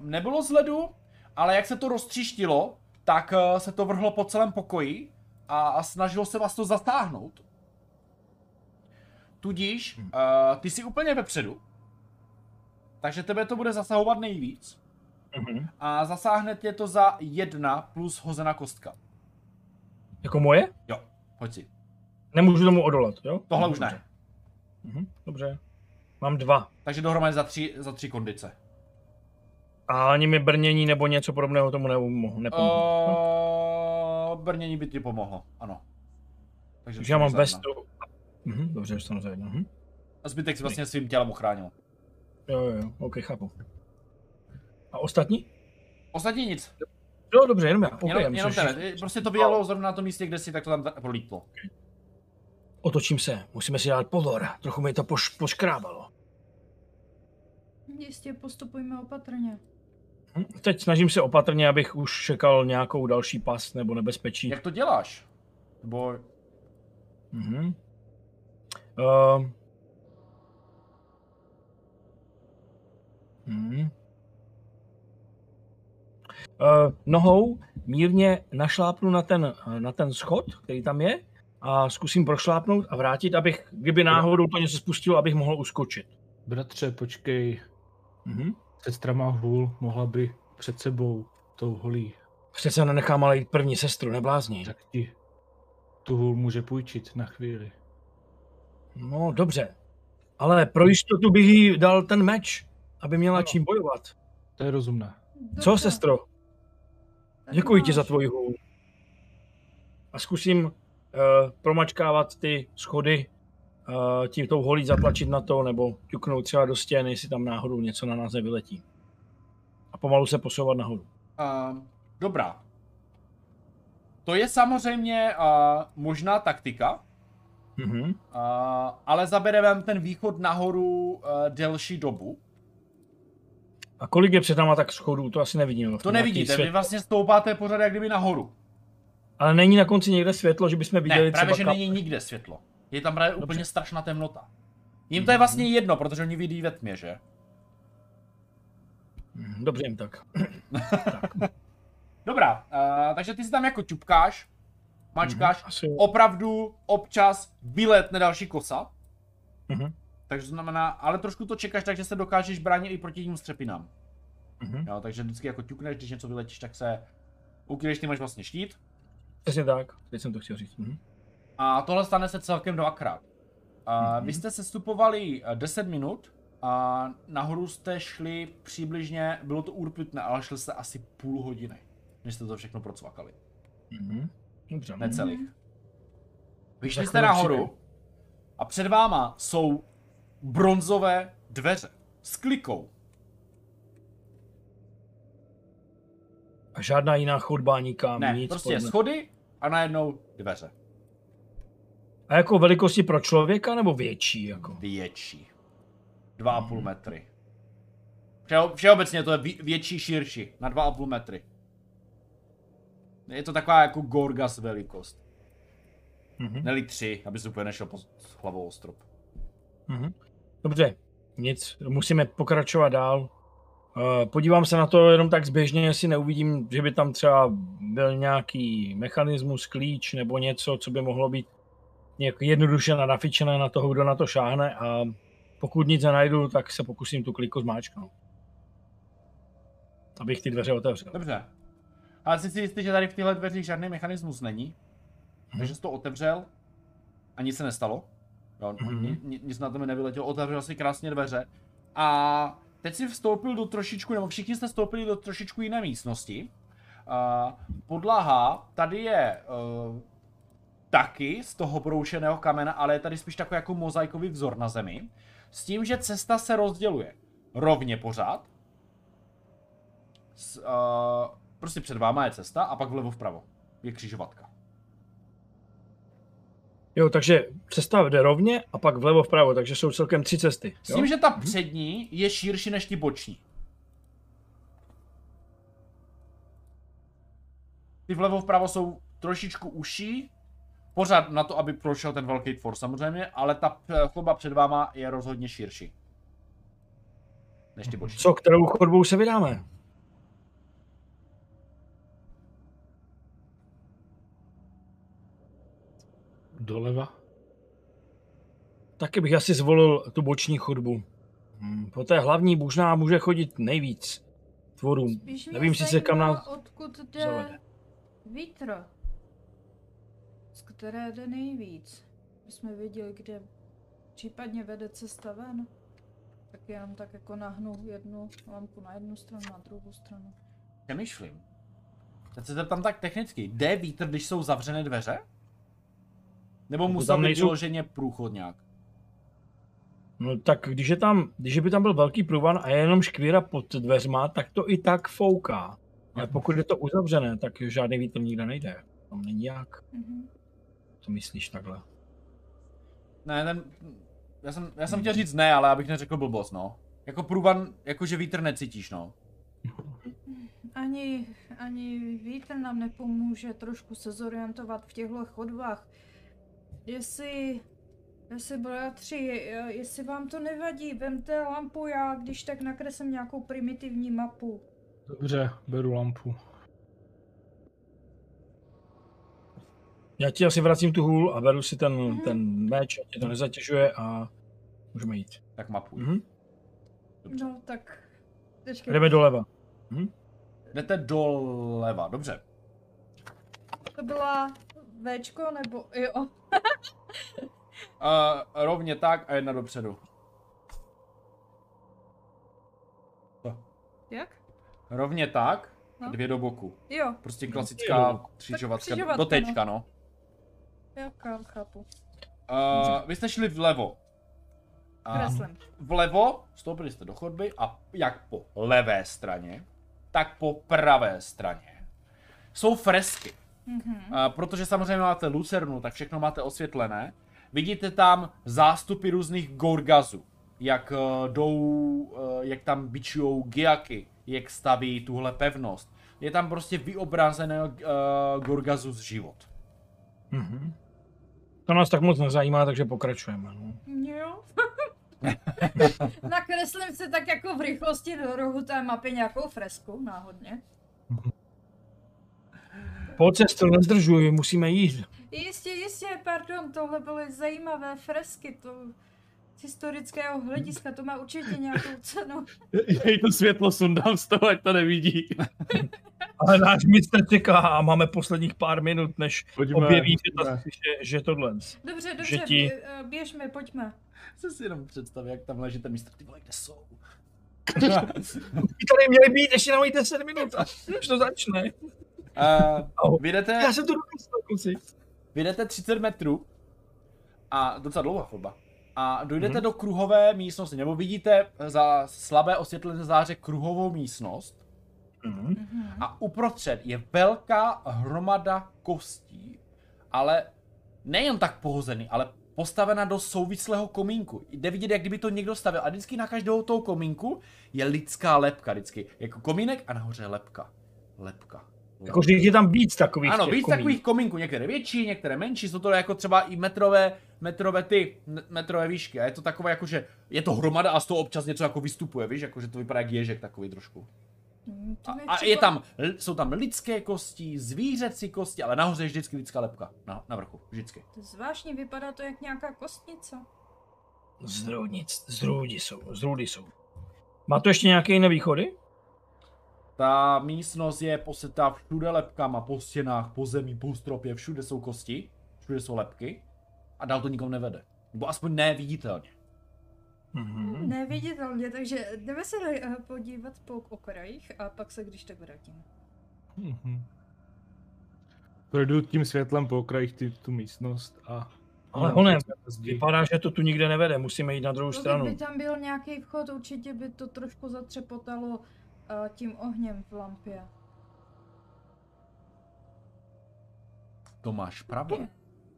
nebylo z ledu, ale jak se to roztříštilo, tak uh, se to vrhlo po celém pokoji a, a snažilo se vás to zatáhnout. Tudíž, uh, ty jsi úplně vepředu, takže tebe to bude zasahovat nejvíc. Mhm. A zasáhne tě to za jedna plus hozená kostka. Jako moje? Jo, pojď si. Nemůžu tomu odolat, jo? Tohle Mhm, už ne. Mhm, dobře. Mám dva. Takže dohromady za tři, za tři kondice. A ani mi brnění nebo něco podobného tomu neumohu, nepomohu. Uh, brnění by ti pomohlo, ano. Takže, Takže já mám vestu. Mhm, dobře, dostanu za jedno. Mhm. A zbytek si vlastně svým tělem ochránil. Jo, jo, jo, ok, chápu. A ostatní? Ostatní nic. Jo, dobře, jenom já. Okay, jenom, jenom tebe. že- Prostě to vyjelo zrovna na tom místě, kde si, tak to tam ta- prolítlo. Otočím se, musíme si dát pozor. Trochu mi to poš, poškrábalo. Jistě postupujme opatrně. Hm? Teď snažím se opatrně, abych už čekal nějakou další past nebo nebezpečí. Jak to děláš? Nebo Mhm. Uh, mhm. Uh, nohou mírně našlápnu na ten, na ten schod, který tam je, a zkusím prošlápnout a vrátit, abych, kdyby náhodou to něco spustilo, abych mohl uskočit. Bratře, počkej, Mhm. sestra má hůl, mohla by před sebou tou holí. Přece nenechám ale jít první sestru, neblázni. Tak ti tu hůl může půjčit na chvíli. No, dobře. Ale pro jistotu bych jí dal ten meč, aby měla Ano. čím bojovat. To je rozumné. Co, sestro? Děkuji ti za tvoji hůl. A zkusím uh, promačkávat ty schody, uh, tím tou holí zatlačit na to, nebo ťuknout třeba do stěny, jestli tam náhodou něco na nás nevyletí. A pomalu se posouvat nahoru. Uh, dobrá. To je samozřejmě uh, možná taktika, Mhm. uh, ale zabere vám ten východ nahoru uh, delší dobu. A kolik je před náma tak schodů, to asi nevidíme. To nevidíte, svět- vy vlastně stoupáte pořád jak kdyby nahoru. Ale není na konci někde světlo, že bychom viděli Ne, právě třeba že kap- není nikde světlo. Je tam právě Dobře. úplně strašná temnota. Jim to je vlastně jedno, protože oni vidí ve tmě, že? Mhm, Dobře jim tak. Dobrá, uh, takže ty si tam jako ťupkáš, mačkáš, Mhm, Asi, opravdu občas vyletne další kosa, Mhm, takže to znamená, ale trošku to čekáš, takže se dokážeš bránit i proti tím střepinám. mhm. Jo, takže vždycky jako ťukneš, když něco vyletíš, tak se ukryješ, ty máš vlastně štít. Přesně tak, teď jsem to chtěl říct. Mhm. A tohle stane se celkem dvakrát. A Mhm. vy jste se stupovali eh, 10 minut a nahoru jste šli přibližně, bylo to urputné, ale šli jste asi půl hodiny, než jste to všechno procvakali. Mhm. Dobře. Necelých. Vyšli Tak jste nahoru a před váma jsou bronzové dveře s klikou. A žádná jiná chodba nikam, Ne, nic. prostě podobného. schody a najednou dveře. A jako velikosti pro člověka nebo větší? Jako? Větší. Dva a půl metry. Všeho, všeobecně to je vě- větší, širší, na dva a půl metry. Je to taková jako Gorgas velikost. Mhm. Neli tři, aby se úplně nešel po hlavou o strop. Mhm. Dobře, nic, musíme pokračovat dál. Eh, Podívám se na to jenom tak zběžně, jestli neuvidím, že by tam třeba byl nějaký mechanismus, klíč nebo něco, co by mohlo být nějak jednoduše nafičené na toho, kdo na to šáhne a pokud nic nenajdu, tak se pokusím tu kliku zmáčknout. Abych ty dveře otevřel. Dobře. Ale jsi si jistý, že tady v těchto dveřích žádný mechanismus není? Takže jsi to otevřel a nic se nestalo. Jo, Mhm. ni, ni, nic na tom nevyletělo, otevřel si krásně dveře. A teď si vstoupil do trošičku, nebo všichni jste vstoupili do trošičku jiné místnosti. Uh, podlaha tady je uh, taky z toho broušeného kamena, ale je tady spíš takový jako mozaikový vzor na zemi. S tím, že cesta se rozděluje rovně pořád. S, uh, prostě před váma je cesta a pak vlevo vpravo je křižovatka. Jo, takže cesta jde rovně a pak vlevo vpravo, takže jsou celkem tři cesty. S tím, že ta přední je širší než ty boční. ty vlevo vpravo jsou trošičku uší, pořád na to, aby prošel ten velký tvor samozřejmě, ale ta eh, chodba před váma je rozhodně širší. Než ty boční. Co, kterou chodbou se vydáme? Doleva? Taky bych asi zvolil tu boční chodbu. Hmm, po té hlavní možná může chodit nejvíc tvorů. Spíš Nevím sice kam zajímá, nás odkud jde zavede. vítr. Z které jde nejvíc. My jsme viděli, kde případně vede cesta ven. Tak jenom tak jako nahnu jednu lampu na jednu stranu, na druhou stranu. Přemýšlím. Teď se zeptám tak technicky. Jde vítr, když jsou zavřené dveře? Nebo Pokud musel tam být nejsou- vyloženě průchod nějak? No tak když je tam, když by tam byl velký průvan a je jenom škvíra pod dveřma, tak to i tak fouká. Ale pokud je to uzavřené, tak žádný vítr nikde nejde. Tam není jak. Mhm. To myslíš takhle? Ne, ten... Já jsem, já jsem chtěl říct ne, ale abych neřekl blbost, no. Jako průvan, jakože vítr necítíš, no. Ani, ani vítr nám nepomůže trošku se zorientovat v těchto chodbách. Jestli, jestli bratři, je- jestli vám to nevadí, vemte lampu, já když tak nakreslím nějakou primitivní mapu. Dobře, beru lampu. Já ti asi vracím tu hůl a beru si ten, Mhm. ten meč, ať tě to nezatěžuje a můžeme jít. Tak mapuj. Mhm. Dobře. No tak, teďka Jdeme doleva. Jdete doleva, dobře. to byla Včko nebo jo, Uh, rovně tak a jedna dopředu. jak? Rovně tak, No. dvě do boku. Jo, Prostě klasická Jo. křižovatka. křižovatka, Do tečka, no. já ká- chápu. Uh, vy jste šli vlevo. A vlevo, vstoupili jste do chodby a jak po levé straně, tak po pravé straně jsou fresky. Mhm. A protože samozřejmě máte lucernu, tak všechno máte osvětlené. Vidíte tam zástupy různých gorgazů, jak eh, jdou, eh, jak tam bičujou giaky, jak staví tuhle pevnost. Je tam prostě vyobrazené uh, gorgazus život. Mhm. To nás tak moc nezajímá, takže pokračujeme. No. Jo. Nakreslím si tak jako v rychlosti do rohu té mapy nějakou fresku, náhodně. Pojď sestro, nezdržuj, musíme jít. Jistě, jistě, pardon, tohle byly zajímavé fresky, to z historického hlediska, to má určitě nějakou cenu. Jej to světlo sundám z toho, ať to nevidí. Ale náš mistr čeká a máme posledních pár minut, než Pojďme, objeví, že, že, že tohle. Dobře, Že dobře, ti- eh, běžme, pojďme. Co si jenom představí, jak tam leží ten mistr, ty vole, kde jsou? Vy tady měli být ještě na 10 minut, až to začne. Uh, vy, jdete, Já jsem to dokázal, kluci. vy jdete 30 metrů a docela dlouhá chodba. A dojdete Mhm. do kruhové místnosti, nebo vidíte za slabé osvětlené záře kruhovou místnost, Mhm. Mhm. A uprostřed je velká hromada kostí, ale nejen tak pohozený, ale postavena do souvislého komínku. Jde vidět, jak kdyby to někdo stavil. A vždycky na každou toho komínku je lidská lepka. Vždycky jako komínek a nahoře je lepka. Lepka. Jako, že je tam víc takových Ano, víc komín. takových komínků, některé větší, některé menší, jsou to jako třeba i metrové, metrové ty, metrové výšky. A je to takové jako, že je to hromada a z toho občas něco jako vystupuje, víš, jako že to vypadá jak ježek takový trošku. Mm, to A, a je tam, jsou tam lidské kosti, zvířecí kosti, ale nahoře je vždycky lidská lepka. Na, na vrchu, vždycky. To je zvláštní, vypadá to jak nějaká kostnice. Z růdnic, z růdy jsou, z růdy jsou. Má to ještě nějaké jiné východy? Ta místnost je posetá všude lepkama, po stěnách, po zemi, po stropě, všude jsou kosti, všude jsou lepky a dál to nikomu nevede. Nebo aspoň neviditelně. Mhm. Neviditelně, takže jdeme se eh, podívat po okrajích a pak se když tak vrátíme. Mhm. Projdu tím světlem po okrajích ty, tu místnost a... Ale honem, Zdi. vypadá, že to tu nikde nevede, musíme jít na druhou Pokud stranu. by tam byl nějaký vchod, určitě by to trošku zatřepotalo tím ohněm v lampě. To máš pravdu.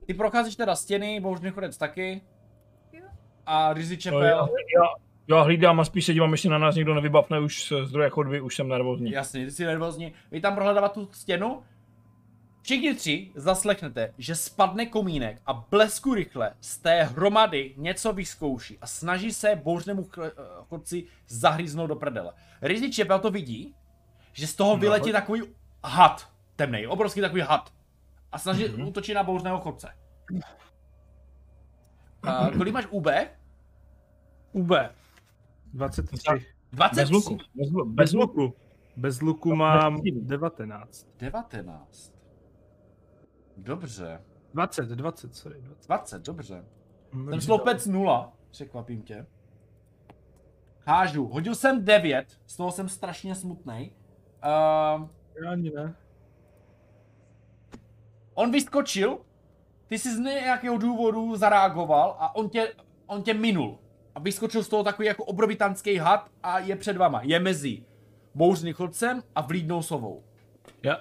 Ty procházíš teda stěny, bohužný chodec taky. Jo. A Rizzy No, já, Čepel, já, já hlídám a spíš se dívám, jestli na nás někdo nevybavne už z zdroje chodby, už jsem nervózní. jasně, ty jsi nervózní. Vy tam prohledávat tu stěnu Všichni tři zaslechnete, že spadne komínek a blesku rychle z té hromady něco vyzkouší a snaží se bouřnému chle- eh, chodci zahryznout do prdele. Rizzy Čepel to vidí, že z toho vyletí takový had temný, obrovský takový had. A snaží mm-hmm. útočit na bouřného chodce. Uh, kolik máš UB? UB. 23. 23. Bez luku. Bez, bez Bez luku. Bez luku No, mám bez luku. 19. 19. Dobře. 20, 20, sorry. 20. 20, dobře. Ten Dobře. slopec 0, překvapím tě. Hážu, hodil jsem 9, z toho jsem strašně smutný. Uh, Já ani ne. on vyskočil, ty jsi z nějakého důvodu zareagoval a on tě, on tě minul. A vyskočil z toho takový jako obrovitánský had a je před vama. Je mezi bouřným chodcem a vlídnou sovou. Já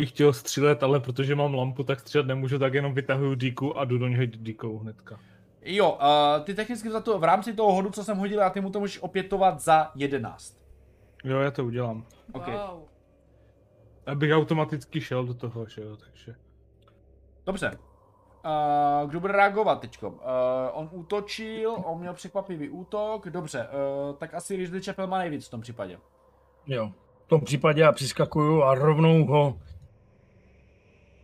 bych chtěl střílet, ale protože mám lampu, tak střílet nemůžu, tak jenom vytahuju díku a jdu do něj díkou hnedka. Jo, uh, ty technicky za to v rámci toho hodu, co jsem hodil, a ty mu to můžeš opětovat za 11. Jo, já to udělám. OK. Wow. Abych automaticky šel do toho, že jo, takže. Dobře. Uh, kdo bude reagovat teďko? Uh, on útočil, on měl překvapivý útok, dobře, uh, tak asi Ridley Chapel má nejvíc v tom případě. Jo. V tom případě já přiskakuju a rovnou ho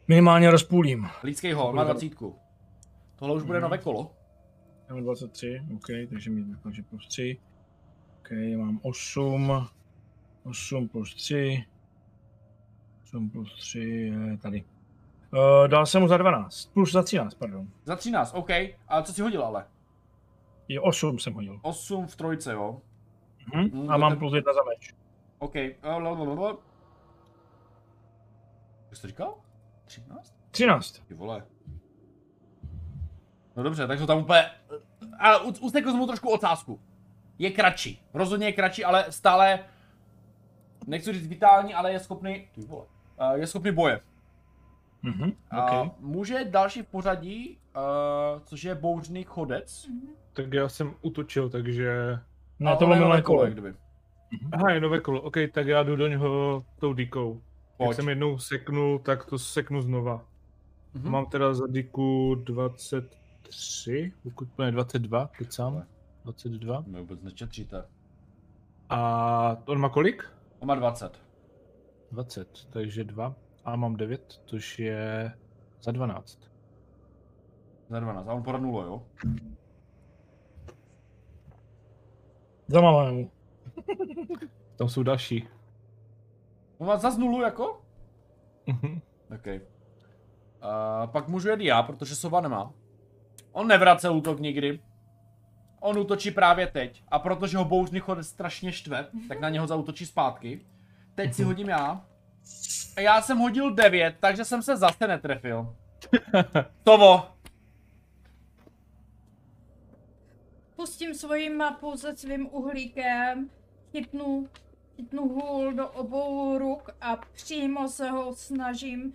minimálně rozpůlím. Lidský hol, má dvacítku. Tohle už bude Mhm. nové kolo. Já mám 23, OK, takže mi takže plus 3. OK, mám 8. 8 plus 3. 8 plus 3 je tady. Uh, dal jsem mu za 12, plus za 13, pardon. Za 13, OK. A co si hodil ale? Je 8 jsem hodil. 8 v trojce, jo? Hm? Mm, A mám ten- plus 1 za meč. OK. Uh, lalalala. Jak jsi to říkal? 13? 13. Ty vole. No dobře, tak to tam úplně... Ale u- usekl jsem mu trošku ocásku. Je kratší. Rozhodně je kratší, ale stále... Nechci říct vitální, ale je schopný... Ty vole. Uh, je schopný boje. Mhm, A OK. může další v pořadí, uh, což je bouřný chodec. Tak já jsem útočil, takže... No A to bylo nové minulé kolo. kdyby. Aha, je nové kolo, OK, tak já jdu do něho tou díkou. Jak Pojď. jsem jednou seknul, tak to seknu znova. Mhm. Mám teda za díku 23, pokud ne 22, teď sám. 22. My vůbec nečetříte. A on má kolik? On má 20. 20, takže 2. A mám 9, což je za 12. Za 12. A on podal nulo, jo? Za malému. Tam jsou další. On má zas nulu jako? Mhm. OK. Uh, pak můžu jet já, protože sova nemá. On nevracel útok nikdy. On útočí právě teď. A protože ho bouřný chodec strašně štve, tak na něho zautočí zpátky. Teď si hodím já. A já jsem hodil 9, takže jsem se zase netrefil. Tovo. Pustím svoji mapu se svým uhlíkem, chytnu, chytnu hůl do obou ruk a přímo se ho snažím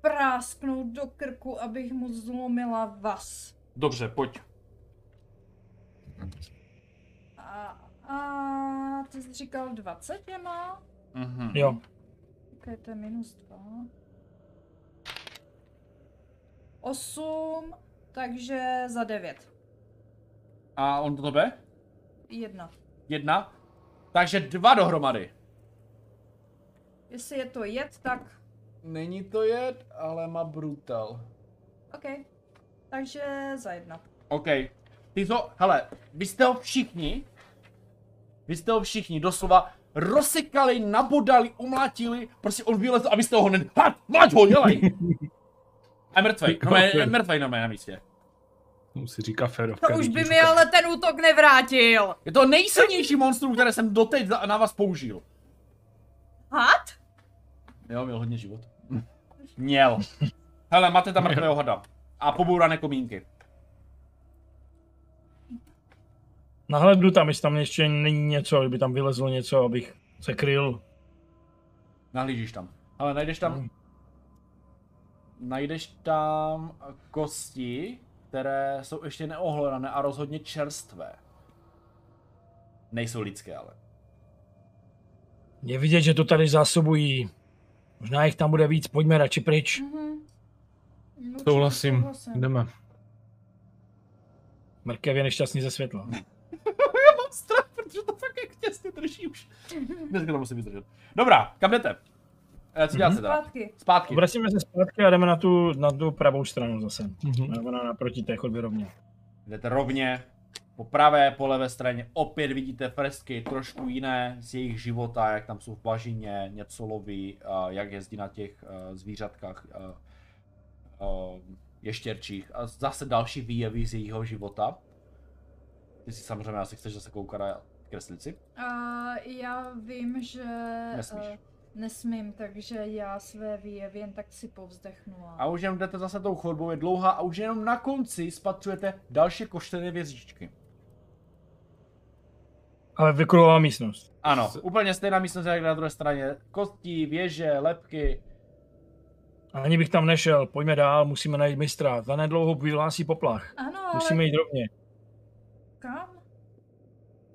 prásknout do krku, abych mu zlomila vas. Dobře, pojď. A, a ty jsi říkal 20 je má? Mhm. Jo. Ok, to je minus 2. 8, takže za 9. A on to tebe? Jedna. Jedna. Takže dva dohromady. Jestli je to jed, tak Není to jed, ale má brutal. OK. Takže za jedna. OK. Ty to, hele, vy jste ho všichni, vy jste ho všichni doslova rozsekali, nabodali, umlátili, prostě on vylezl a vy jste ho hned, had, mlať ho, dělej! A je mrtvej, no je mrtvej no na místě. Mu si říká férovka. To už by mi ale ten útok nevrátil. Je to nejsilnější monstrum, které jsem doteď na vás použil. Had? Jo, měl hodně život. Měl. Hele, máte tam mrtvého hada. A pobourané komínky. Nahlednu tam, jestli tam ještě není něco, kdyby tam vylezlo něco, abych se kryl. Nahlížíš tam. Ale najdeš tam... Hmm. Najdeš tam kosti, které jsou ještě neohledané a rozhodně čerstvé. Nejsou lidské, ale. Je vidět, že to tady zásobují Možná jich tam bude víc, pojďme radši pryč. No, Souhlasím, souhlasím. jdeme. Mrkev je nešťastný ze světla. Já mám strach, protože to fakt jak těsně drží už. Dneska to musím vydržet. Dobrá, kam jdete? Eh, Co děláte teda? Zpátky. Zpátky. Obracíme se zpátky a jdeme na tu, na tu pravou stranu zase. Mhm. Nebo na, naproti té chodbě rovně. Jdete rovně, po pravé, po levé straně opět vidíte fresky trošku jiné z jejich života, jak tam jsou v bažině, něco loví, a jak jezdí na těch eh, zvířatkách, eh, eh, ještěrčích a zase další výjevy z jejího života. Ty si samozřejmě asi chceš zase koukat na kreslici. A já vím, že Nesmíš. eh, nesmím, takže já své výjevy jen tak si povzdechnu. A... A už jenom jdete zase tou chodbou, je dlouhá a už jenom na konci spatřujete další koštěné vězíčky. Ale vykruhová místnost. Ano, úplně stejná místnost jak na druhé straně. Kostí, věže, lepky. Ani bych tam nešel, pojďme dál, musíme najít mistra. Za nedlouho vyhlásí poplach. Ano, ale Musíme jít rovně. kam?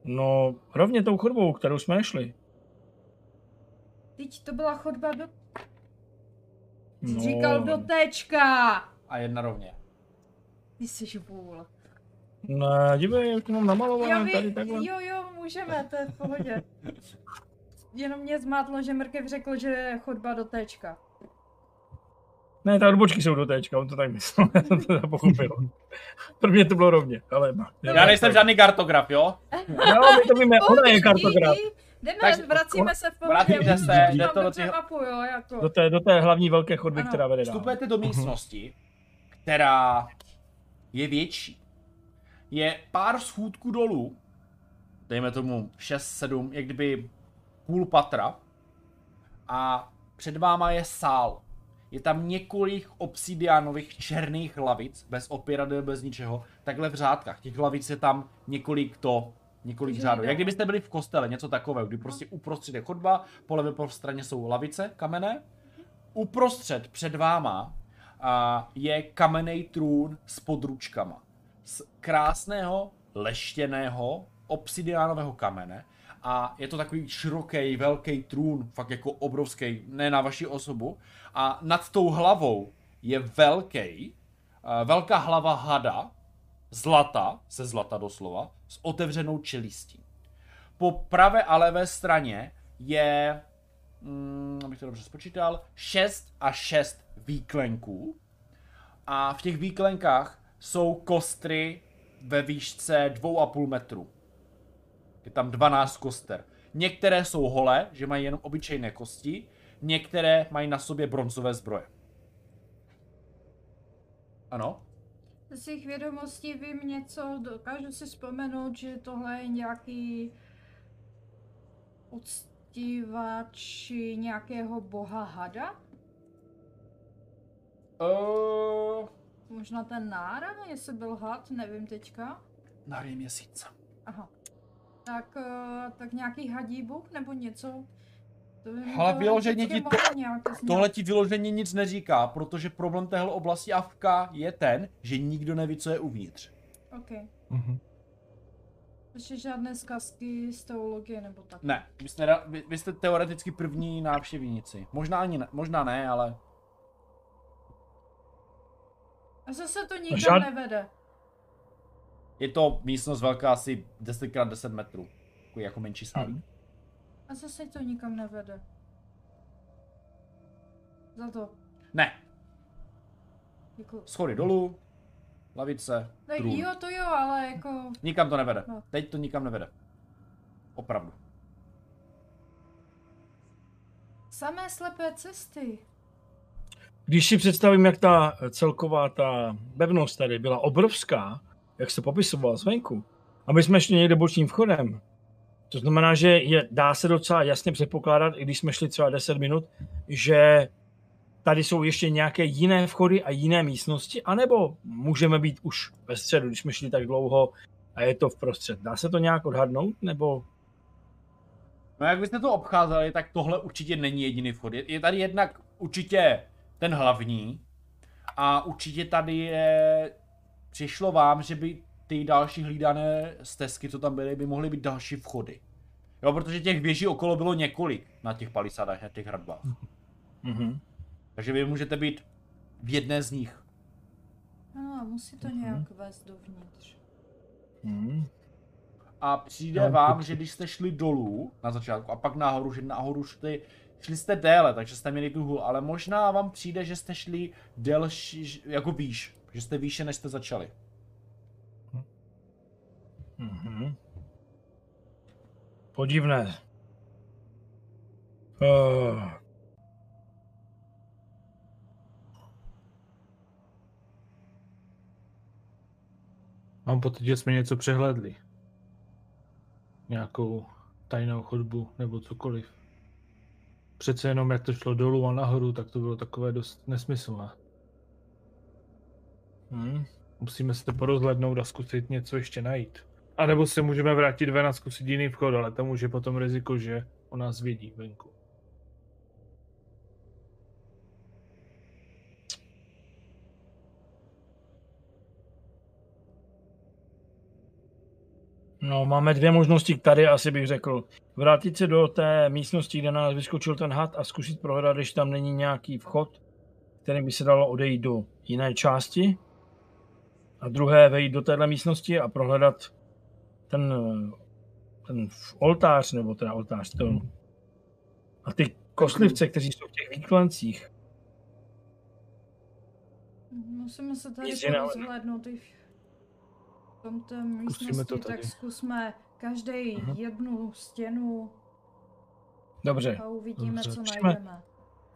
No, rovně tou chodbou, kterou jsme nešli. Teď to byla chodba do... Jsi No, Říkal do téčka. A jedna rovně. Ty jsi vůl. Ne, dívej, jak to mám Jo, namalované tady takhle. jo, jo, můžeme, to je v pohodě. Jenom mě zmátlo, že Mrkev řekl, že je chodba do téčka. Ne, ta odbočky jsou do téčka, on to tak myslel, já jsem to pochopil. Pro mě to bylo rovně, ale... no. Já nejsem žádný kartograf, jo? Jo, my to víme, ona je kartograf. Jdeme, Takže vracíme se v pohodě. vracíte se, jde to do těch- mapu, jo, jako. Do té, do té hlavní velké chodby, Ano. která vede dál. Vstupujete do místnosti, která je větší. Je pár schůdků dolů, dejme tomu 6-7, jak kdyby půl patra. A před váma je sál. Je tam několik obsidianových černých hlavic, bez opěradel, bez ničeho, takhle v řádkách. Těch hlavic je tam několik to, několik Takže řádů. Jak kdybyste byli v kostele, něco takového, kdy prostě uprostřed je chodba, po levé po straně jsou lavice kamenné, uprostřed před váma a, je kamenný trůn s područkama. Z krásného, leštěného, obsidiánového kamene. A je to takový široký, velký trůn, fakt jako obrovský, ne na vaši osobu. A nad tou hlavou je velký, velká hlava hada, zlata, se zlata doslova, s otevřenou čelistí. Po pravé a levé straně je mm, abych to dobře spočítal, 6 a 6 výklenků. A v těch výklenkách jsou kostry ve výšce 2,5 metru. Je tam 12 koster. Některé jsou holé, že mají jenom obyčejné kosti, některé mají na sobě bronzové zbroje. Ano? Z těch vědomostí vím něco, dokážu si vzpomenout, že tohle je nějaký uctívač nějakého boha hada? Uh, Možná ten Nára, jestli byl had, nevím teďka. na měsíc. Aha. Tak, tak nějaký hadí bůh nebo něco? To by Ale to vyloženě ti to-. Tohle ti vyloženě nic neříká, protože problém téhle oblasti Avka je ten, že nikdo neví, co je uvnitř. Ok. Mhm. Ještě žádné zkazky z teologie nebo tak. Ne, vy jste, vy, vy jste teoreticky první návštěvníci. Možná ani ne, možná ne, ale A zase to nikam Žád- nevede. je to místnost velká asi 10x10 metrů. Takový jako menší sál. Mhm. A zase to nikam nevede. Za to. Ne, Děkuji. schody dolů, lavice, Tak trůn. jo, to jo, ale jako... Nikam to nevede. No. Teď to nikam nevede. Opravdu. Samé slepé cesty. Když si představím, jak ta celková ta pevnost tady byla obrovská, jak se popisoval zvenku, a my jsme šli někde bočním vchodem, to znamená, že je, dá se docela jasně předpokládat, i když jsme šli třeba 10 minut, že tady jsou ještě nějaké jiné vchody a jiné místnosti, anebo můžeme být už ve středu, když jsme šli tak dlouho a je to v prostřed. Dá se to nějak odhadnout, nebo No jak byste to obcházeli, tak tohle určitě není jediný vchod. Je, je tady jednak určitě ten hlavní a určitě tady je... Přišlo vám, že by ty další hlídané stezky, co tam byly, by mohly být další vchody. Jo, protože těch věží okolo bylo několik na těch palisádách, na těch hradbách. Mm-hmm. Takže vy můžete být v jedné z nich. No, musí to mm-hmm. nějak vést dovnitř. Mm. A přijde no, vám, že když jste šli dolů na začátku a pak nahoru, že nahoru šli, šli jste déle, takže jste měli tu hůl, ale možná vám přijde, že jste šli delší, jako výš, že jste výše, než jste začali. Mm-hmm. Podivné. Uh. Mám pocit, že jsme něco přehledli. Nějakou tajnou chodbu nebo cokoliv. Přece jenom jak to šlo dolů a nahoru, tak to bylo takové dost nesmyslné. Hmm. Musíme se porozhlednout a zkusit něco ještě najít. A nebo se můžeme vrátit ven a zkusit jiný vchod, ale tam už je potom riziko, že o nás vědí venku. No, máme dvě možnosti tady, asi bych řekl. Vrátit se do té místnosti, kde nás vyskočil ten had a zkusit prohledat, když tam není nějaký vchod, který by se dalo odejít do jiné části. A druhé, vejít do téhle místnosti a prohledat ten, ten oltář, nebo teda oltář, to, a ty kostlivce, kteří jsou v těch výklencích. Musíme se tady rozhlédnout i tom té místnosti, to tak zkusme každý uh-huh. jednu stěnu Dobře. a uvidíme, Dobře. co zkusíme, najdeme.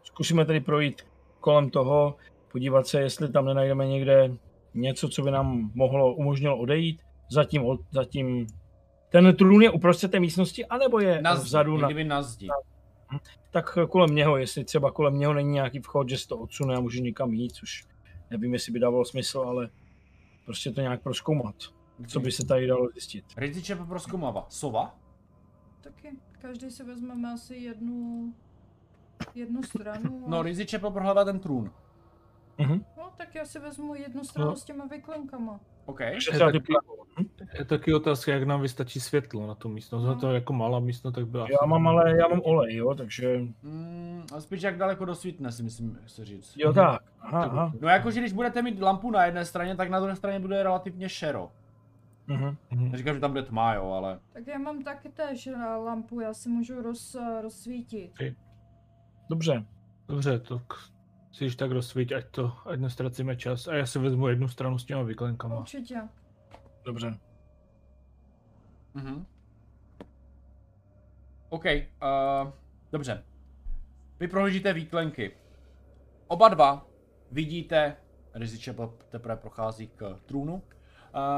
Zkusíme tedy projít kolem toho, podívat se, jestli tam nenajdeme někde něco, co by nám mohlo, umožnilo odejít. Zatím, zatím ten trůn je uprostřed té místnosti, anebo je na zdi, vzadu na, na zdi. Tak kolem něho, jestli třeba kolem něho není nějaký vchod, že se to odsune a může někam jít, což nevím, jestli by dávalo smysl, ale prostě to nějak proskoumat. Co by se tady dalo zjistit? Riziče proskoumává. Sova? Taky. Každý si vezmeme asi jednu, jednu stranu. A... No, Riziče prohlává ten trůn. Uh-huh. No, tak já si vezmu jednu stranu no. s těma vyklenkama. OK. Je taky, je taky otázka, jak nám vystačí světlo na tu místnost. No. to jako malá místnost, tak byla. Já mám ale, já mám olej, jo, takže... Mm, a spíš jak daleko dosvítne, si myslím, se říct. Jo, tak. Aha, aha. No jakože když budete mít lampu na jedné straně, tak na druhé straně bude relativně šero. Uh-huh. Neříkám, že tam bude tma, jo, ale... Tak já mám taky též lampu, já si můžu roz, rozsvítit. Dobře. Dobře, tak si tak rozsvíť, ať to, ať nestracíme čas. A já si vezmu jednu stranu s těma vyklenkama. Určitě. Dobře. Mhm. OK, uh, dobře. Vy prohlížíte výklenky. Oba dva vidíte, Riziče teprve prochází k trůnu,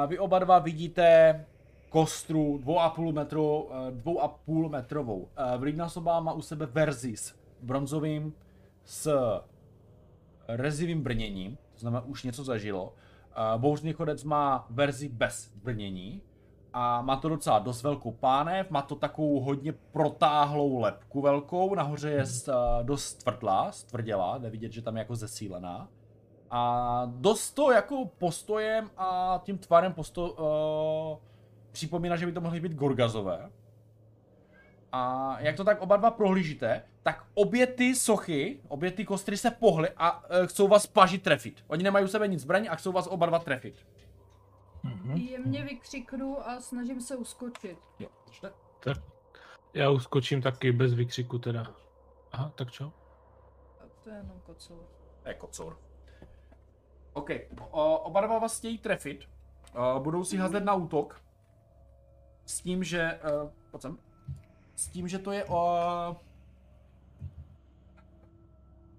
vy oba dva vidíte kostru 2,5 metru, 2,5 eh, metrovou. Vlídna soba má u sebe verzi s bronzovým, s rezivým brněním, to znamená už něco zažilo. Bouřný chodec má verzi bez brnění a má to docela dost velkou pánev, má to takovou hodně protáhlou lepku velkou, nahoře je eh, dost tvrdlá, stvrdělá, jde vidět, že tam je jako zesílená. A dost to jako postojem a tím tvarem posto, uh, připomíná, že by to mohly být gorgazové. A jak to tak oba dva prohlížíte, tak obě ty sochy, obě ty kostry se pohly a uh, chcou vás pažit trefit. Oni nemají u sebe nic zbraní a chcou vás oba dva trefit. Mm-hmm. Jemně vykřiknu a snažím se uskočit. Jo, tak já uskočím taky bez vykřiku teda. Aha, tak čo? A to je jenom kocour. To je kocour. OK, o, oba dva vás chtějí trefit. O, budou si házet na útok. S tím, že... Pojď sem. S tím, že to je o...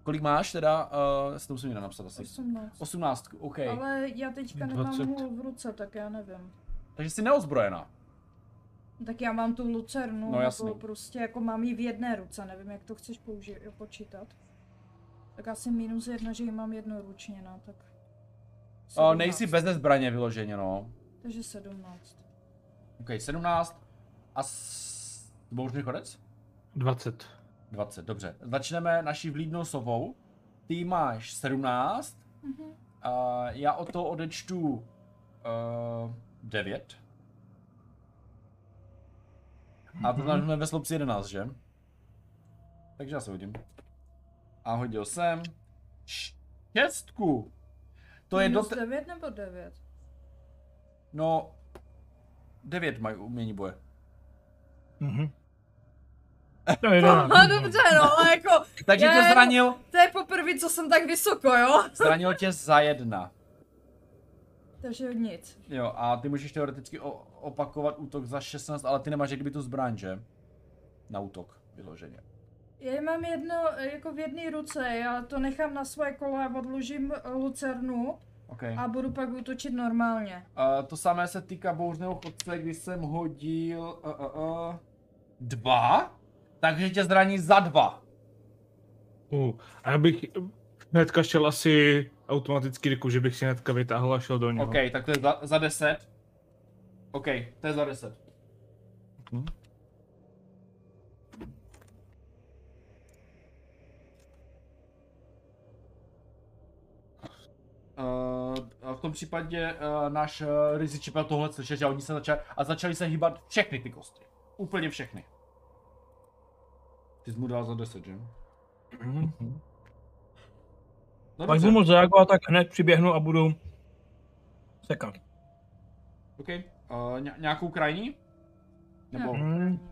Kolik máš teda? Uh, si to musím jinak napsat asi. 18. 18, OK. Ale já teďka 20. nemám ho v ruce, tak já nevím. Takže jsi neozbrojená. Tak já mám tu lucernu, no, jasný. Jako prostě jako mám ji v jedné ruce, nevím jak to chceš použít, počítat. Tak asi minus jedna, že ji mám jednoručně, no, tak... O, nejsi bez zbraně vyloženě, no. Takže 17. OK, 17. A s... bouřný chodec? 20. 20, dobře. Začneme naší vlídnou sovou. Ty máš 17. Mm-hmm. A já o to odečtu uh, 9. A to znamená, jsme ve slopci 11, že? Takže já se hodím. A hodil jsem šestku. To je do... Minus 9 nebo 9? No, 9 mají umění boje. Mhm. To je No, dobře, no, ale jako, Takže tě jenom- zranil, to je poprvé, co jsem tak vysoko, jo? zranil tě za jedna. Takže nic. Jo, a ty můžeš teoreticky o- opakovat útok za 16, ale ty nemáš jak kdyby tu zbraň, že? Na útok, vyloženě. Já mám jedno, jako v jedné ruce, já to nechám na svoje kolo a odložím lucernu OK. a budu pak útočit normálně. Uh, to samé se týká bouřného chodce, kdy jsem hodil uh, uh, uh, dva, takže tě zraní za dva. Uh, a já bych hnedka šel asi automaticky ryku, že bych si hnedka vytáhl a šel do něho. OK, tak to je za, za 10. OK, to je za 10. Mhm. Uh, a v tom případě uh, náš uh, Rizzy Chipel tohle slyšel, že oni se začali a začali se hýbat všechny ty kosti. Úplně všechny. Ty jsi mu dal za 10, že? Mhm. No Pak budu moc zareagovat, tak hned přiběhnu a budu sekat. OK. Uh, ně- nějakou krajní? Nebo... Ne. Hmm.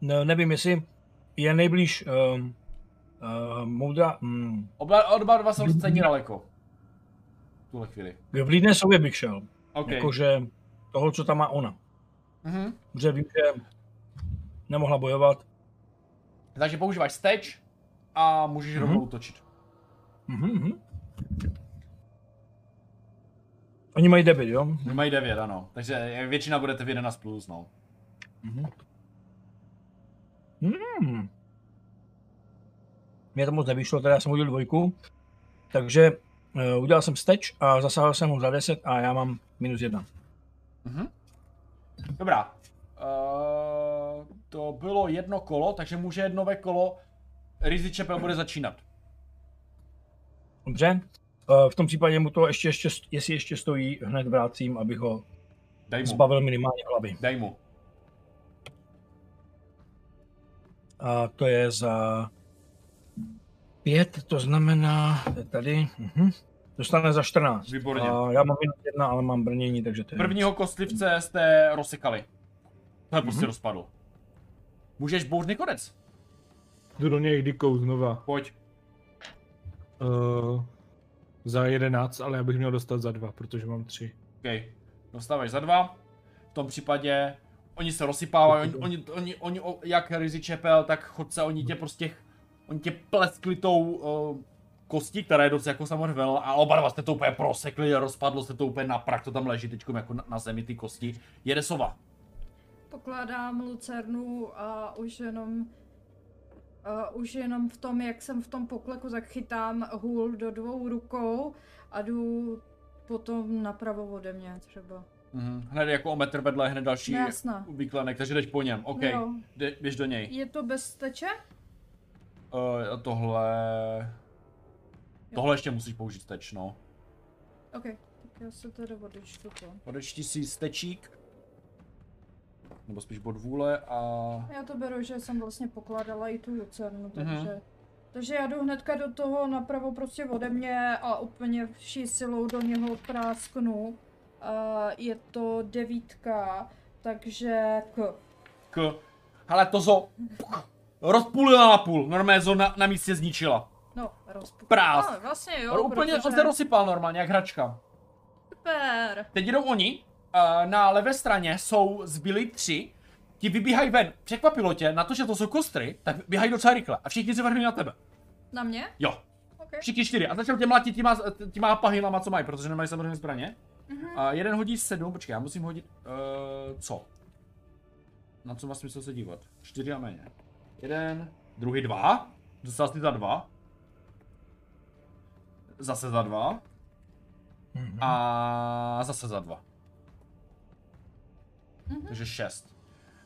Ne, nevím, jestli je nejblíž um, uh, moudra... Um, Oba, oba dva jsou stejně daleko. V tuhle chvíli. v Lídné sobě bych šel. OK. Jakože toho, co tam má ona. Mhm. Protože vím, že nemohla bojovat. Takže používáš steč a můžeš Mhm. rovnou útočit. Mhm, mhm. Oni mají debit, jo? Oni mají 9, ano. Takže většina budete v 11 plus, no. Mhm. Hmm. Mně to moc nevyšlo, teda já jsem hodil dvojku. Takže uh, udělal jsem steč a zasáhl jsem ho za 10 a já mám minus jedna. Mhm. Dobrá. Uh, to bylo jedno kolo, takže může nové kolo. Rizzy Chapel bude začínat. Dobře? Uh, v tom případě mu to ještě, ještě, jestli ještě stojí, hned vrátím, abych ho Dej mu. zbavil minimálně hlavy. Dej mu. A to je za pět, to znamená, to je tady, mhm. dostane za 14. Výborně. A já mám minus jedna, ale mám brnění, takže to je... Prvního kostlivce jste rozsekali. To je prostě Mhm. rozpadl. Můžeš bouřný konec. Jdu do něj dikou znova. Pojď. Uh, za 11, ale já bych měl dostat za 2, protože mám 3. OK. Dostáváš za dva. V tom případě oni se rozsypávají, oni, oni, oni, oni, o- jak Rizzy Chapel, tak chodce, oni tě prostě, oni tě pleskli tou uh, kostí, která je dost jako samozřejmě a oba dva jste to úplně prosekli, rozpadlo se to úplně na prak, to tam leží teď jako na, na zemi ty kosti. Jede sova. Pokládám lucernu a už jenom Uh, už jenom v tom, jak jsem v tom pokleku, tak chytám hůl do dvou rukou a jdu potom napravo ode mě třeba. Mhm. Hned jako o metr vedle, hned další No jasno. výklenek, takže jdeš po něm. OK, Jo. Jde, běž do něj. Je to bez teče? Uh, a tohle... Tohle ještě musíš použít steč, no. OK, tak já se teda odečtu to. Odečti si stečík. Nebo spíš bod vůle a... Já to beru, že jsem vlastně pokládala i tu lucernu, takže... Mhm. Takže já jdu hnedka do toho napravo prostě ode mě a úplně vší silou do něho prásknu. A je to devítka, takže k. K... Hele, to zo... Rozpůlila na půl, normálně zo na, na místě zničila. No, rozpůl. Prás. No, vlastně jo, úplně protože... se rozsypal normálně, jak hračka. Super. Teď jdou oni, uh, na levé straně jsou zbylí tři, ti vybíhají ven. Překvapilo tě, na to, že to jsou kostry, tak běhají docela rychle. A všichni se vrhli na tebe. Na mě? Jo, OK. všichni čtyři. A začal tě mlátit těma, těma pahylama, co mají, protože nemají samozřejmě zbraně. Mhm. A jeden hodí sedm, počkej, já musím hodit, uh, co? Na co má smysl se dívat? Čtyři a méně. Jeden, druhý dva, dostal jsi za dva. Zase za dva. Mhm. A zase za dva. Mhm. Takže šest.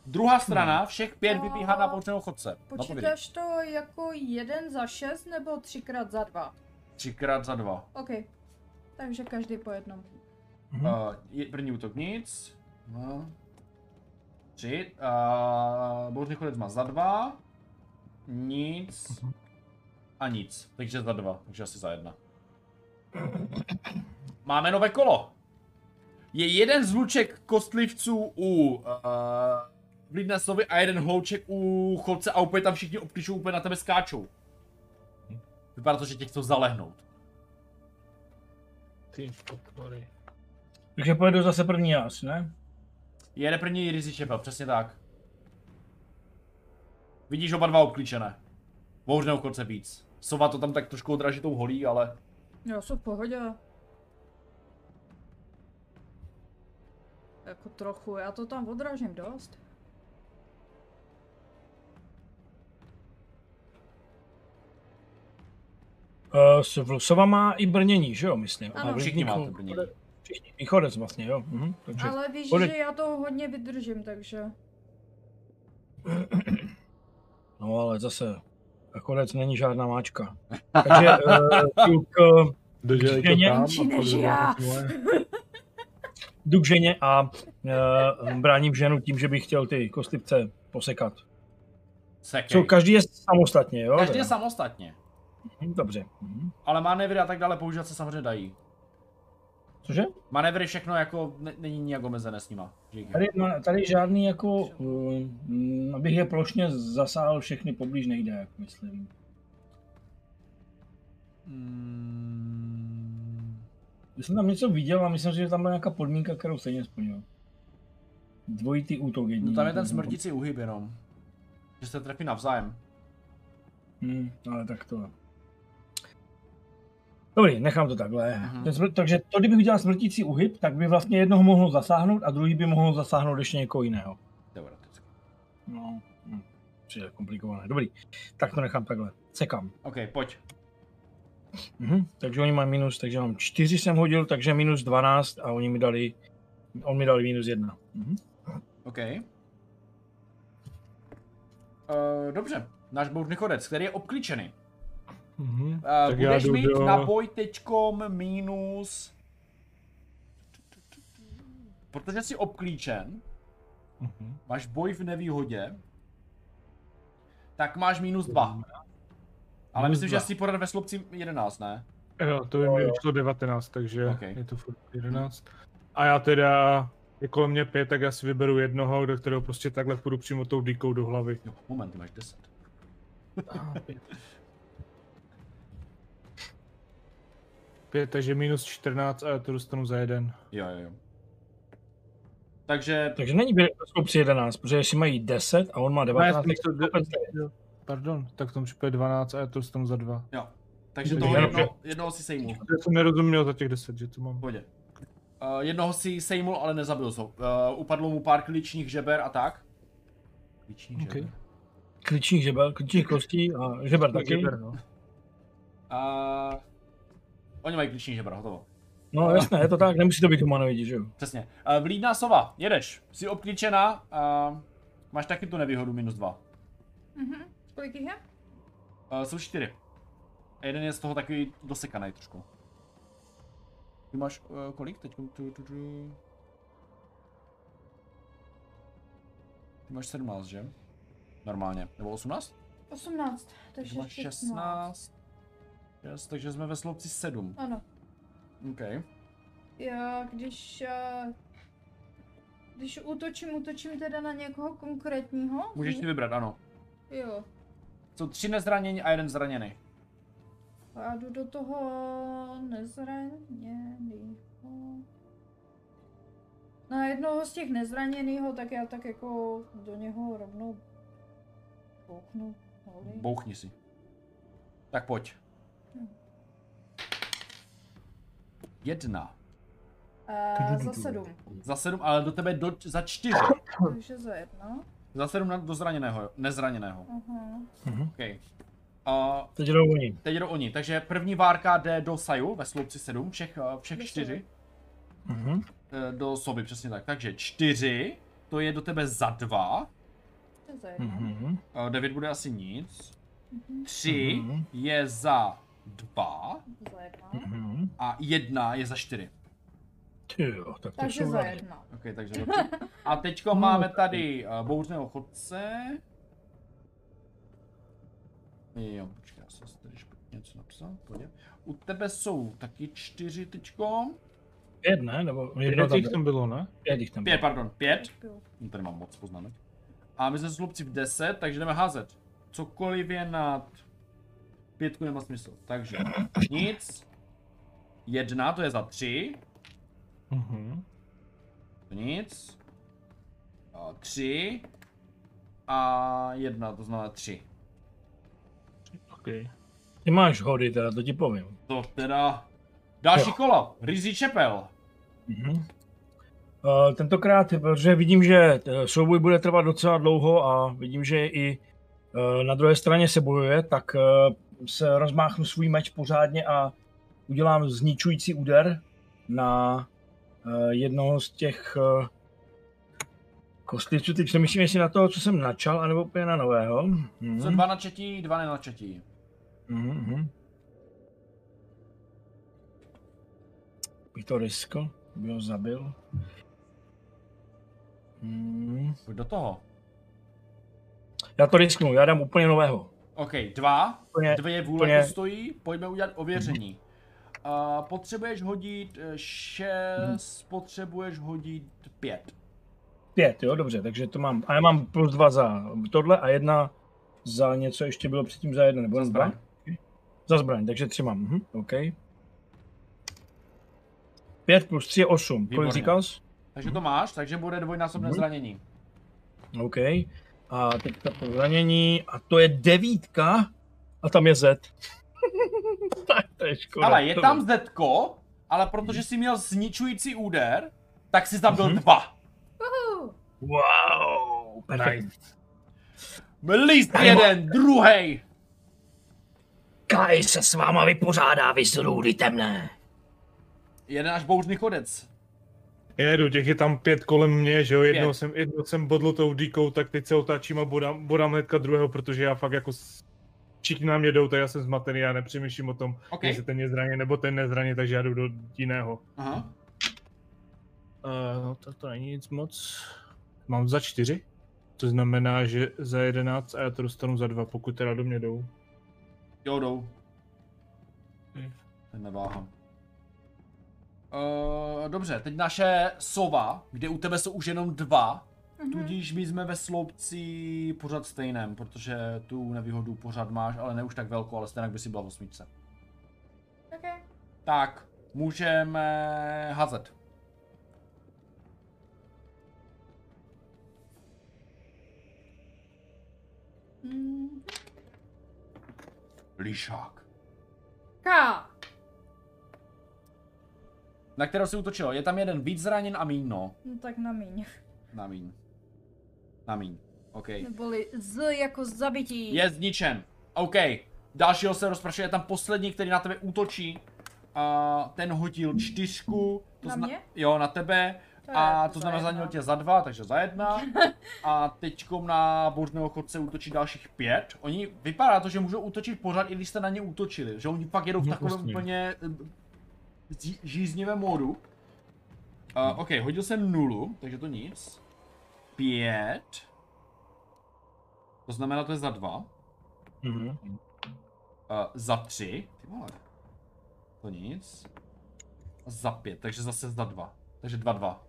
Druhá strana, všech pět A- vybíhá na poučného chodce. No. Počítáš to jako jeden za šest nebo třikrát za dva? Třikrát za dva. OK. Takže každý po jednom. Mhm. Uh, je, první útok nic. No. Tři. Uh, bouřný chodec má za dva. Nic. A nic, takže za dva, takže asi za jedna. Máme nové kolo. Je jeden zluček kostlivců u uh, Vlídnasovi a jeden hlouček u chodce a úplně tam všichni obklíčou, úplně na tebe skáčou. Vypadá to, že tě chcou zalehnout. Ty podpory. Takže pojedu zase první jas, ne? Jede první Rizzy Chapel, přesně tak. Vidíš oba dva obklíčené. Bouřného chodce víc. Sova to tam tak trošku odražitou holí, ale Já jsem v pohodě. Jako trochu, já to tam odrážím dost. Uh, Sova má i brnění, že jo, myslím. Ano. A všichni máte brnění. Všichni. I chodec vlastně, jo. Mhm. Takže, Ale víš, kolik- že já to hodně vydržím, takže... No ale zase, chodec není žádná máčka. Takže uh, jdu, k, Dodělej to tam a já. Jdu k ženě a uh, bráním ženu tím, že bych chtěl ty kostlivce posekat. sekej. Co, každý je samostatně, jo? Každý je samostatně. Mhm, Dobře. Mhm. Ale manévry a tak dále používat se samozřejmě dají. Cože? Manévry všechno jako ne, není nijak omezené s nima. Tady, ma- tady žádný jako, uh, abych je plošně zasáhl všechny poblíž nejde, jak myslím. Mm, Já jsem tam něco viděl a myslím, že tam byla nějaká podmínka, kterou stejně splnil. Dvojitý útok jedním. no tam je ten smrtící uhyb jenom. Že se trefí navzájem. Hmm, ale tak to... Dobrý, nechám to takhle. Mhm. Ten smr- takže to, kdybych udělal smrtící uhyb, tak by vlastně jednoho mohl zasáhnout a druhý by mohl zasáhnout ještě někoho jiného. Teoreticky. No, hm, přijde komplikované. Dobrý, tak to nechám takhle. Sekám. OK, pojď. Mhm. Takže oni mají minus, takže mám 4 jsem hodil, takže minus 12 a oni mi dali, on mi dal minus 1. Mhm. OK. Uh, dobře, náš bouřný chodec, který je obklíčený. Mhm. Uh, Tak budeš mít do- na boj teďkom minus... Protože jsi obklíčen, Mhm. máš boj v nevýhodě, tak máš minus 2. Ale myslím, že dva. si podat ve slupci 11, ne? Jo, to by mi vyšlo 19, takže Ok. je to furt 11. A já teda, je kolem mě pět, tak já si vyberu jednoho, do kterého prostě takhle půjdu přímo tou díkou do hlavy. Jo, moment, máš 10. Pět, takže minus 14 a já to dostanu za jeden. Jo, jo, jo. Takže, Takže není jsou při 11, protože jestli mají 10 a on má Ne, 19, já tak to- to Pardon, tak v tom případě 12 a já to dostanu za dva. jo. Takže Takže toho jedno, jednoho si sejmul. Já jsem nerozuměl za těch 10, že to mám. V pohodě. Uh, jednoho si sejmul, ale nezabil ho. Uh, upadlo mu pár klíčních žeber a tak. Klíčních Ok. žeber. Klíčních žebel, klíčních kostí a žeber taky. Žeber, no. Uh, oni mají klíční žeber, hotovo. No jasné, je to tak, nemusí to být humanoidi, že jo? Přesně. Uh, vlídná sova, jedeš. Jsi obklíčená a máš taky tu nevýhodu minus dva. Mhm. Kolik jich je? Uh, jsou čtyři. A jeden je z toho takový dosekaný trošku. Ty máš uh, kolik teď? Tu, tu, tu. Ty máš 17, že? Normálně. Nebo 18? 18, Ty takže máš 16. 16. Yes, takže jsme ve sloupci 7. Ano. OK. Já když... eh, Když útočím, útočím teda na někoho konkrétního? Můžeš si vybrat, ano. Jo. Jsou tři nezranění a jeden zraněný. A já jdu do toho nezraněného. Na jednoho z těch nezraněného, tak já tak jako do něho rovnou kouknu. Holý. Bouchni si. Tak pojď. Jedna. A za sedm. Za sedm, ale do tebe do, za čtyři. Takže za jedno. Za sedm na, do zraněného, nezraněného. Aha. OK. A Teď jdou oni. teď jdou oni. Takže první várka jde do Saju ve sloupci 7, všech, eh, všech čtyři. Mhm. Eh, Do soby, přesně tak. Takže čtyři, to je do tebe za dva. To je za jedno. Mhm. Eh, Devět bude asi nic. Mhm. Tři Mhm. je za dva. Za jedno. Mhm. A jedna je za čtyři. Ty jo, tak to Takže za jedno. OK, takže dobře. A teďko máme tady uh, bouřného chodce. Jo, počkej, já jsem si tady špatně něco napsal, pojď. U tebe jsou taky čtyři tyčko. Pět, ne? Nebo jedno tam, tam bylo, ne? Pět jich tam bylo. Pět, pardon, pět. No, tady mám moc poznámek. A my jsme slupci v 10, takže jdeme házet. Cokoliv je nad pětku nemá smysl. Takže nic. Jedna, to je za tři. Mhm. Nic. A tři. A jedna, to znamená tři. OK. Ty máš hody, teda to ti povím. To teda... Další jo. kolo, Rizí Čepel. Mhm. Uh, tentokrát, protože vidím, že souboj bude trvat docela dlouho a vidím, že i uh, na druhé straně se bojuje, tak uh, se rozmáchnu svůj meč pořádně a udělám zničující úder na jednoho z těch uh, kostlivců. Teď přemýšlím, jestli na toho, co jsem načal, anebo úplně na nového. Mm-hmm. Jsou dva načetí, dva nenačetí. Mm-hmm. Bych to riskl, by ho zabil. Mm. Pojď do toho. Já to risknu, já dám úplně nového. OK, dva, úplně, dvě vůle úplně... stojí, pojďme udělat ověření. Uh, potřebuješ hodit eh, šest, mm. potřebuješ hodit pět. Pět, jo, dobře, takže to mám. A já mám plus dva za tohle a jedna za něco ještě bylo předtím za jedna, nebo za zbraň? Za zbraň, takže tři mám, mhm, OK. Pět plus tři je osm, kolik říkal jsi? Takže to máš, takže bude dvojnásobné mm. zranění. OK. A teď to zranění, a to je devítka, a tam je Z. tak to je škoda. Ale je tam Z, ale protože jsi měl zničující úder, tak jsi tam byl mm-hmm. dva. Wow, perfekt. Líst jeden, druhý. Kaj se s váma vypořádá, vy zrůdy temné. Jeden až bouřný chodec. Jedu, těch je tam pět kolem mě, že jo, jednou jsem, jednou jsem bodl tou díkou, tak teď se otáčím a bodám, bodám hnedka druhého, protože já fakt jako všichni na mě jdou, tak já jsem zmatený, já nepřemýšlím o tom, okay. jestli ten je zraně nebo ten nezraně, takže já jdu do jiného. Aha. Uh, no to, to není nic moc. Mám za čtyři, to znamená, že za jedenáct a já to dostanu za dva, pokud teda do mě jdou. Jo, jdou. Ten neváhám. Uh, dobře, teď naše sova, kde u tebe jsou už jenom dva, mm-hmm. tudíž my jsme ve sloupci pořád stejném, protože tu nevýhodu pořád máš, ale ne už tak velkou, ale stejně by si byla v osmičce. Okay. Tak, můžeme házet. Mm. Lišák. Ka. Na kterou se útočilo? Je tam jeden víc zraněn a míň, no. No tak na míň. Na míň. Na míň. OK. Neboli z jako zabití. Je zničen. OK. Dalšího se rozprašuje, je tam poslední, který na tebe útočí. A ten hodil čtyřku. To na zna- mě? Jo, na tebe. To a to znamená, zranil tě za dva, takže za jedna. a teďkom na božného chodce útočí dalších pět. Oni, vypadá to, že můžou útočit pořád, i když jste na ně útočili. Že oni pak jedou v takovém úplně žíznivém módu. Uh, OK, hodil jsem nulu, takže to nic. Pět. To znamená, to je za dva. Mm-hmm. Uh, za tři. Ty vole. To nic. A za pět, takže zase za dva. Takže dva, dva.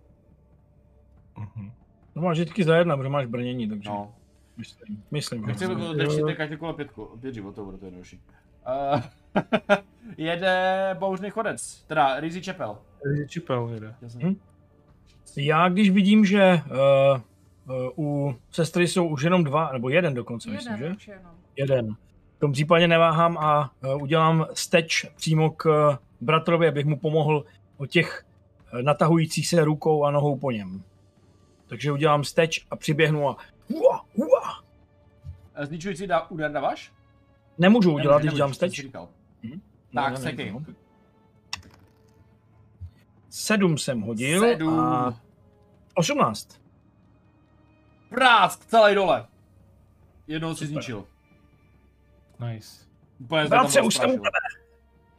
Mm-hmm. No máš vždycky za jedna, protože máš brnění, takže... No. Myslím, myslím. Nechci, aby to držíte každý kolo pětku. Pět životů bude to jednodušší. Uh, jede bouřný chodec, teda Rizzy Čepel. Rizzy Čepel jede. Hm? Já když vidím, že uh, u sestry jsou už jenom dva, nebo jeden dokonce, jeden, myslím, že? Jenom. Jeden. V tom případě neváhám a uh, udělám steč přímo k uh, bratrovi, abych mu pomohl o těch natahujících se rukou a nohou po něm. Takže udělám steč a přiběhnu a hua, hua. Zničující dá, úder dáváš? Nemůžu udělat, když dělám steč. Hm? Tak, no, seky. No. Sedm jsem hodil Sedm. a osmnáct. Prásk, celý dole. Jednou si zničil. Nice. Úplně Bratře, už jsem u tebe.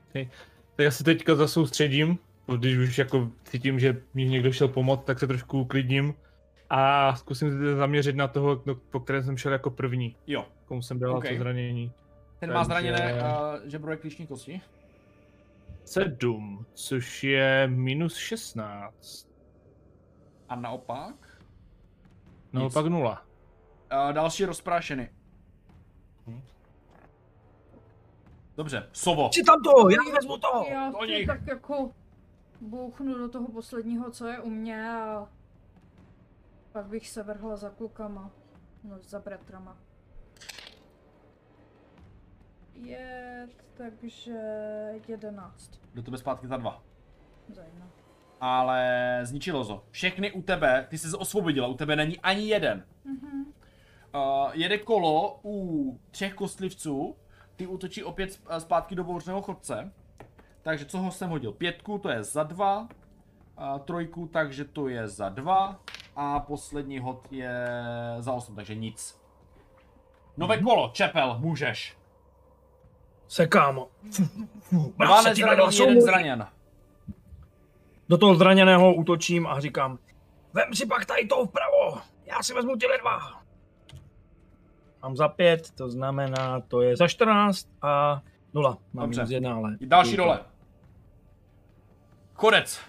Okay. Tak já se teďka zasoustředím, když už jako cítím, že mi někdo šel pomoct, tak se trošku uklidním a zkusím se zaměřit na toho, no, po kterém jsem šel jako první. Jo. Komu jsem dal okay. to zranění. Ten má zraněné uh, žebro klíční kosti. 7, což je minus 16. A naopak? Naopak 0. Uh, další rozprášeny. Hm. Dobře, Sovo. Si tam to, já vezmu to. Já to tak jako bouchnu do toho posledního, co je u mě a pak bych se vrhla za klukama. No, za bratrama. Je, takže jedenáct. Do tebe zpátky za dva. Za jedna. Ale zničilo to. Všechny u tebe, ty jsi osvobodila, u tebe není ani jeden. Mm-hmm. Uh, jede kolo u třech kostlivců, ty útočí opět zpátky do bouřného chodce. Takže co ho jsem hodil? Pětku, to je za dva. A trojku, takže to je za dva. A poslední hod je za osm, takže nic. Nové mm-hmm. kolo, Čepel, můžeš. Sekám. Dva nezranění, jeden zraněn. Do toho zraněného útočím a říkám, vem si pak tady to vpravo, já si vezmu těle dva. Mám za pět, to znamená, to je za 14 a nula. Mám Dobře. minus jedna, ale... Další dole. Konec.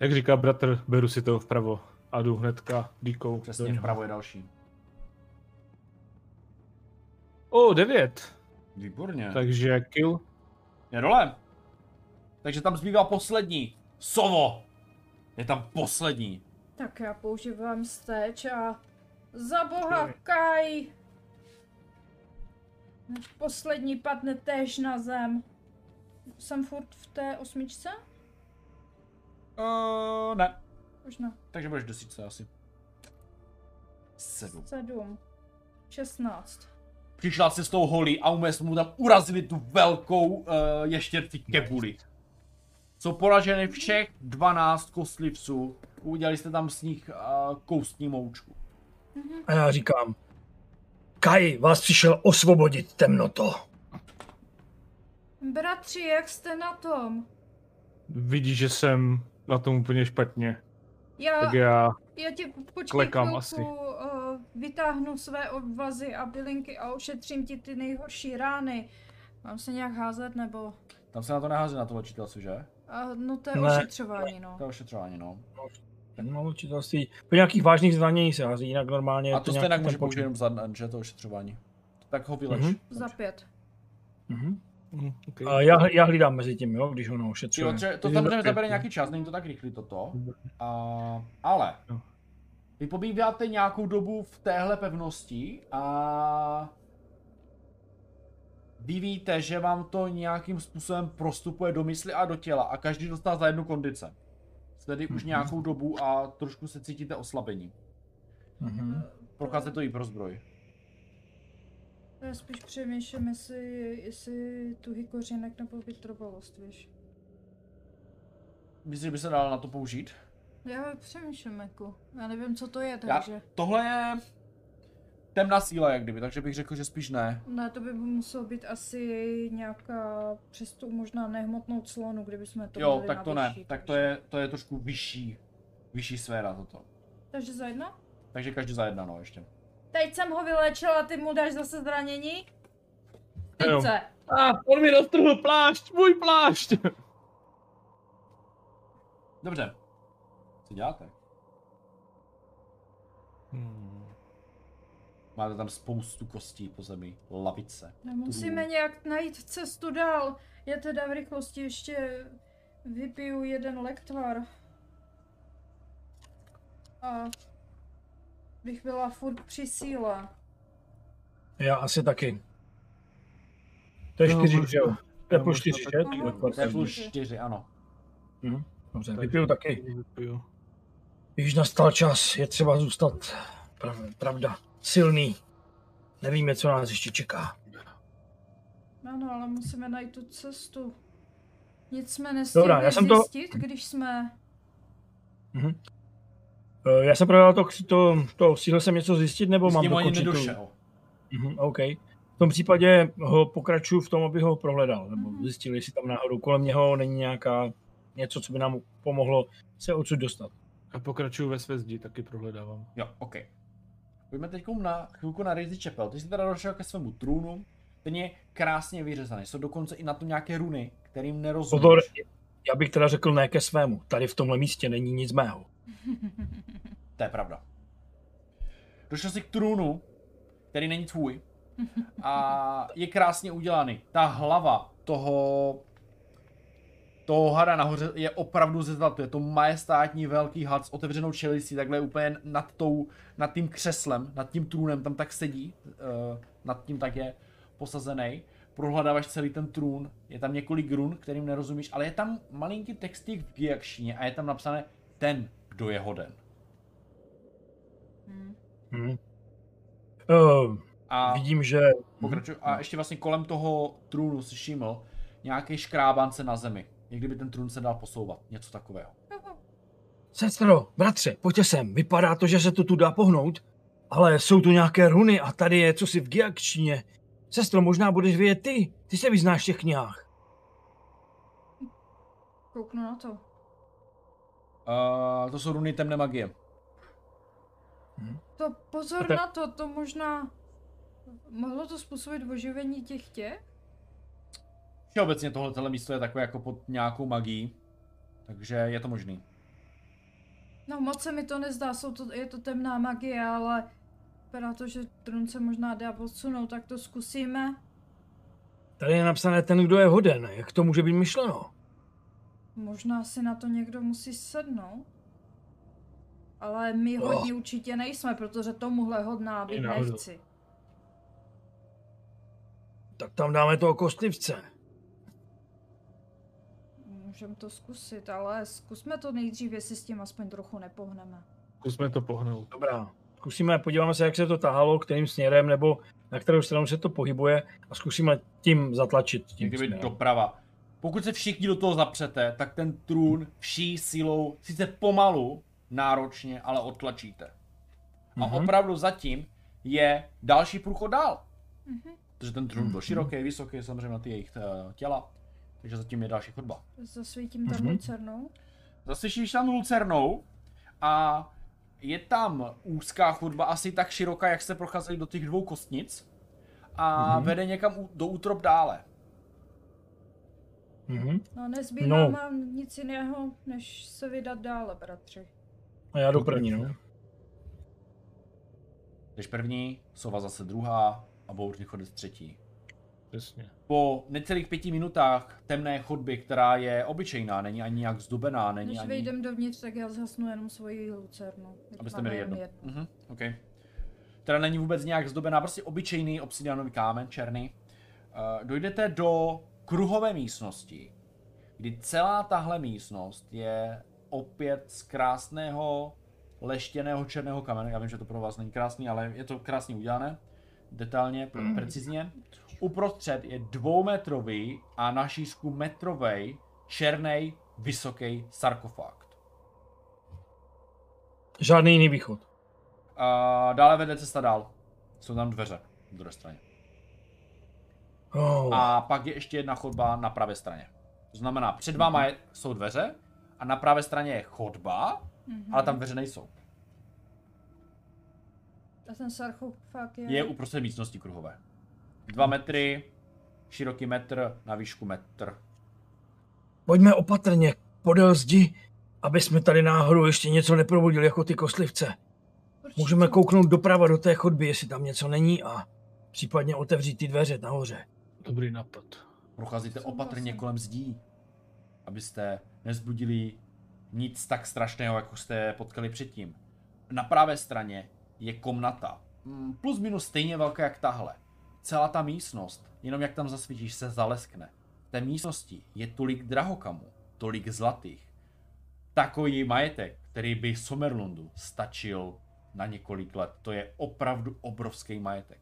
Jak říká bratr, beru si to vpravo a jdu hnedka díkou. Přesně, vpravo je další. O, devět. Výborně. Takže kill. Je dole. Takže tam zbývá poslední. Sovo. Je tam poslední. Tak já používám steč a za boha Kaj. Poslední padne též na zem. Jsem furt v té osmičce? Uh, ne. Už ne. Takže budeš desítce asi. Sedm. Sedm. Šestnáct. Přišla se s tou holí a umysl mu tam urazili tu velkou uh, ještěrci kebuli. Jsou poraženy všech 12 kostlivců. Udělali jste tam s nich uh, koustní moučku. A já říkám, Kaj vás přišel osvobodit temnoto. Bratři, jak jste na tom? Vidíš, že jsem na tom úplně špatně. Já, tak já, já tě počkej chvilku, asi. Uh, vytáhnu své obvazy a bylinky a ošetřím ti ty nejhorší rány. Mám se nějak házet, nebo? Tam se na to nehází na to léčitelství, že? Uh, no to je ne. ošetřování, no. To je ošetřování, no. No, léčitelství. Po nějakých vážných zranění se hází, jinak normálně... A to, to stejně může použít jenom za že to ošetřování. Tak ho vyleč. Mm-hmm. Za pět. Mm-hmm. Mm, okay. A já, já hlídám mezi tím, jo, když ho ošetřuje. Jo, to samozřejmě zabere nějaký čas, není to tak rychlý toto. A, ale vy pobýváte nějakou dobu v téhle pevnosti a vy víte, že vám to nějakým způsobem prostupuje do mysli a do těla a každý dostává za jednu kondice. Tedy už mm-hmm. nějakou dobu a trošku se cítíte oslabení. Mm-hmm. Prochází to i pro zbroj. Já spíš přemýšlím, jestli, jestli tuhý kořenek nebo vytrvalost, víš. Myslíš, že by se dal na to použít? Já přemýšlím jako, já nevím, co to je, takže... Já, tohle je temná síla, jak kdyby, takže bych řekl, že spíš ne. Ne, to by muselo být asi nějaká přes tu možná nehmotnou clonu, kdyby jsme to Jo, tak to vyšší, ne, takže... tak to je, to je trošku vyšší, vyšší sféra toto. Takže za jedna? Takže každý za jedna, no, ještě. Teď jsem ho vylečila, ty mu dáš zase zranění? Teď se. A, on mi roztrhl plášť, můj plášť! Dobře. Co děláte? Máte tam spoustu kostí po zemi, lavice. No, musíme tu... nějak najít cestu dál. Já teda v rychlosti ještě vypiju jeden lektvar. A bych byla furt při síle. Já asi taky. To je čtyři, že jo? To je plus čtyři, že? To je plus čtyři, ano. Mhm. Dobře, vypiju taky. Vypiju. Již nastal čas, je třeba zůstat, pravda, silný. Nevíme, co nás ještě čeká. Ano, ale musíme najít tu cestu. Nic jsme nestihli Dobrá, já jsem zjistit, to... když jsme... Mhm. Uh, já jsem provedl to, to, to, stihl jsem něco zjistit, nebo mám dokončit tu... Mhm, OK. V tom případě ho pokračuju v tom, aby ho prohledal, nebo mm-hmm. zjistil, jestli tam náhodou kolem něho není nějaká něco, co by nám pomohlo se odsud dostat. A pokračuju ve své zdi, taky prohledávám. Jo, OK. Pojďme teď na chvilku na Razy Chapel. Ty jsi teda došel ke svému trůnu, Ten je krásně vyřezaný. Jsou dokonce i na to nějaké runy, kterým nerozumíš. Pozor, já bych teda řekl ne ke svému. Tady v tomhle místě není nic mého. To je pravda. Došel jsi k trůnu, který není tvůj. A je krásně udělaný. Ta hlava toho toho hada nahoře je opravdu ze zlatu. Je to majestátní velký had s otevřenou čelistí, takhle úplně nad, tou, nad tím křeslem, nad tím trůnem, tam tak sedí, uh, nad tím tak je posazený. Prohledáváš celý ten trůn, je tam několik run, kterým nerozumíš, ale je tam malinký textík v giakšině a je tam napsané ten, kdo je hoden. Hmm. Hmm. Uh, a vidím, že... Pokračuj, a ještě vlastně kolem toho trůnu si všiml nějaký škrábance na zemi jak kdyby ten trůn se dal posouvat. Něco takového. Sestro, bratře, pojďte sem. Vypadá to, že se to tu dá pohnout, ale jsou tu nějaké runy a tady je cosi v giakčtině. Sestro, možná budeš vědět ty. Ty se vyznáš v těch knihách. Kouknu na to. Uh, to jsou runy temné magie. Hmm. To pozor tak... na to, to možná... Mohlo to způsobit oživení těch těch? Všeobecně tohle místo je takové jako pod nějakou magií, takže je to možný. No moc se mi to nezdá, jsou to, je to temná magie, ale vypadá to, že trůn se možná dá odsunout, tak to zkusíme. Tady je napsané ten, kdo je hoden, jak to může být myšleno? Možná si na to někdo musí sednout. Ale my oh. hodně určitě nejsme, protože tomuhle hodná být nechci. Tak tam dáme toho kostlivce. Můžeme to zkusit, ale zkusme to nejdřív, jestli s tím aspoň trochu nepohneme. Zkusme to pohnout. Dobrá. Zkusíme, podíváme se, jak se to tahalo, kterým směrem, nebo na kterou stranu se to pohybuje a zkusíme tím zatlačit. Tím Kdyby doprava. Pokud se všichni do toho zapřete, tak ten trůn vší sílou, sice pomalu, náročně, ale odtlačíte. A mm-hmm. opravdu zatím je další průchod dál. Mm-hmm. Protože ten trůn byl široký, vysoký, samozřejmě na ty jejich uh, těla. Takže zatím je další chodba. Zasvítím tam mm-hmm. lucernou. Zasvítíš tam lucernou a je tam úzká chodba, asi tak široká, jak se procházeli do těch dvou kostnic a mm-hmm. vede někam do útrop dále. Mm-hmm. No nezbývá no. mám nic jiného, než se vydat dále, bratři. A já jdu první, no. Jdeš první, sova zase druhá a bouřný chodec třetí. Přesně. Po necelých pěti minutách temné chodby, která je obyčejná, není ani nějak zdubená, není Než ani... vejdem dovnitř, tak já zhasnu jenom svoji lucernu. Abyste měli jedno. jedno. Uh-huh, okay. Teda není vůbec nějak zdobená, prostě obyčejný obsidianový kámen, černý. Uh, dojdete do kruhové místnosti, kdy celá tahle místnost je opět z krásného leštěného černého kamene. Já vím, že to pro vás není krásný, ale je to krásně udělané. Detailně, mm. precizně. Uprostřed je dvoumetrový a na šířku metrový černý vysoký sarkofág. Žádný jiný východ. A dále vede cesta dál. Jsou tam dveře na druhé straně. Oh. A pak je ještě jedna chodba na pravé straně. To znamená, před váma je, jsou dveře a na pravé straně je chodba, mm-hmm. ale tam dveře nejsou. A ten sarkofág je... Je uprostřed místnosti kruhové. Dva metry, široký metr, na výšku metr. Pojďme opatrně podél zdi, aby jsme tady náhodou ještě něco neprobudili jako ty kostlivce. Můžeme kouknout doprava do té chodby, jestli tam něco není a případně otevřít ty dveře nahoře. Dobrý nápad. Procházíte opatrně kolem zdí, abyste nezbudili nic tak strašného, jako jste potkali předtím. Na pravé straně je komnata. Mm, plus minus stejně velká jak tahle celá ta místnost, jenom jak tam zasvítíš, se zaleskne. V té místnosti je tolik drahokamů, tolik zlatých. Takový majetek, který by Somerlundu stačil na několik let. To je opravdu obrovský majetek.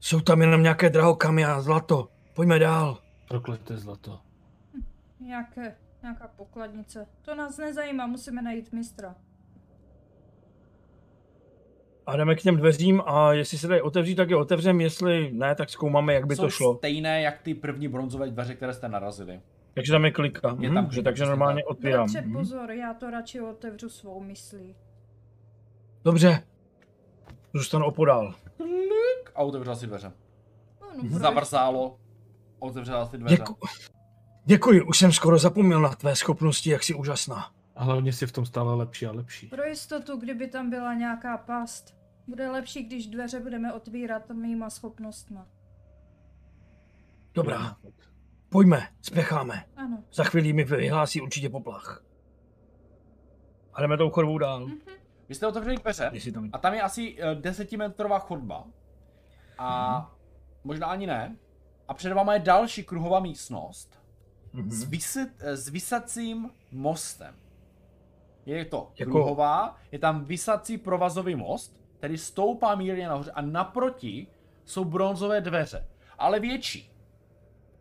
Jsou tam jenom nějaké drahokamy a zlato. Pojďme dál. Prokleté zlato. Hm, nějaké, nějaká pokladnice. To nás nezajímá, musíme najít mistra a jdeme k těm dveřím a jestli se tady otevří, tak je otevřem, jestli ne, tak zkoumáme, jak by Jsou to šlo. stejné, jak ty první bronzové dveře, které jste narazili. Takže tam je klika. Je tam mhm, takže normálně tak. otvírám. Dobře, mhm. pozor, já to radši otevřu svou myslí. Dobře. Zůstanu opodál. A otevřel si dveře. No, proč? zavrzálo, otevřela ty dveře. Děku... Děkuji, už jsem skoro zapomněl na tvé schopnosti, jak jsi úžasná. A hlavně si v tom stále lepší a lepší. Pro jistotu, kdyby tam byla nějaká past. Bude lepší, když dveře budeme otvírat mýma schopnostma. Dobrá, pojďme, spěcháme. Ano. Za chvíli mi vyhlásí určitě poplach. A jdeme tou chodbou dál. Mhm. Vy jste otevřeli dveře Jestli tam... a tam je asi eh, desetimetrová chodba. A Mhm. možná ani ne. A před váma je další kruhová místnost Mhm. s, vysit, eh, s vysacím mostem. Je to Jako- kruhová, je tam vysací provazový most, který stoupá mírně nahoře a naproti jsou bronzové dveře, ale větší.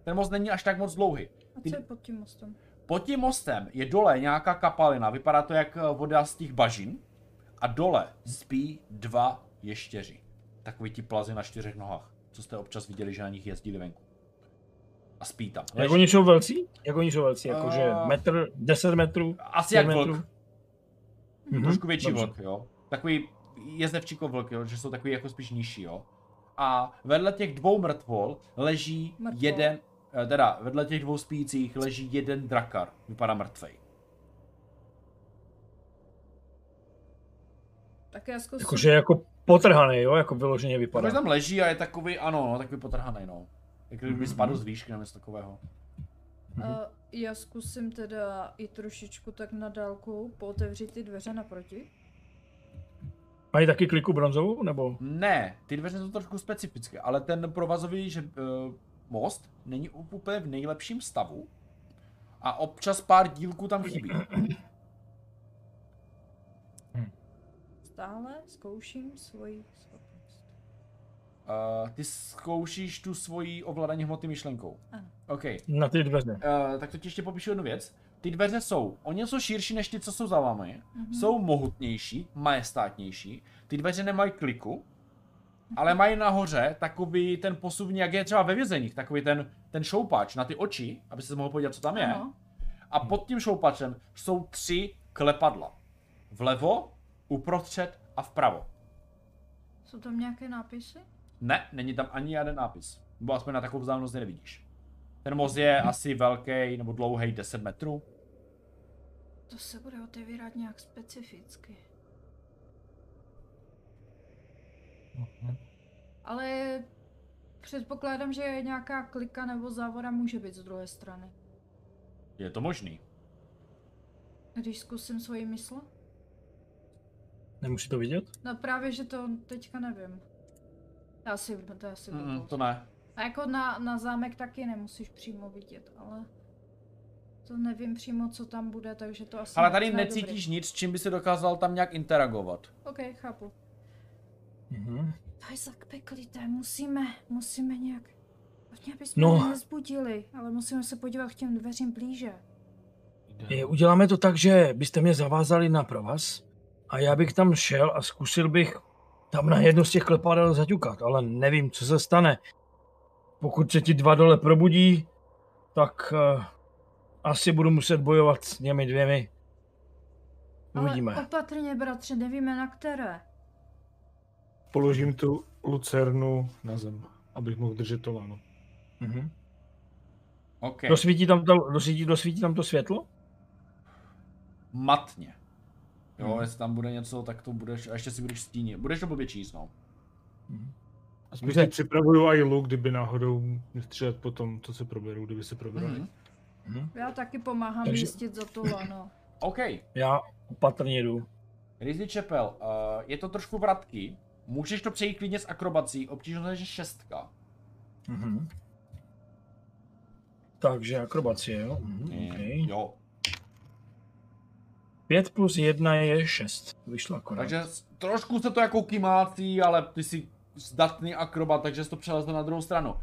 Ten most není až tak moc dlouhý. A co je pod tím mostem? Pod tím mostem je dole nějaká kapalina, vypadá to jak eh, voda z těch bažin. A dole spí dva ještěři. Takový ti plazy na čtyřech nohách, co jste občas viděli, že na nich jezdili venku. A spí tam. Jak oni jsou velcí? Jak oni jsou velcí? Jakože Eh, metr, 10 metrů? Asi jak metrů? vlk. Mhm, Trošku větší dobře. vlk, jo. Takový jezdevčíko vlk, jo, že jsou takový jako spíš nižší, jo. A vedle těch dvou mrtvol leží Mrtvol. jeden, eh, teda vedle těch dvou spících leží jeden drakar, vypadá mrtvej. Tak já zkusím. Jakože jako potrhaný, jo? Jako vyloženě vypadá. Když tam leží a je takový, ano, no, takový potrhaný, no. Jak kdyby Mhm. spadl z výšky nebo něco takového. A já zkusím teda i trošičku tak na dálku pootevřít ty dveře naproti. Mají taky kliku bronzovou, nebo? Ne, ty dveře jsou trošku specifické, ale ten provazový že, uh, most není úplně v nejlepším stavu. A občas pár dílků tam chybí. Stále zkouším svoji schopnost. Uh, ty zkoušíš tu svoji ovládání hmoty myšlenkou. Ano. OK. Na ty dveře. Uh, tak to ti ještě popíšu jednu věc. Ty dveře jsou o něco širší než ty, co jsou za vámi. Mhm. Jsou mohutnější, majestátnější. Ty dveře nemají kliku, ale mají nahoře takový ten posuvní, jak je třeba ve vězeních, takový ten, ten šoupač na ty oči, aby se mohl podívat, co tam je. Ano. A pod tím šoupačem jsou tři klepadla. Vlevo, uprostřed a vpravo. Jsou tam nějaké nápisy? Ne, není tam ani jeden nápis. Nebo aspoň na takovou vzdálenost nevidíš. Ten most je asi velký nebo dlouhý 10 metrů. To se bude otevírat nějak specificky. Ale předpokládám, že nějaká klika nebo závora může být z druhé strany. Je to možný. Když zkusím svoji mysl? Nemusí to vidět? No právě, že to teďka nevím. To asi, to asi Mm, to ne. A jako na, na zámek taky nemusíš přímo vidět, ale to nevím přímo, co tam bude, takže to asi Ale tady ne- necítíš nic, čím by si dokázal tam nějak interagovat. dobrý. Ok, chápu. Mhm. To je musíme, musíme nějak... Hodně bychom No. no. nezbudili, ale musíme se podívat k těm dveřím blíže. Je, uděláme to tak, že byste mě zavázali na provaz a já bych tam šel a zkusil bych tam na jedno z těch klepadel zaťukat, ale nevím, co se stane. Pokud se ti dva dole probudí, tak uh, asi budu muset bojovat s těmi dvěmi. Uvidíme. Ale opatrně, bratře, nevíme na které. Položím tu lucernu na zem, abych mohl držet to lano. Mhm. OK. Dosvítí, tam to, dosvítí, dosvítí tam to světlo? Matně. Jo, Mhm. jestli tam bude něco, tak to budeš, a ještě si budeš stínit. Budeš to blbě číst, no. A spíš Dobře. si připravuju i luk, kdyby náhodou střílet potom, co se proberou, kdyby se probrali. Mhm. Mhm. Já taky pomáhám Takže- jistit za to lano. OK. Já opatrně jdu. Rizzy Chapel, uh, je to trošku vratký. Můžeš to přejít klidně s akrobací, obtížnost je šestka. Mhm. Takže akrobacie, jo? Mhm, Je- okay. Jo. 5 plus 1 je 6. Vyšlo akorát. Takže trošku se to jako kymácí, ale ty jsi zdatný akrobat, takže jsi to přelezl na druhou stranu.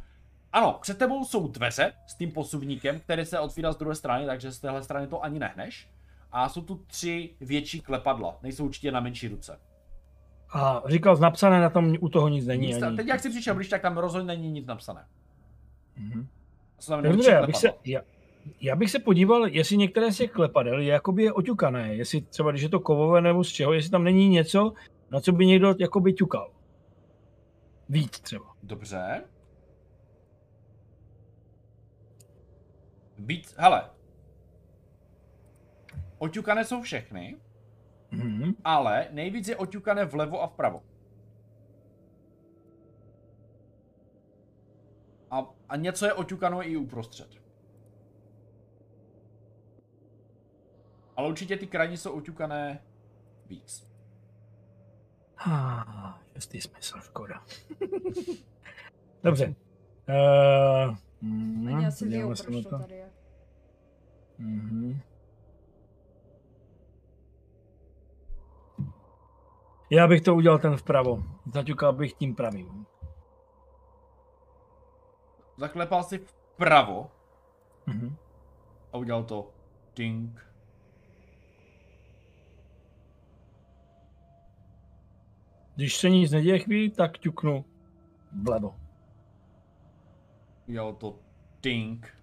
Ano, před tebou jsou dveře s tím posuvníkem, který se otvírá z druhé strany, takže z téhle strany to ani nehneš. A jsou tu tři větší klepadla, nejsou určitě na menší ruce. A říkal, napsané na tom u toho nic není. Nic, ani. teď jak jsi přišel blíž, tak tam rozhodně není nic napsané. Mhm. Jsou tam Dobře, já bych, se, já, já bych se podíval, jestli některé z těch klepadel je jakoby je oťukané. Jestli třeba, když je to kovové nebo z čeho, jestli tam není něco, na co by někdo jakoby ťukal. Víc třeba. Dobře. Víc, hele. Oťukané jsou všechny, mm-hmm. ale nejvíc je oťukané vlevo a vpravo. A, a něco je oťukano i uprostřed. Ale určitě ty krajní jsou oťukané víc. Ah šestý smysl, škoda. Dobře. Uh, mm, Oni asi se proč to tady je. Mhm. Já bych to udělal ten vpravo. Zaťukal bych tím pravým. Zaklepal si vpravo Mhm. a udělal to ding. Když se nic neděje chvíli, tak ťuknu vlevo. Udělal to ding.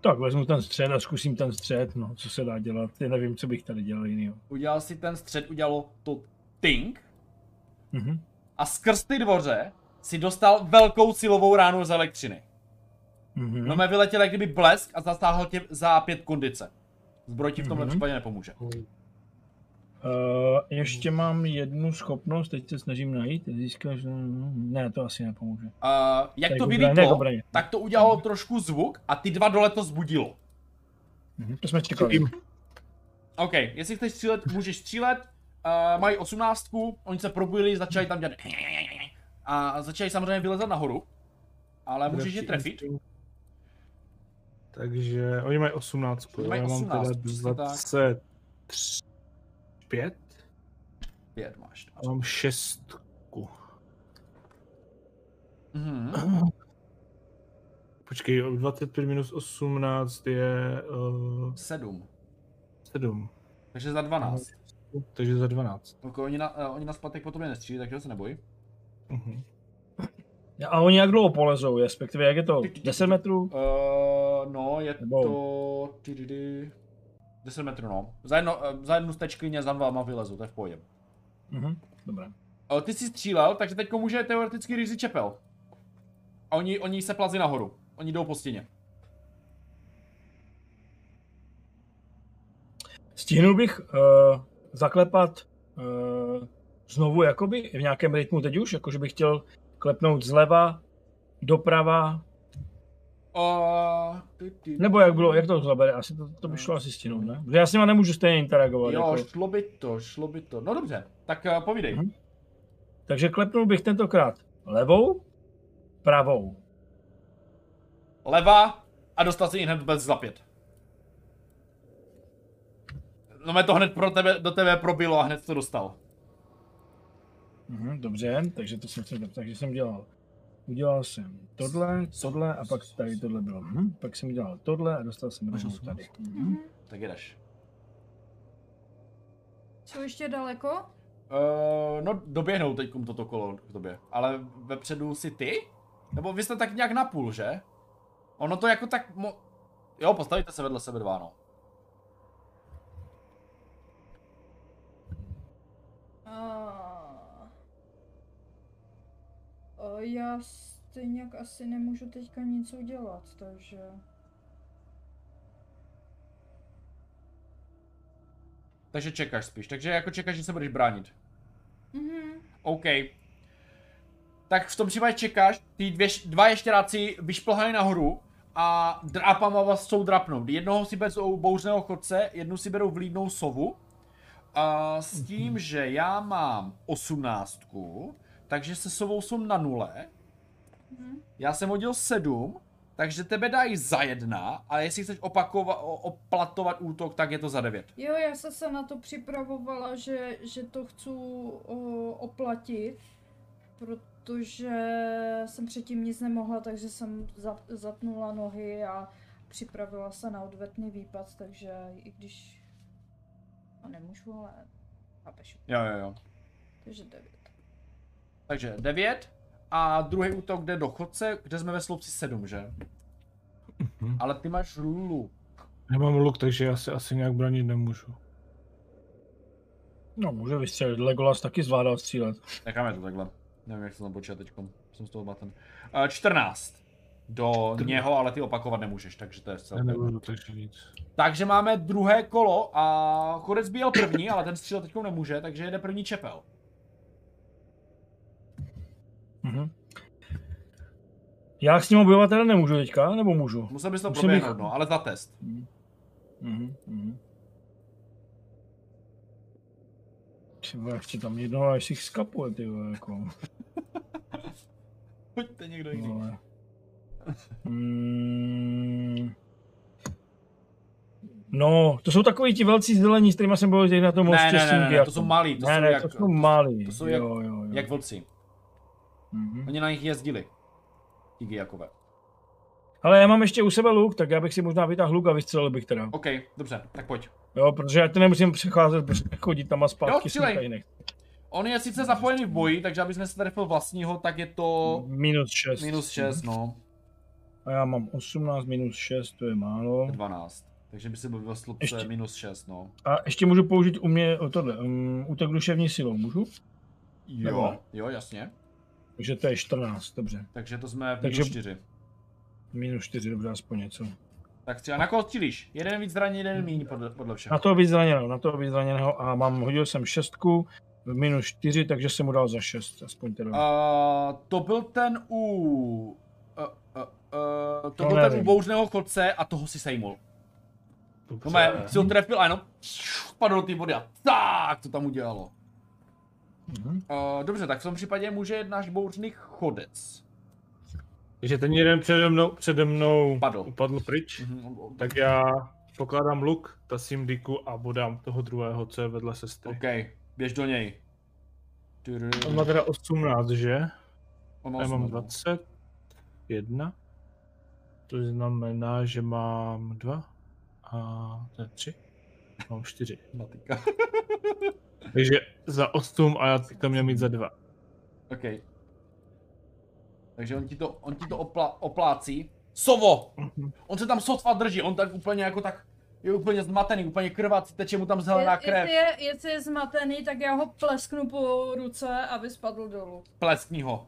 Tak vezmu ten střed a zkusím ten střed, no, co se dá dělat. Já nevím, co bych tady dělal jinýho. Udělal si ten střed, udělalo to ding. Mhm. A skrz ty dvoře si dostal velkou silovou ránu z elektřiny. Mhm. No mé vyletěl jak kdyby blesk a zasáhl tě za pět kondice. Zbroj ti v tomhle Mhm. případě nepomůže. Uh, ještě mám jednu schopnost, teď se snažím najít. Získáš... Ne, to asi nepomůže. Uh, jak Tak to vylítlo, tak to udělalo trošku zvuk a ty dva dole to zbudilo. Mhm. To jsme čekali. OK, jestli chceš střílet, můžeš střílet. Uh, mají osmnáctku, oni se probudili, začali tam dělat a začali samozřejmě vylezat nahoru. Ale můžeš je trefit. Takže oni mají 18. Oni mají já mám 18, teda přesně tak. 25 Pět máš. a mám šestku. Mhm. Počkej, 25 minus 18 je uh, Sedm. 7. Takže za 12. Takže za 12. Ok, oni na, uh, oni na splatek po tobě nestřílí, takže se neboj. Uh-huh. A oni jak dlouho polezou, respektive jak je to? 10 metrů? Uh, no, je Nebo- to... tydydy, 10 metrů, no. Za, jedno, uh, za jednu stečkyně za dvama vylezu, to je v pohodě. Mhm. Dobré. Uh, ty jsi střílel, takže teď může teoreticky Rizzy čepel. A oni, oni se plazí nahoru. Oni jdou po stěně. Stihnul bych uh, zaklepat uh, znovu jakoby v nějakém rytmu teď už, jakože bych chtěl klepnout zleva, doprava, ty, ty, nebo jak bylo, jak to zabere, asi to, to by šlo asi stihnout, ne? Protože já s nima nemůžu stejně interagovat. Jo, jako. šlo by to, šlo by to. No dobře, tak uh, povídej. Mhm. Takže klepnul bych tentokrát levou, pravou. Leva a dostal si hned bez za pět. No mě to hned pro tebe, do tebe probilo a hned to dostal. Mhm, dobře, takže to jsem, takže jsem dělal. Udělal jsem tohle, tohle a pak tady tohle bylo. Hm, pak jsem udělal tohle a dostal jsem rovnou tady. Mhm. Mhm. Tak jdeš. Jsou ještě daleko? Uh, no doběhnou teď toto kolo k tobě, ale vepředu si ty? Nebo vy jste tak nějak napůl, že? Ono to jako tak mo... Jo, postavíte se vedle sebe dva, no. A... A já stejně asi nemůžu teďka nic udělat, takže... Takže čekáš spíš, takže jako čekáš, že se budeš bránit. Mhm. OK. Tak v tom případě čekáš, ty dvě, dva ještěráci vyšplhají nahoru a drápama vás chcou drapnout. Jednoho si berou bouřného chodce, jednu si berou vlídnou sovu. A s tím, že já mám osmnáctku, takže se sovou jsem na nule. Mhm. Já jsem hodil sedm, takže tebe dají za jedna, a jestli chceš opakovat, oplatovat útok, tak je to za devět. Jo, já jsem se na to připravovala, že, že to chci o, oplatit, protože jsem předtím nic nemohla, takže jsem za, zatnula nohy a připravila se na odvetný výpad, takže i když... A nemůžu, ale... Chápeš. Jo, jo, jo. Takže devět. Takže 9 a druhý útok jde do chodce, kde jsme ve sloupci 7, že? Mhm. Ale ty máš luk. Já mám luk, takže já se asi nějak bránit nemůžu. No, může vystřelit. Legolas taky zvládal střílet. Necháme to takhle. Nevím, jak to tam počítat teď. Jsem z toho maten. Uh, 14. Do něho, ale ty opakovat nemůžeš, takže to je Já zcela. nebudu takže víc. Takže máme druhé kolo a chodec byl první, ale ten střílet teď nemůže, takže jede první čepel. Mhm. Já s ním bojovat teda nemůžu teďka, nebo můžu? Musel bys to Musím proběhnout, bych- no, ale za test. Mhm, mhm. Třeba ti tam jedno, až si skapuje, ty vole, jako. Pojďte někdo jiný. vole. Mm. No, to jsou takový ti velcí zelení, s kterými jsem byl na tom Ne, ne, ne, ne, ne, to jsou malí, to ne, jsou ne, jak- to jsou malí. to jsou jak- jo, jo, jo. Jak vlci. Mhm. Oni na nich jezdili. Ti Giakové. Ale já mám ještě u sebe luk, tak já bych si možná vytáhl luk a vystřelil bych teda. OK, dobře, tak pojď. Jo, protože já to nemusím přecházet, chodit tam a Jo, zpátky. střílej. tady nech. On je sice zapojený v boji, takže abys se trefil vlastního, tak je to Minus 6. minus 6, no, A já mám 18 minus 6, to je málo. 12. Takže by si byl ve slupce Ještě- minus 6, no. A ještě můžu použít u mě o tohle, um, útok duševní silou, můžu? Jo, ne? jo, jasně. Takže to je 14, dobře. Takže to jsme v Takže- minus 4. Minus 4, dobře, aspoň něco. Tak třeba na koho střílíš? Jeden víc zraněný, jeden míň podle, podle všeho. Na toho víc zraněného, na toho víc zraněného a mám, hodil jsem šestku, v minus 4, takže jsem mu dal za 6, aspoň teda. Uh, to byl ten u... Uh, uh, uh, to To byl ten nevím. u bouřného chodce a toho si sejmul. No mé, si ho trefil a jenom spadl do té vody a tak to tam udělalo. Mhm. Uh, dobře, tak v tom případě může náš bouřný chodec. Takže ten jeden přede mnou, přede mnou Padl. upadl pryč, Mhm, tak já pokládám luk, tasím diku a bodám toho druhého, co je vedle sestry. OK, běž do něj. On má teda 18, že? On má Já mám 18. 21. To znamená, že mám 2 a ne, 3. Mám 4. Matika. Takže za 8 a já bych to měl mít za 2. OK. Takže on ti to, on ti to opla, oplácí. Sovo! On se tam sotva drží, on tak úplně jako tak je úplně zmatený, úplně krvací, teče mu tam zelená Je, krev. jestli, je, jestli je zmatený, tak já ho plesknu po ruce, aby spadl dolů. Pleskni ho.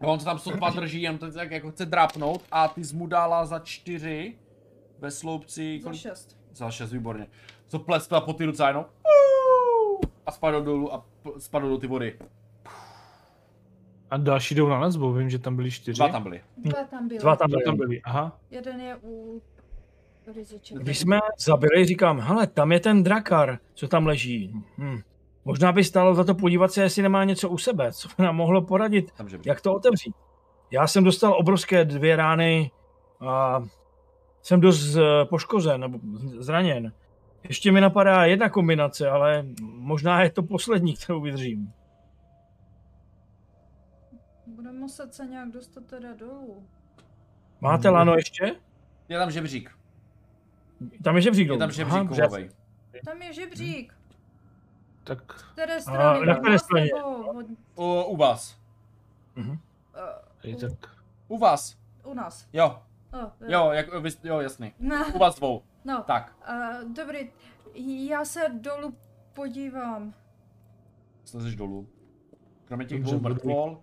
A on se tam sotva drží, jen to tak jako chce drápnout a ty jsi mu dala za čtyři ve sloupci, Za kolik? šest. Za šest, výborně. Co pleskla po ty ruce a jenom a spadl dolů a spadl do ty vody. A další jdou na nás, bo vím, že tam byli 4. Dva tam byli. Dva tam byly. Dva tam Dva tam byly. byli, aha. Jeden je u. Když jsme zabili, říkám, hele, tam je ten drakar, co tam leží. Hm. Možná by stálo za to podívat se, jestli nemá něco u sebe, co by nám mohlo poradit, jak to otevřít. Já jsem dostal obrovské dvě rány a jsem dost eh, poškozen nebo zraněn. Ještě mi napadá jedna kombinace, ale možná je to poslední, kterou vydržím. Budeme muset se nějak dostat teda dolů. Máte lano ještě? Je tam žebřík. Tam je žebřík Je dolů. tam Aha, žebřík kovovej. Tam je žebřík. Tak Z které strany? na Od které nás straně? U, u vás. Mhm. uh, je tak. U vás. u nás. Jo, Oh, jo, jak, jo, jasný. No, U vás dvou. No. Tak, Uh, dobrý, já se dolů podívám. slezeš dolů. Kromě těch dvou mrtvol,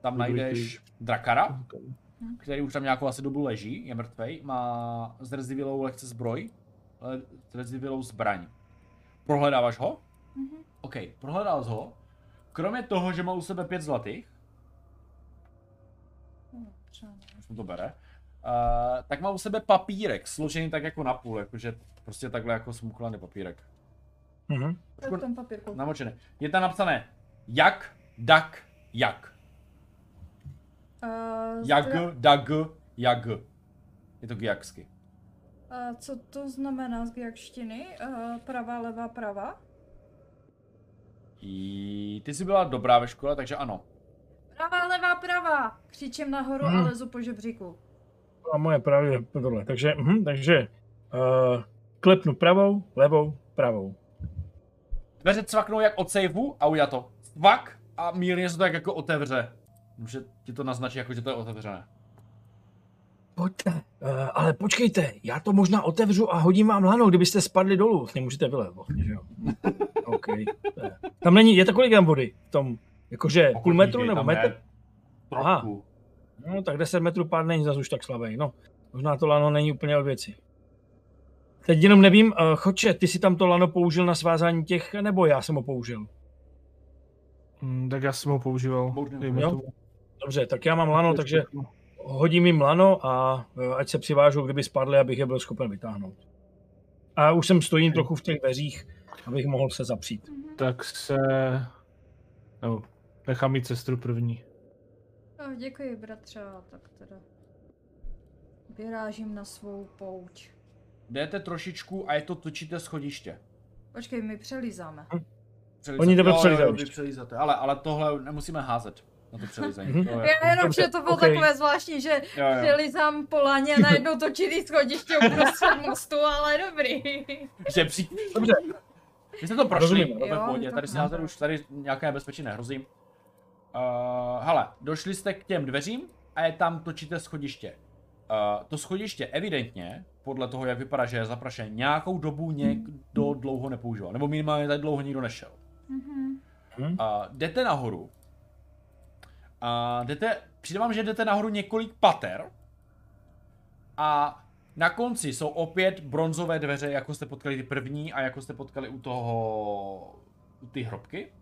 tam najdeš drakara, který už tam nějakou asi dobu leží, je mrtvej, má zrzivělou lehce zbroj, ale zrzivělou zbraň. Prohledáváš ho? Mhm. OK, prohledal jsi ho. Kromě toho, že má u sebe pět zlatých, už mu to bere, uh, tak má u sebe papírek, složený tak jako na půl, jakože prostě takhle jako smuklený papírek. Mhm. Tak ten papírku. Namočený. Je tam napsané jak, dak, jak. Uh, Jak, dag, jak. Je to giaksky. uh, co to znamená z gjakštiny? Uh, pravá, levá, pravá? I ty jsi byla dobrá ve škole, takže ano. Pravá, levá, pravá! Křičím nahoru Hmm. a lezu po žebříku. A moje právě tohle. Takže, mhm, takže uh, klepnu pravou, levou, pravou. Dveře cvaknou jak od sejfu a udělá to. Cvak a mírně se to tak jako otevře. Může ti to naznačit jako, že to je otevřené. Pojďte, uh, ale počkejte, já to možná otevřu a hodím vám lano, kdybyste spadli dolů. Nemůžete vylevat, že jo? OK. Eh, Tam není, je to kolik tam vody v tom Jakože půl metru nebo metr? je Trošku. No tak 10 metrů pár není zase už tak slabý. No, možná to lano není úplně od věci. Teď jenom nevím, uh, Choče, ty si tam to lano použil na svázání těch, nebo já jsem ho použil? Mm, tak já jsem ho používal. Jo. Dobře, tak já mám lano, takže hodím jim lano a uh, ať se přivážou, kdyby spadly, abych je byl schopen vytáhnout. A už jsem stojím trochu v těch dveřích, abych mohl se zapřít. Tak se... No, nechám mít sestru první. Oh, děkuji, bratře, tak teda vyrážím na svou pouť. Jdete trošičku a je to točíte schodiště. Počkej, my přelízáme. Přelízat- Oni jdeme ještě. přelízáte, ale, ale tohle nemusíme házet na to přelízání. Mhm. To je- Já jenom, že to bylo okej. takové zvláštní, že Jo, jo. přelízám po laně a najednou točí schodiště uprostřed mostu, ale dobrý. Že při... Dobře, Vy jste to prošli, Rozumím. to je v Jo, pohodě, tady házet už, tady nějaké nebezpečí nehrozí. Uh, hele, došli jste k těm dveřím a je tam točíte schodiště. Uh, to schodiště evidentně, podle toho, jak vypadá, že je zaprašené, nějakou dobu někdo dlouho nepoužíval, nebo minimálně tady dlouho nikdo nešel. Mhm. Uh, jdete nahoru. A jdete, přijde vám, že jdete nahoru několik pater. A na konci jsou opět bronzové dveře, jako jste potkali ty první a jako jste potkali u toho, u ty hrobky,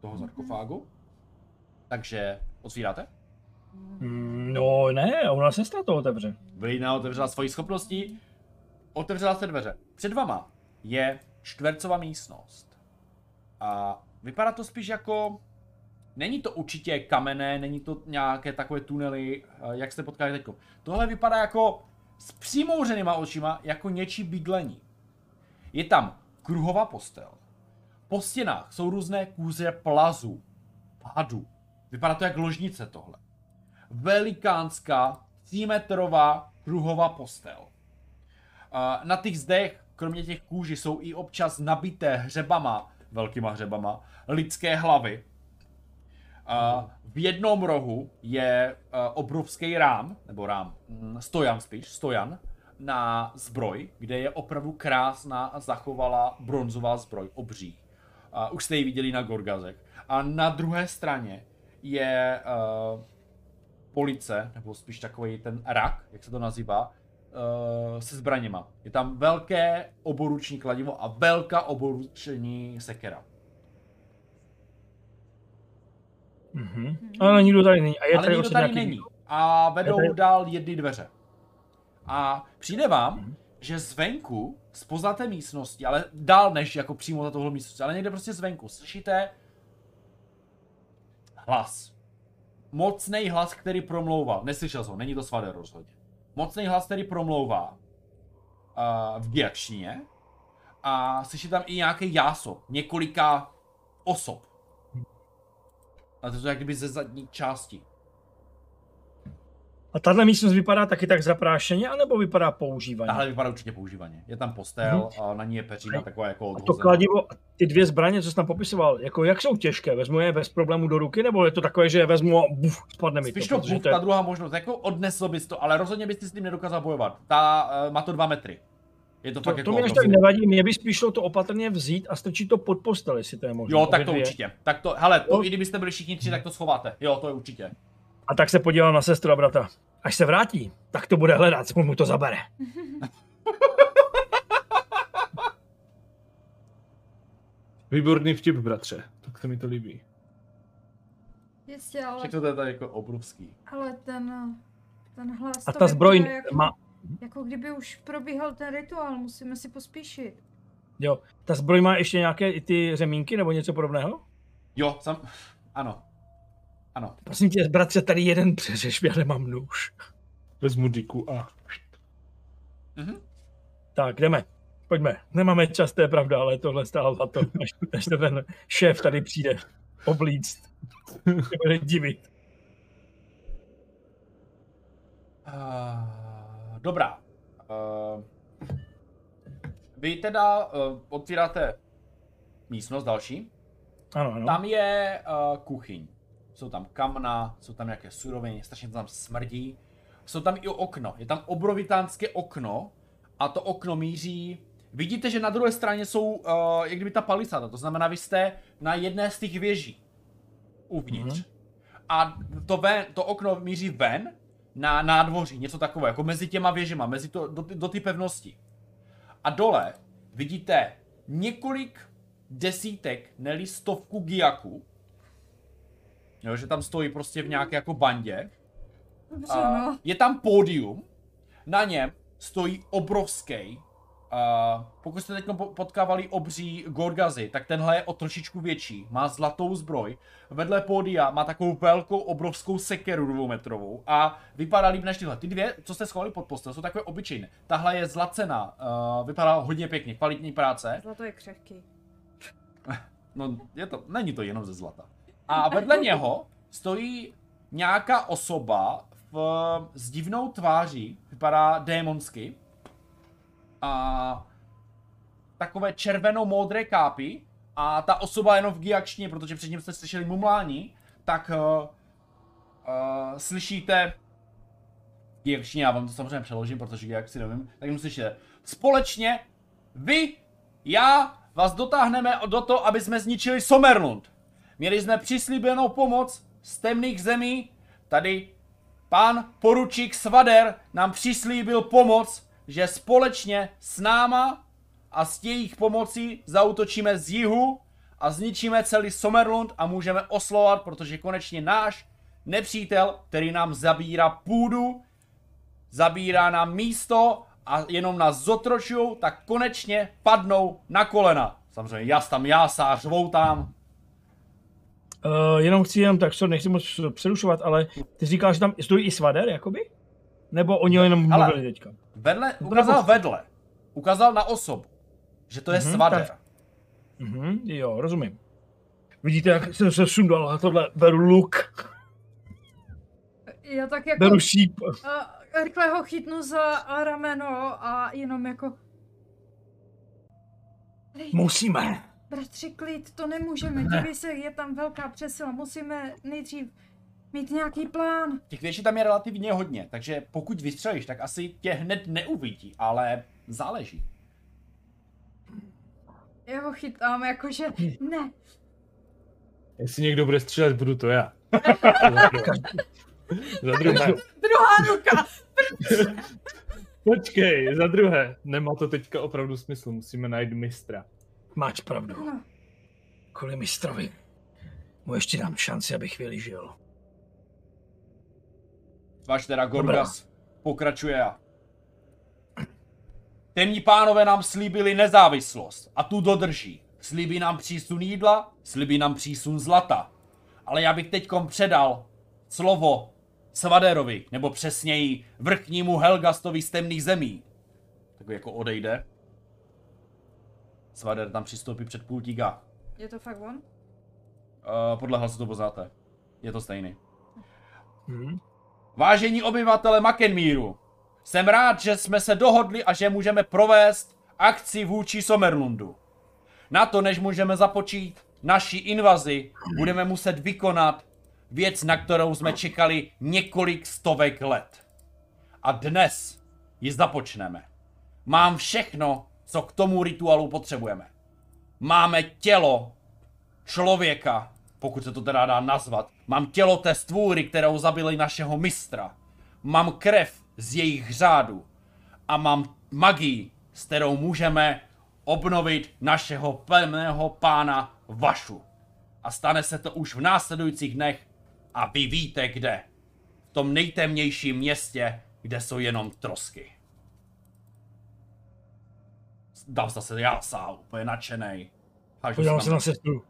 toho sarkofágu. Takže otvíráte. Mm, no ne, ona sestra to otevře. Vlína otevřela svoji schopností, otevřela se dveře. Před vama je čtvercová místnost. A vypadá to spíš jako... Není to určitě kamenné, není to nějaké takové tunely, eh, jak jste potkali teď. Tohle vypadá jako s přimouřenýma očima, jako něčí bydlení. Je tam kruhová postel. Po stěnách jsou různé kůře plazů, hadů. Vypadá to jak ložnice tohle velikánská třímetrová kruhová postel. Na těch zdech, kromě těch kůži, jsou i občas nabité hřebama, velkýma hřebama, lidské hlavy. V jednom rohu je a, obrovský rám, nebo rám, mm, stojan spíš, stojan, na zbroj, kde je opravdu krásná a zachovalá bronzová zbroj, obří. Už jste ji viděli na Gorgazech. A na druhé straně je uh, police, nebo spíš takový ten rak, jak se to nazývá, uh, se zbraněma. Je tam velké oboruční kladivo a velká oboruční sekera. Mhm. Ale nikdo tady není. A je Ale tady nikdo odsaď tady není. A vedou Je tady- dál jedny dveře. A přijde vám, Mhm. že zvenku, z pozlaté místnosti, ale dál než jako přímo za tohle místnosti, ale někde prostě zvenku, slyšíte hlas. Mocný hlas, který promlouvá. Neslyšel jsem ho, není to svader rozhodně. Mocný hlas, který promlouvá uh, v diakštině. A slyšíte tam i nějaký jásob, několika osob. A to je jak kdyby ze zadní části. A tahle místnost vypadá taky tak zaprášeně, anebo vypadá používaně? Tahle vypadá určitě používaně. Je tam postel a na ní je peřina taková jako A to odhozená. kladivo, ty dvě zbraně, co jsi tam popisoval, jako jak jsou těžké? Vezmu je bez problému do ruky, nebo je to takové, že je vezmu a buf, spadne mi Spíš to? buf, to je- ta druhá možnost, jako odnesl bys to, ale rozhodně bys ty s tím nedokázal bojovat. Ta uh, má to dva metry. Je to, to, fakt to jako mi tak nevadí, mě by spíš šlo to opatrně vzít a strčit to pod postel, jestli to je možné. Jo, tak to dvě. určitě. Tak to, hele, to Jo. i kdybyste byli všichni tři, tak to schováte. Jo, to je určitě. A tak se podíval na sestru a brata. Až se vrátí, tak to bude hledat, co mu to zabere. Výborný vtip, bratře. Tak se mi to líbí. Jistě, ale, Všechno to je tady jako obrovský. ale ten, ten hlas A to ta zbroj jako, má, jako kdyby už probíhal ten rituál, musíme si pospíšit. jo, ta zbroj má ještě nějaké i ty řemínky nebo něco podobného? Jo, sam... Ano. Ano. Prosím tě, bratře, tady jeden přeřeš, já nemám nůž. Vezmu diku a... Mhm. Tak, jdeme. Pojďme. Nemáme čas, to je pravda, ale tohle stálo za to, až, až to ten šéf tady přijde oblíct. Se bude divit. Uh, dobrá. Uh, vy teda uh, otvíráte místnost další. Ano, ano. Tam je uh, kuchyň. Jsou tam kamna, jsou tam nějaké suroviny, strašně to tam smrdí. Jsou tam i okno. Je tam obrovitánské okno a to okno míří... Vidíte, že na druhé straně jsou uh, jak kdyby ta palisada, to znamená, vy jste na jedné z těch věží. uvnitř. Mm-hmm. A to, ven, to okno míří ven na nádvoří, něco takového, jako mezi těma věžema, mezi to, do, do ty pevnosti. A dole vidíte několik desítek, neli stovku giaků, jo, že tam stojí prostě v nějaké jako bandě. Dobře, no. Je tam pódium, na něm stojí obrovský Uh, pokud jste teď potkávali obří Gorgazy, tak tenhle je o trošičku větší. Má zlatou zbroj. Vedle pódia má takovou velkou, obrovskou sekeru dvoumetrovou a vypadá líp než tyhle. Ty dvě, co jste schovali pod postel, jsou takové obyčejné. Tahle je zlacená, uh, vypadá hodně pěkně, kvalitní práce. Zlato je křehký. no, je to, není to jenom ze zlata. A vedle něho stojí nějaká osoba v, s divnou tváří, vypadá démonsky, a takové červeno-modré kápy a ta osoba jenom v giakštině, protože předtím jste slyšeli mumlání, tak uh, uh, slyšíte giakštině, já vám to samozřejmě přeložím, protože jak si nevím, tak jenom slyšíte. Společně vy, já vás dotáhneme do toho, aby jsme zničili Somerlund. Měli jsme přislíbenou pomoc z temných zemí, tady pán poručík Svader nám přislíbil pomoc že společně s náma a s jejich pomocí zautočíme z jihu a zničíme celý Somerlund a můžeme oslovat, protože konečně náš nepřítel, který nám zabírá půdu, zabírá nám místo a jenom nás zotročují, tak konečně padnou na kolena. Samozřejmě jas tam jásá, řvou tam. Uh, jenom chci jenom tak, co nechci moc přerušovat, ale ty říkáš, že tam stojí i svader, jakoby? Nebo oni jenom mluvili ale, teďka? Vedle, ukázal vedle. Ukázal na osobu. Že to je mm-hmm, svader. Tak. Mm-hmm, jo, rozumím. Vidíte, jak jsem se sundal a tohle beru luk. Já tak jako... Beru šíp. A rychle ho chytnu za rameno a jenom jako... Musíme. Bratři, klid, to nemůžeme. Dívej se, je tam velká přesila. Musíme nejdřív mít nějaký plán. Těch věcí tam je relativně hodně, takže pokud vystřelíš, tak asi tě hned neuvidí, ale záleží. Já ho chytám, jakože ne. Jestli někdo bude střílet, budu to já. za druhé. Druhá ruka. Počkej, za druhé. Nemá to teďka opravdu smysl, musíme najít mistra. Máš pravdu. No. Kvůli mistrovi. Mu ještě dám šanci, abych vyližil. Váš teda Gorgas pokračuje a Temní pánové nám slíbili nezávislost a tu dodrží. Slíbí nám přísun jídla, slíbí nám přísun zlata. Ale já bych teďkom předal slovo Svaderovi, nebo přesněji vrchnímu Helgastovi z temných zemí. Tak jako odejde. Svader tam přistoupí před pultíka. Je to fakt on? Uh, podle hlasu to poznáte. Je to stejný. Hmm. Vážení obyvatele Makenmíru, jsem rád, že jsme se dohodli a že můžeme provést akci vůči Somerlundu. Na to, než můžeme započít naší invazi, budeme muset vykonat věc, na kterou jsme čekali několik stovek let. A dnes ji započneme. Mám všechno, co k tomu rituálu potřebujeme. Máme tělo člověka, pokud se to teda dá nazvat. Mám tělo té stvůry, kterou zabili našeho mistra. Mám krev z jejich řádu. A mám magii, s kterou můžeme obnovit našeho pevného pána Vašu. A stane se to už v následujících dnech a vy víte kde. V tom nejtemnějším městě, kde jsou jenom trosky. Dal zase jásá, úplně nadšenej. Podívám se na sestru.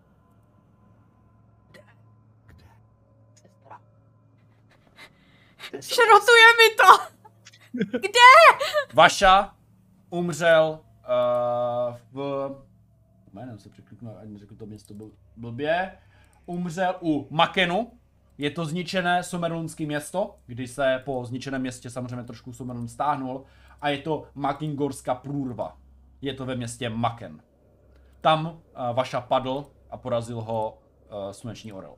Šrotuje mi to! Kde? Vaša umřel uh, v... Jménem se překliknu, ať mi řekl to město byl blbě. Umřel u Makenu, je to zničené Somerlundské město, kdy se po zničeném městě samozřejmě trošku Somerlund stáhnul. A je to Makingorská průrva. Je to ve městě Maken. Tam uh, Vaša padl a porazil ho uh, sluneční orel.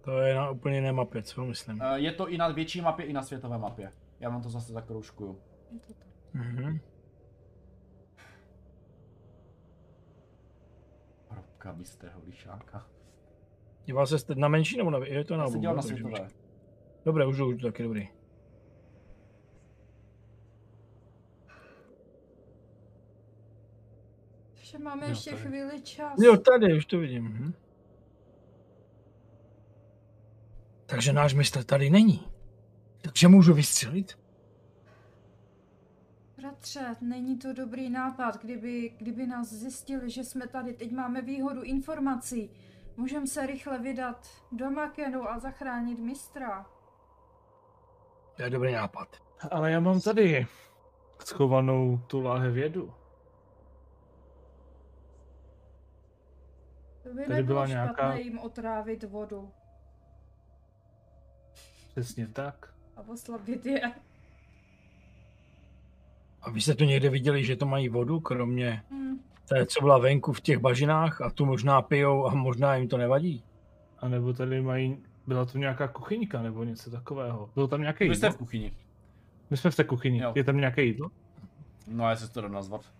To je na úplně jiné mapě, co myslím. Uh, je to i na větší mapě, i na světové mapě. Já vám to zase tak kroužkuju. Mhm. Hrobka bystrého lišáka. Dívá se na menší nebo na je to na obu? na světové. Dobré, už jdu, taky dobrý. Takže máme jo, ještě tady. chvíli čas. Jo, tady, už to vidím. Hm. Takže náš mistr tady není. Takže můžu vystřelit? Bratře, není to dobrý nápad, kdyby, kdyby nás zjistili, že jsme tady. Teď máme výhodu informací. Můžeme se rychle vydat do Makenu a zachránit mistra. To je dobrý nápad. Ale já mám tady schovanou tu láhev jedu. By tady byla nějaká... jim otrávit vodu. Přesně tak. A oslabit je. A vy jste to někde viděli, že to mají vodu, kromě hmm. té, co byla venku v těch bažinách a tu možná pijou a možná jim to nevadí? A nebo tady mají, byla to nějaká kuchyňka nebo něco takového. Bylo tam nějaké jídlo? Vy jste v kuchyni. My jsme v té kuchyni. Jo. Je tam nějaké jídlo? No, já se to dá nazvat.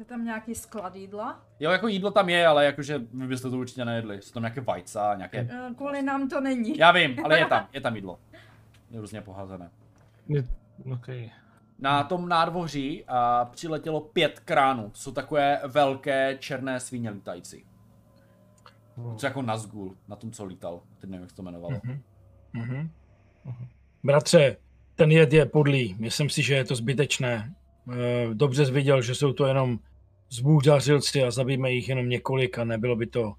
Je tam nějaký sklad jídla? Jo, jako jídlo tam je, ale jakože vy byste to určitě nejedli. Jsou tam nějaké vajca, nějaké... Eh, kvůli nám to není. Já vím, ale je tam, je tam jídlo. Je různě poházené. Je, okay. Na tom nádvoří a přiletělo pět kránů. To jsou takové velké černé svíně lítající. Co jako Nazgul, na tom, co lítal. Teď nevím, jak to jmenovalo. Uh-huh. Uh-huh. Bratře, ten jed je podlý. Myslím si, že je to zbytečné. Eh, dobře jsi viděl, že jsou to jenom zbůřařilci a zabijeme jich jenom několik a nebylo by to,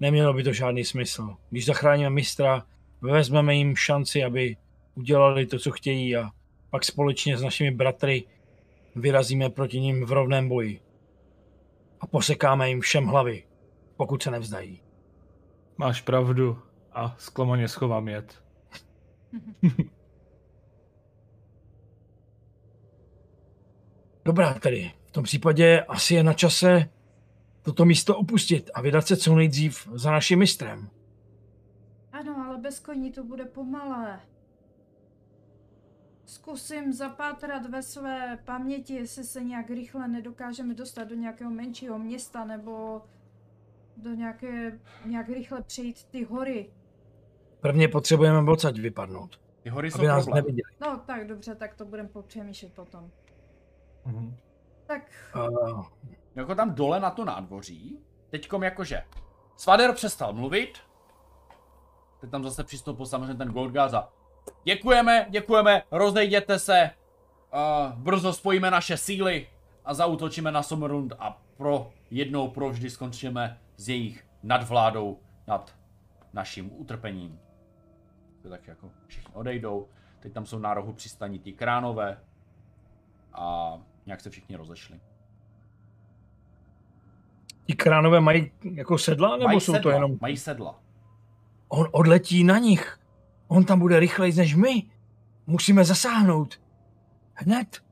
nemělo by to žádný smysl. Když zachráníme mistra, vezmeme jim šanci, aby udělali to, co chtějí a pak společně s našimi bratry vyrazíme proti ním v rovném boji. A posekáme jim všem hlavy, pokud se nevzdají. Máš pravdu a zklamaně schovám jet. Dobrá tedy, v tom případě asi je na čase toto místo opustit a vydat se co nejdřív za naším mistrem. Ano, ale bez koní to bude pomalé. Zkusím zapátrat ve své paměti, jestli se nějak rychle nedokážeme dostat do nějakého menšího města nebo do nějaké, nějak rychle přejít ty hory. Prvně potřebujeme odsaď vypadnout. Ty hory jsou nás problém. neviděli. No tak dobře, tak to budeme popřemýšlet potom. Mm-hmm. Tak. Uh, jako tam dole na to nádvoří, teďkom jakože Svader přestal mluvit, teď tam zase přistoupil samozřejmě ten Goldgaz a děkujeme, děkujeme, rozejděte se, uh, brzo spojíme naše síly a zautočíme na Sommerund a pro jednou provždy skončíme s jejich nadvládou nad naším utrpením. To tak jako všichni odejdou. Teď tam jsou na rohu přistaní ty kránové a nějak se všichni rozešli. Ti kránové mají jako sedla, nebo mají jsou sedla, to jenom... Mají sedla. On odletí na nich. On tam bude rychleji než my. Musíme zasáhnout. Hned.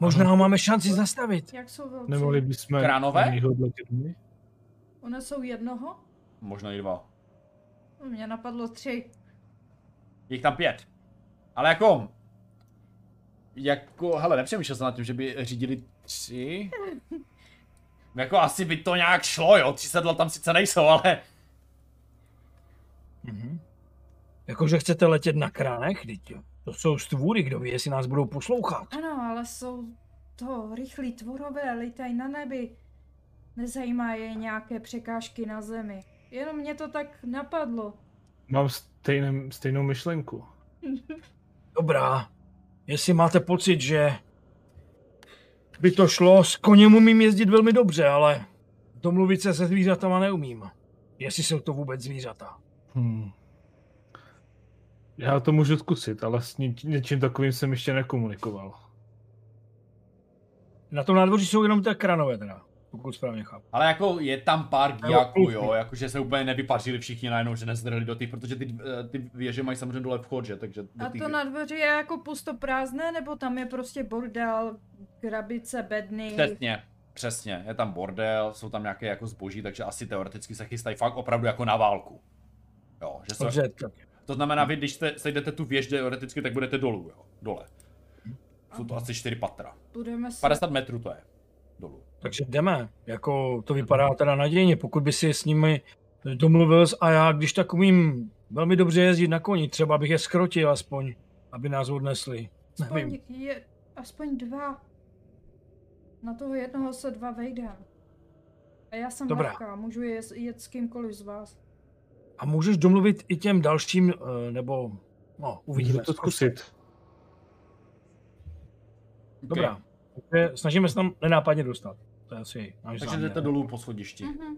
Možná ho máme šanci zastavit. Jak jsou velcí? Nemohli bychom Kránové? One jsou jednoho? Možná i dva. Mně napadlo tři. Jich tam pět. Ale jako, jako, hele, nepřemýšlel jsem nad tím, že by řídili tři. jako asi by to nějak šlo, jo, tři sedla tam sice nejsou, ale... Mhm. Jakože chcete letět na kránech, teď to jsou stvůry, kdo ví, jestli nás budou poslouchat. Ano, ale jsou to rychlí tvorové, litají na nebi. Nezajímá je nějaké překážky na zemi. Jenom mě to tak napadlo. Mám stejný, stejnou myšlenku. Dobrá, jestli máte pocit, že by to šlo, s koněm umím jezdit velmi dobře, ale domluvit se se zvířatama neumím. Jestli jsou to vůbec zvířata. Hmm. Já to můžu zkusit, ale s ně, něčím takovým jsem ještě nekomunikoval. Na tom nádvoří jsou jenom ty kranové teda pokud správně chápu. Ale jako je tam pár giaků, jo, jakože se úplně nevypařili všichni najednou, že nezdrhli do těch, protože ty, eh, ty věže mají samozřejmě dole vchod, že, takže... A to na dveře je jako pusto prázdné, nebo tam je prostě bordel, krabice, bedny? Přesně, přesně, je tam bordel, jsou tam nějaké jako zboží, takže asi teoreticky se chystají fakt opravdu jako na válku. Jo, že se... Dobře, to znamená, vy když jste, sejdete tu věž teoreticky, tak budete dolů, jo, dole. Jsou to asi 4 patra. Budeme se... 50 metrů to je. Takže jdeme. Jako to vypadá teda nadějně. Pokud by si s nimi domluvil a já, když tak umím velmi dobře jezdit na koni, třeba bych je skrotil aspoň, aby nás odnesli. Aspoň, Nevím. je, aspoň dva. Na toho jednoho se dva vejdem. A já jsem Dobrá. lehká, můžu jet, jet s kýmkoliv z vás. A můžeš domluvit i těm dalším, eh, nebo no, uvidíme. Můžeme to zkusit. Dobrá. Takže snažíme se tam nenápadně dostat. To je asi náš Takže záměr. jdete dolů po schodišti. Mhm.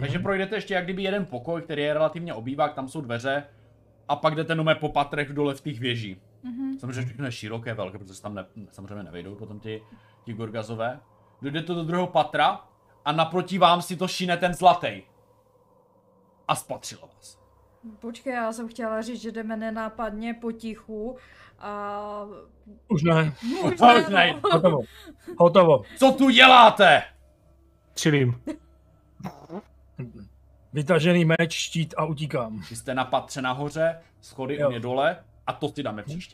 Takže projdete ještě jak kdyby jeden pokoj, který je relativně obývák, tam jsou dveře. A pak jdete nomé po patrech dole v těch věží. Mhm. Samozřejmě všechno je široké, velké, protože se tam ne, samozřejmě nevejdou potom ty, ti gorgazové. Dojdete do druhého patra a naproti vám si to šine ten zlatý. A spatřilo vás. Počkej, já jsem chtěla říct, že jdeme nenápadně potichu a... Už ne. Už ne. no. Hotovo. Hotovo. Co tu děláte? Čilím. Vytažený meč, štít a utíkám. Vy jste na patře nahoře, schody Jo. u mě dole a to si dáme příště.